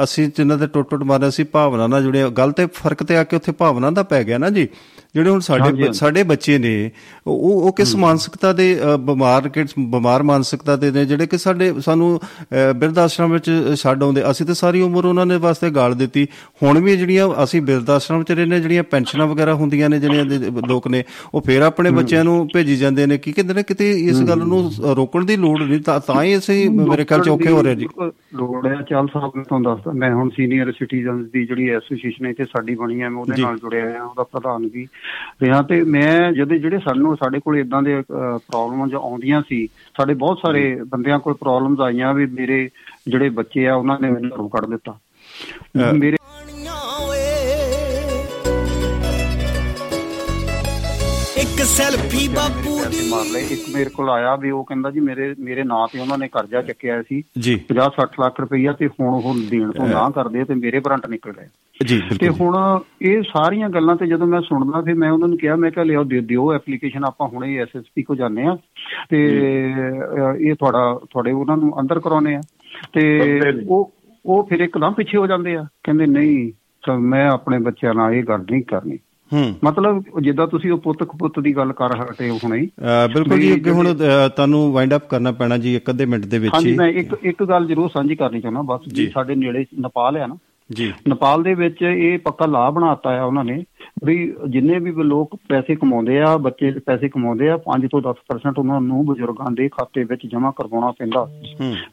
ਅਸੀਂ ਜਿਨ੍ਹਾਂ ਦੇ ਟੁੱਟ ਟੁੱਟ ਮਾਰੇ ਸੀ ਭਾਵਨਾ ਨਾਲ ਜੁੜੇ ਗੱਲ ਤੇ ਫ਼ਰਕ ਤੇ ਆ ਕੇ ਉੱਥੇ ਭਾਵਨਾ ਦਾ ਪੈ ਗਿਆ ਨਾ ਜੀ। ਜਿਹੜੇ ਹੁਣ ਸਾਡੇ। ਸਾਡੇ ਬੱਚੇ ਨੇ ਉਹ ਉਹ ਕਿਸ ਮਾਨਸਿਕਤਾ ਦੇ ਬਿਮਾਰ ਕਿਸ ਬਿਮਾਰ ਮਾਨਸਿਕਤਾ ਦੇ ਨੇ ਜਿਹੜੇ ਕਿ ਸਾਡੇ ਸਾਨੂੰ ਬਿਰਧ ਆਸ਼ਰਮ ਵਿੱਚ ਛੱਡ ਆਉਂਦੇ। ਅਸੀਂ ਤੇ ਸਾਰੀ ਉਮਰ ਉਹਨਾਂ ਨੇ ਵਾਸਤੇ ਗਾਲ ਦਿੱਤੀ। ਹੁਣ ਵੀ ਜਿਹੜੀਆਂ ਅਸੀਂ ਬਿਰਧ ਆਸ਼ਰਮ ਚ ਰਹਿੰਦੇ ਜਿਹੜੀਆਂ ਪੈਨਸ਼ਨਾਂ ਵਗੈਰਾ ਹੁੰਦੀਆਂ ਨੇ ਜਿਹੜੀਆਂ ਲੋਕ ਨੇ ਉਹ ਫੇਰ ਆਪਣੇ ਬੱਚਿਆਂ ਨੂੰ ਭੇਜੀ ਜਾਂਦੇ ਨੇ। ਕੀ ਕਹਿੰਦੇ ਨੇ ਕਿਤੇ ਇਸ ਗੱਲ ਨੂੰ ਰੋਕਣ ਦੀ ਲੋੜ ਨਹੀਂ ਤਾਂ ਹੀ ਅਸੀਂ ਮੇਰੇ ਖਿਆਲ ਚ ਔਖੇ ਹੋ ਰਹੇ ਜੀ। ਲੋੜ ਹੈ। ਚੱਲ ਸਾਹਿਬ ਨੇ ਤੁਹਾਨੂੰ ਦੱਸਦਾ ਮੈਂ ਹੁਣ ਸੀਨੀਅਰ ਸਿਟੀਜ਼ਨਸ ਦੀ ਜਿਹੜੀ ਐਸੋਸੀਏਸ਼ਨ ਤੇ ਸਾਡੀ ਬਣੀ ਹੈ ਮੈਂ ਉਹਦੇ। ਨਾਲ ਜੁੜਿਆ ਹੋਇਆ ਉਹਦਾ ਪ੍ਰਧਾਨ ਵੀ ਰਿਹਾ ਤੇ ਮੈਂ ਜਦੋਂ ਜਿਹੜੇ ਸਾਨੂੰ ਸਾਡੇ ਕੋਲ ਇਦਾਂ ਦੇ ਪ੍ਰੋਬਲਮਾਂ ਜੋ ਆਉਂਦੀਆਂ ਸੀ ਸਾਡੇ ਬਹੁਤ ਸਾਰੇ ਬੰਦਿਆਂ ਕੋਲ ਪ੍ਰੋਬਲਮਸ ਆਈਆਂ ਵੀ ਮੇਰੇ ਜਿਹੜੇ ਬੱਚੇ ਆ ਉਹਨਾਂ ਨੇ ਮੈਨੂੰ ਘਰੋਂ ਕੱਢ ਦਿੱਤਾ। ਮੇਰੇ ਇੱਕ ਸੈਲਫੀ ਬਾਪੂ ਦੀ। ਮਾਰ ਲਏ ਇੱਕ ਮੇਰੇ ਕੋਲ ਆਇਆ ਵੀ ਉਹ ਕਹਿੰਦਾ ਜੀ ਮੇਰੇ ਮੇਰੇ ਨਾਂ ਤੇ ਉਹਨਾਂ ਨੇ ਕਰਜ਼ਾ ਚੱਕਿਆ ਸੀ। ਜੀ। 50 60 ਲੱਖ ਰੁਪਈਆ ਤੇ ਹੁਣ ਉਹ ਦੇਣ ਤੋਂ ਨਾ ਕਰਦੇ ਤੇ ਮੇਰੇ ਬਰੰਟ ਨਿਕਲ ਗਏ। ਜੀ ਤੇ ਹੁਣ ਇਹ ਸਾਰੀਆਂ ਗੱਲਾਂ ਤੇ ਜਦੋਂ ਮੈਂ ਸੁਣਦਾ ਫਿਰ ਮੈਂ ਉਹਨਾਂ ਨੂੰ ਕਿਹਾ ਮੈਂ ਕਿਹਾ ਲਿਆਓ ਦੇ ਦਿਓ ਐਪਲੀਕੇਸ਼ਨ ਆਪਾਂ ਹੁਣੇ ਐਸਐਸਪੀ ਕੋ ਜਾਂਦੇ ਆ ਤੇ ਇਹ ਤੁਹਾਡਾ ਤੁਹਾਡੇ ਉਹਨਾਂ ਨੂੰ ਅੰਦਰ ਕਰਾਉਨੇ ਆ ਤੇ। ਉਹ ਉਹ ਫਿਰ ਇੱਕਦਮ ਪਿੱਛੇ ਹੋ ਜਾਂਦੇ ਆ ਕਹਿੰਦੇ ਨਹੀਂ ਤਾਂ ਮੈਂ ਆਪਣੇ ਬੱਚਿਆਂ ਨਾਲ ਇਹ ਗੱਲ ਨਹੀਂ ਕਰਨੀ। ਹੂੰ। ਮਤਲਬ ਜਿੱਦਾਂ ਤੁਸੀਂ ਉਹ ਪੁੱਤ ਖਪੁੱਤ ਦੀ ਗੱਲ ਕਰ ਹਟੇ ਹੋ ਹੁਣੇ ਬਿਲਕੁਲ ਜੀ ਅੱਗੇ ਹੁਣ ਤੁਹਾਨੂੰ ਵਾਈਂਡ ਅਪ ਕਰਨਾ ਪੈਣਾ ਜੀ ਇੱਕ ਅੱਧੇ ਮਿੰਟ ਦੇ ਵਿੱਚ ਹਾਂਜੀ ਹੀ। ਮੈਂ ਇੱਕ ਇੱਕ ਗੱਲ ਜ਼ਰੂਰ ਸਾਂਝੀ ਕਰਨੀ ਚਾਹੁੰਦਾ ਬਸ। ਜੀ। ਸਾਡੇ ਨੇੜੇ ਨੇਪਾਲ ਹੈ ਨਾ ਜੀ। ਨੇਪਾਲ ਦੇ ਵਿੱਚ ਇਹ ਪੱਕਾ ਲਾਅ ਬਣਾਤਾ ਆ ਉਹਨਾਂ ਨੇ। ਵੀ ਜਿੰਨੇ ਵੀ ਲੋਕ ਪੈਸੇ ਕਮਾਉਂਦੇ ਆ ਬੱਚੇ ਪੈਸੇ ਕਮਾਉਂਦੇ ਆ 5 ਤੋਂ 10% ਉਹਨਾਂ ਨੂੰ ਬਜ਼ੁਰਗਾਂ ਦੇ ਖਾਤੇ ਵਿੱਚ ਜਮ੍ਹਾਂ ਕਰਵਾਉਣਾ ਪੈਂਦਾ।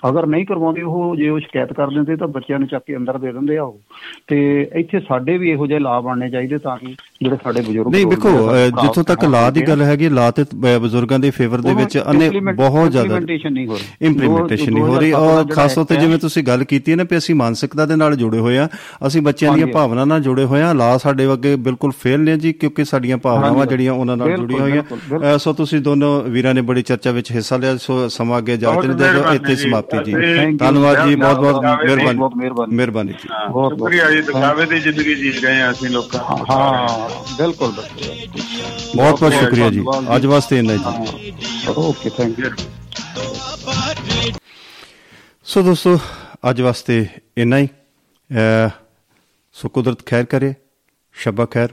ਅਗਰ ਨਹੀਂ ਕਰਵਾਉਂਦੇ ਉਹ ਜੇ ਉਹ ਸ਼ਿਕਾਇਤ ਕਰ ਦਿੰਦੇ ਤਾਂ ਬੱਚਿਆਂ ਨੂੰ ਚੱਕ ਕੇ ਅੰਦਰ ਦੇ ਦਿੰਦੇ ਆ ਉਹ। ਤੇ ਇੱਥੇ ਸਾਡੇ ਵੀ ਇਹੋ ਜਿਹੇ ਲਾਅ ਬਣਨੇ ਚਾਹੀਦੇ ਤਾਂ ਕਿ ਜਿਹੜੇ ਸਾਡੇ ਬਜ਼ੁਰਗ ਨਹੀਂ ਸਾਡੇ ਜਿੱਥੋਂ ਤੱਕ ਲਾਅ ਦੀ ਗੱਲ ਹੈਗੀ ਲਾਅ ਤੇ ਬਜ਼ੁਰਗਾਂ ਦੇ ਫੇਵਰ ਦੇ ਵਿੱਚ ਅਨੇ ਬਹੁਤ ਜ਼ਿਆਦਾ ਇੰਪਲੀਮੈਂਟੇਸ਼ਨ ਨਹੀਂ ਹੋ ਰਹੀ। ਇੰਪਲੀਮੈਂਟੇਸ਼ਨ ਨਹੀਂ ਹੋ ਰਹੀ। ਔਰ ਖਾਸ ਤੌਰ ਤੇ ਜਿਵੇਂ ਤੁਸੀਂ ਗੱਲ ਕੀਤੀ ਹੈ ਨਾ ਵੀ ਅਸੀਂ ਮਾਨਸਿਕਤਾ ਦੇ ਨਾਲ ਜੁੜੇ ਹੋਏ ਆ ਅਸੀਂ ਬੱਚਿਆਂ ਦੀਆਂ ਹਾਂਜੀ। ਭਾਵਨਾ ਨਾਲ ਜੁੜੇ ਹੋਏ ਆ ਲਾ ਸਾਡੇ ਅੱਗੇ ਬਿਲਕੁਲ ਫੇਲ ਨੇ ਜੀ ਕਿਉਂਕਿ ਸਾਡੀਆਂ ਭਾਵਨਾਵਾਂ। ਜਿਹੜੀਆਂ ਉਹਨਾਂ ਨਾਲ ਜੁੜੀਆਂ ਹੋਈਆਂ। ਸੋ ਤੁਸੀਂ ਦੋਨੋਂ ਵੀਰਾਂ ਨੇ ਬੜੀ ਚਰਚਾ ਵਿੱਚ ਹਿੱਸਾ ਲਿਆ ਸੋ ਸਮਾਂ ਅੱਗੇ ਬਹੁਤ ਨਹੀਂ ਦੇ ਦਿਓ ਇੱਥੇ ਜੀ। ਸਮਾਪਤੀ ਜੀ. ਧੰਨਵਾਦ ਜੀ ਬਹੁਤ ਬਹੁਤ ਮਿਹਰਬਾਨੀ। ਮਿਹਰਬਾਨੀ। ਜੀ। ਬਹੁਤ- ਬਹੁਤ। ਸ਼ੁਕਰੀਆ ਜੀ ਦਿਖਾਵੇ ਦੀ ਜ਼ਿੰਦਗੀ ਜੀ ਰਹੇ ਹਾਂ ਅਸੀਂ ਲੋਕਾਂ ਹਾਂ ਬਿਲਕੁਲ ਬਿਲਕੁਲ। ਬਹੁਤ ਬਹੁਤ ਸ਼ੁਕਰੀਆ ਜੀ। ਅੱਜ ਵਾਸਤੇ ਇੰਨਾ ਹੀ ਜੀ। ਓਕੇ ਥੈਂਕ ਯੂ ਸੋ ਦੋਸਤੋ ਅੱਜ ਵਾਸਤੇ ਇੰਨਾ ਹੀ। ਸੋ ਕੁਦਰਤ ਖੈਰ ਕਰੇ। ਸ਼ਬਾ ਖੈਰ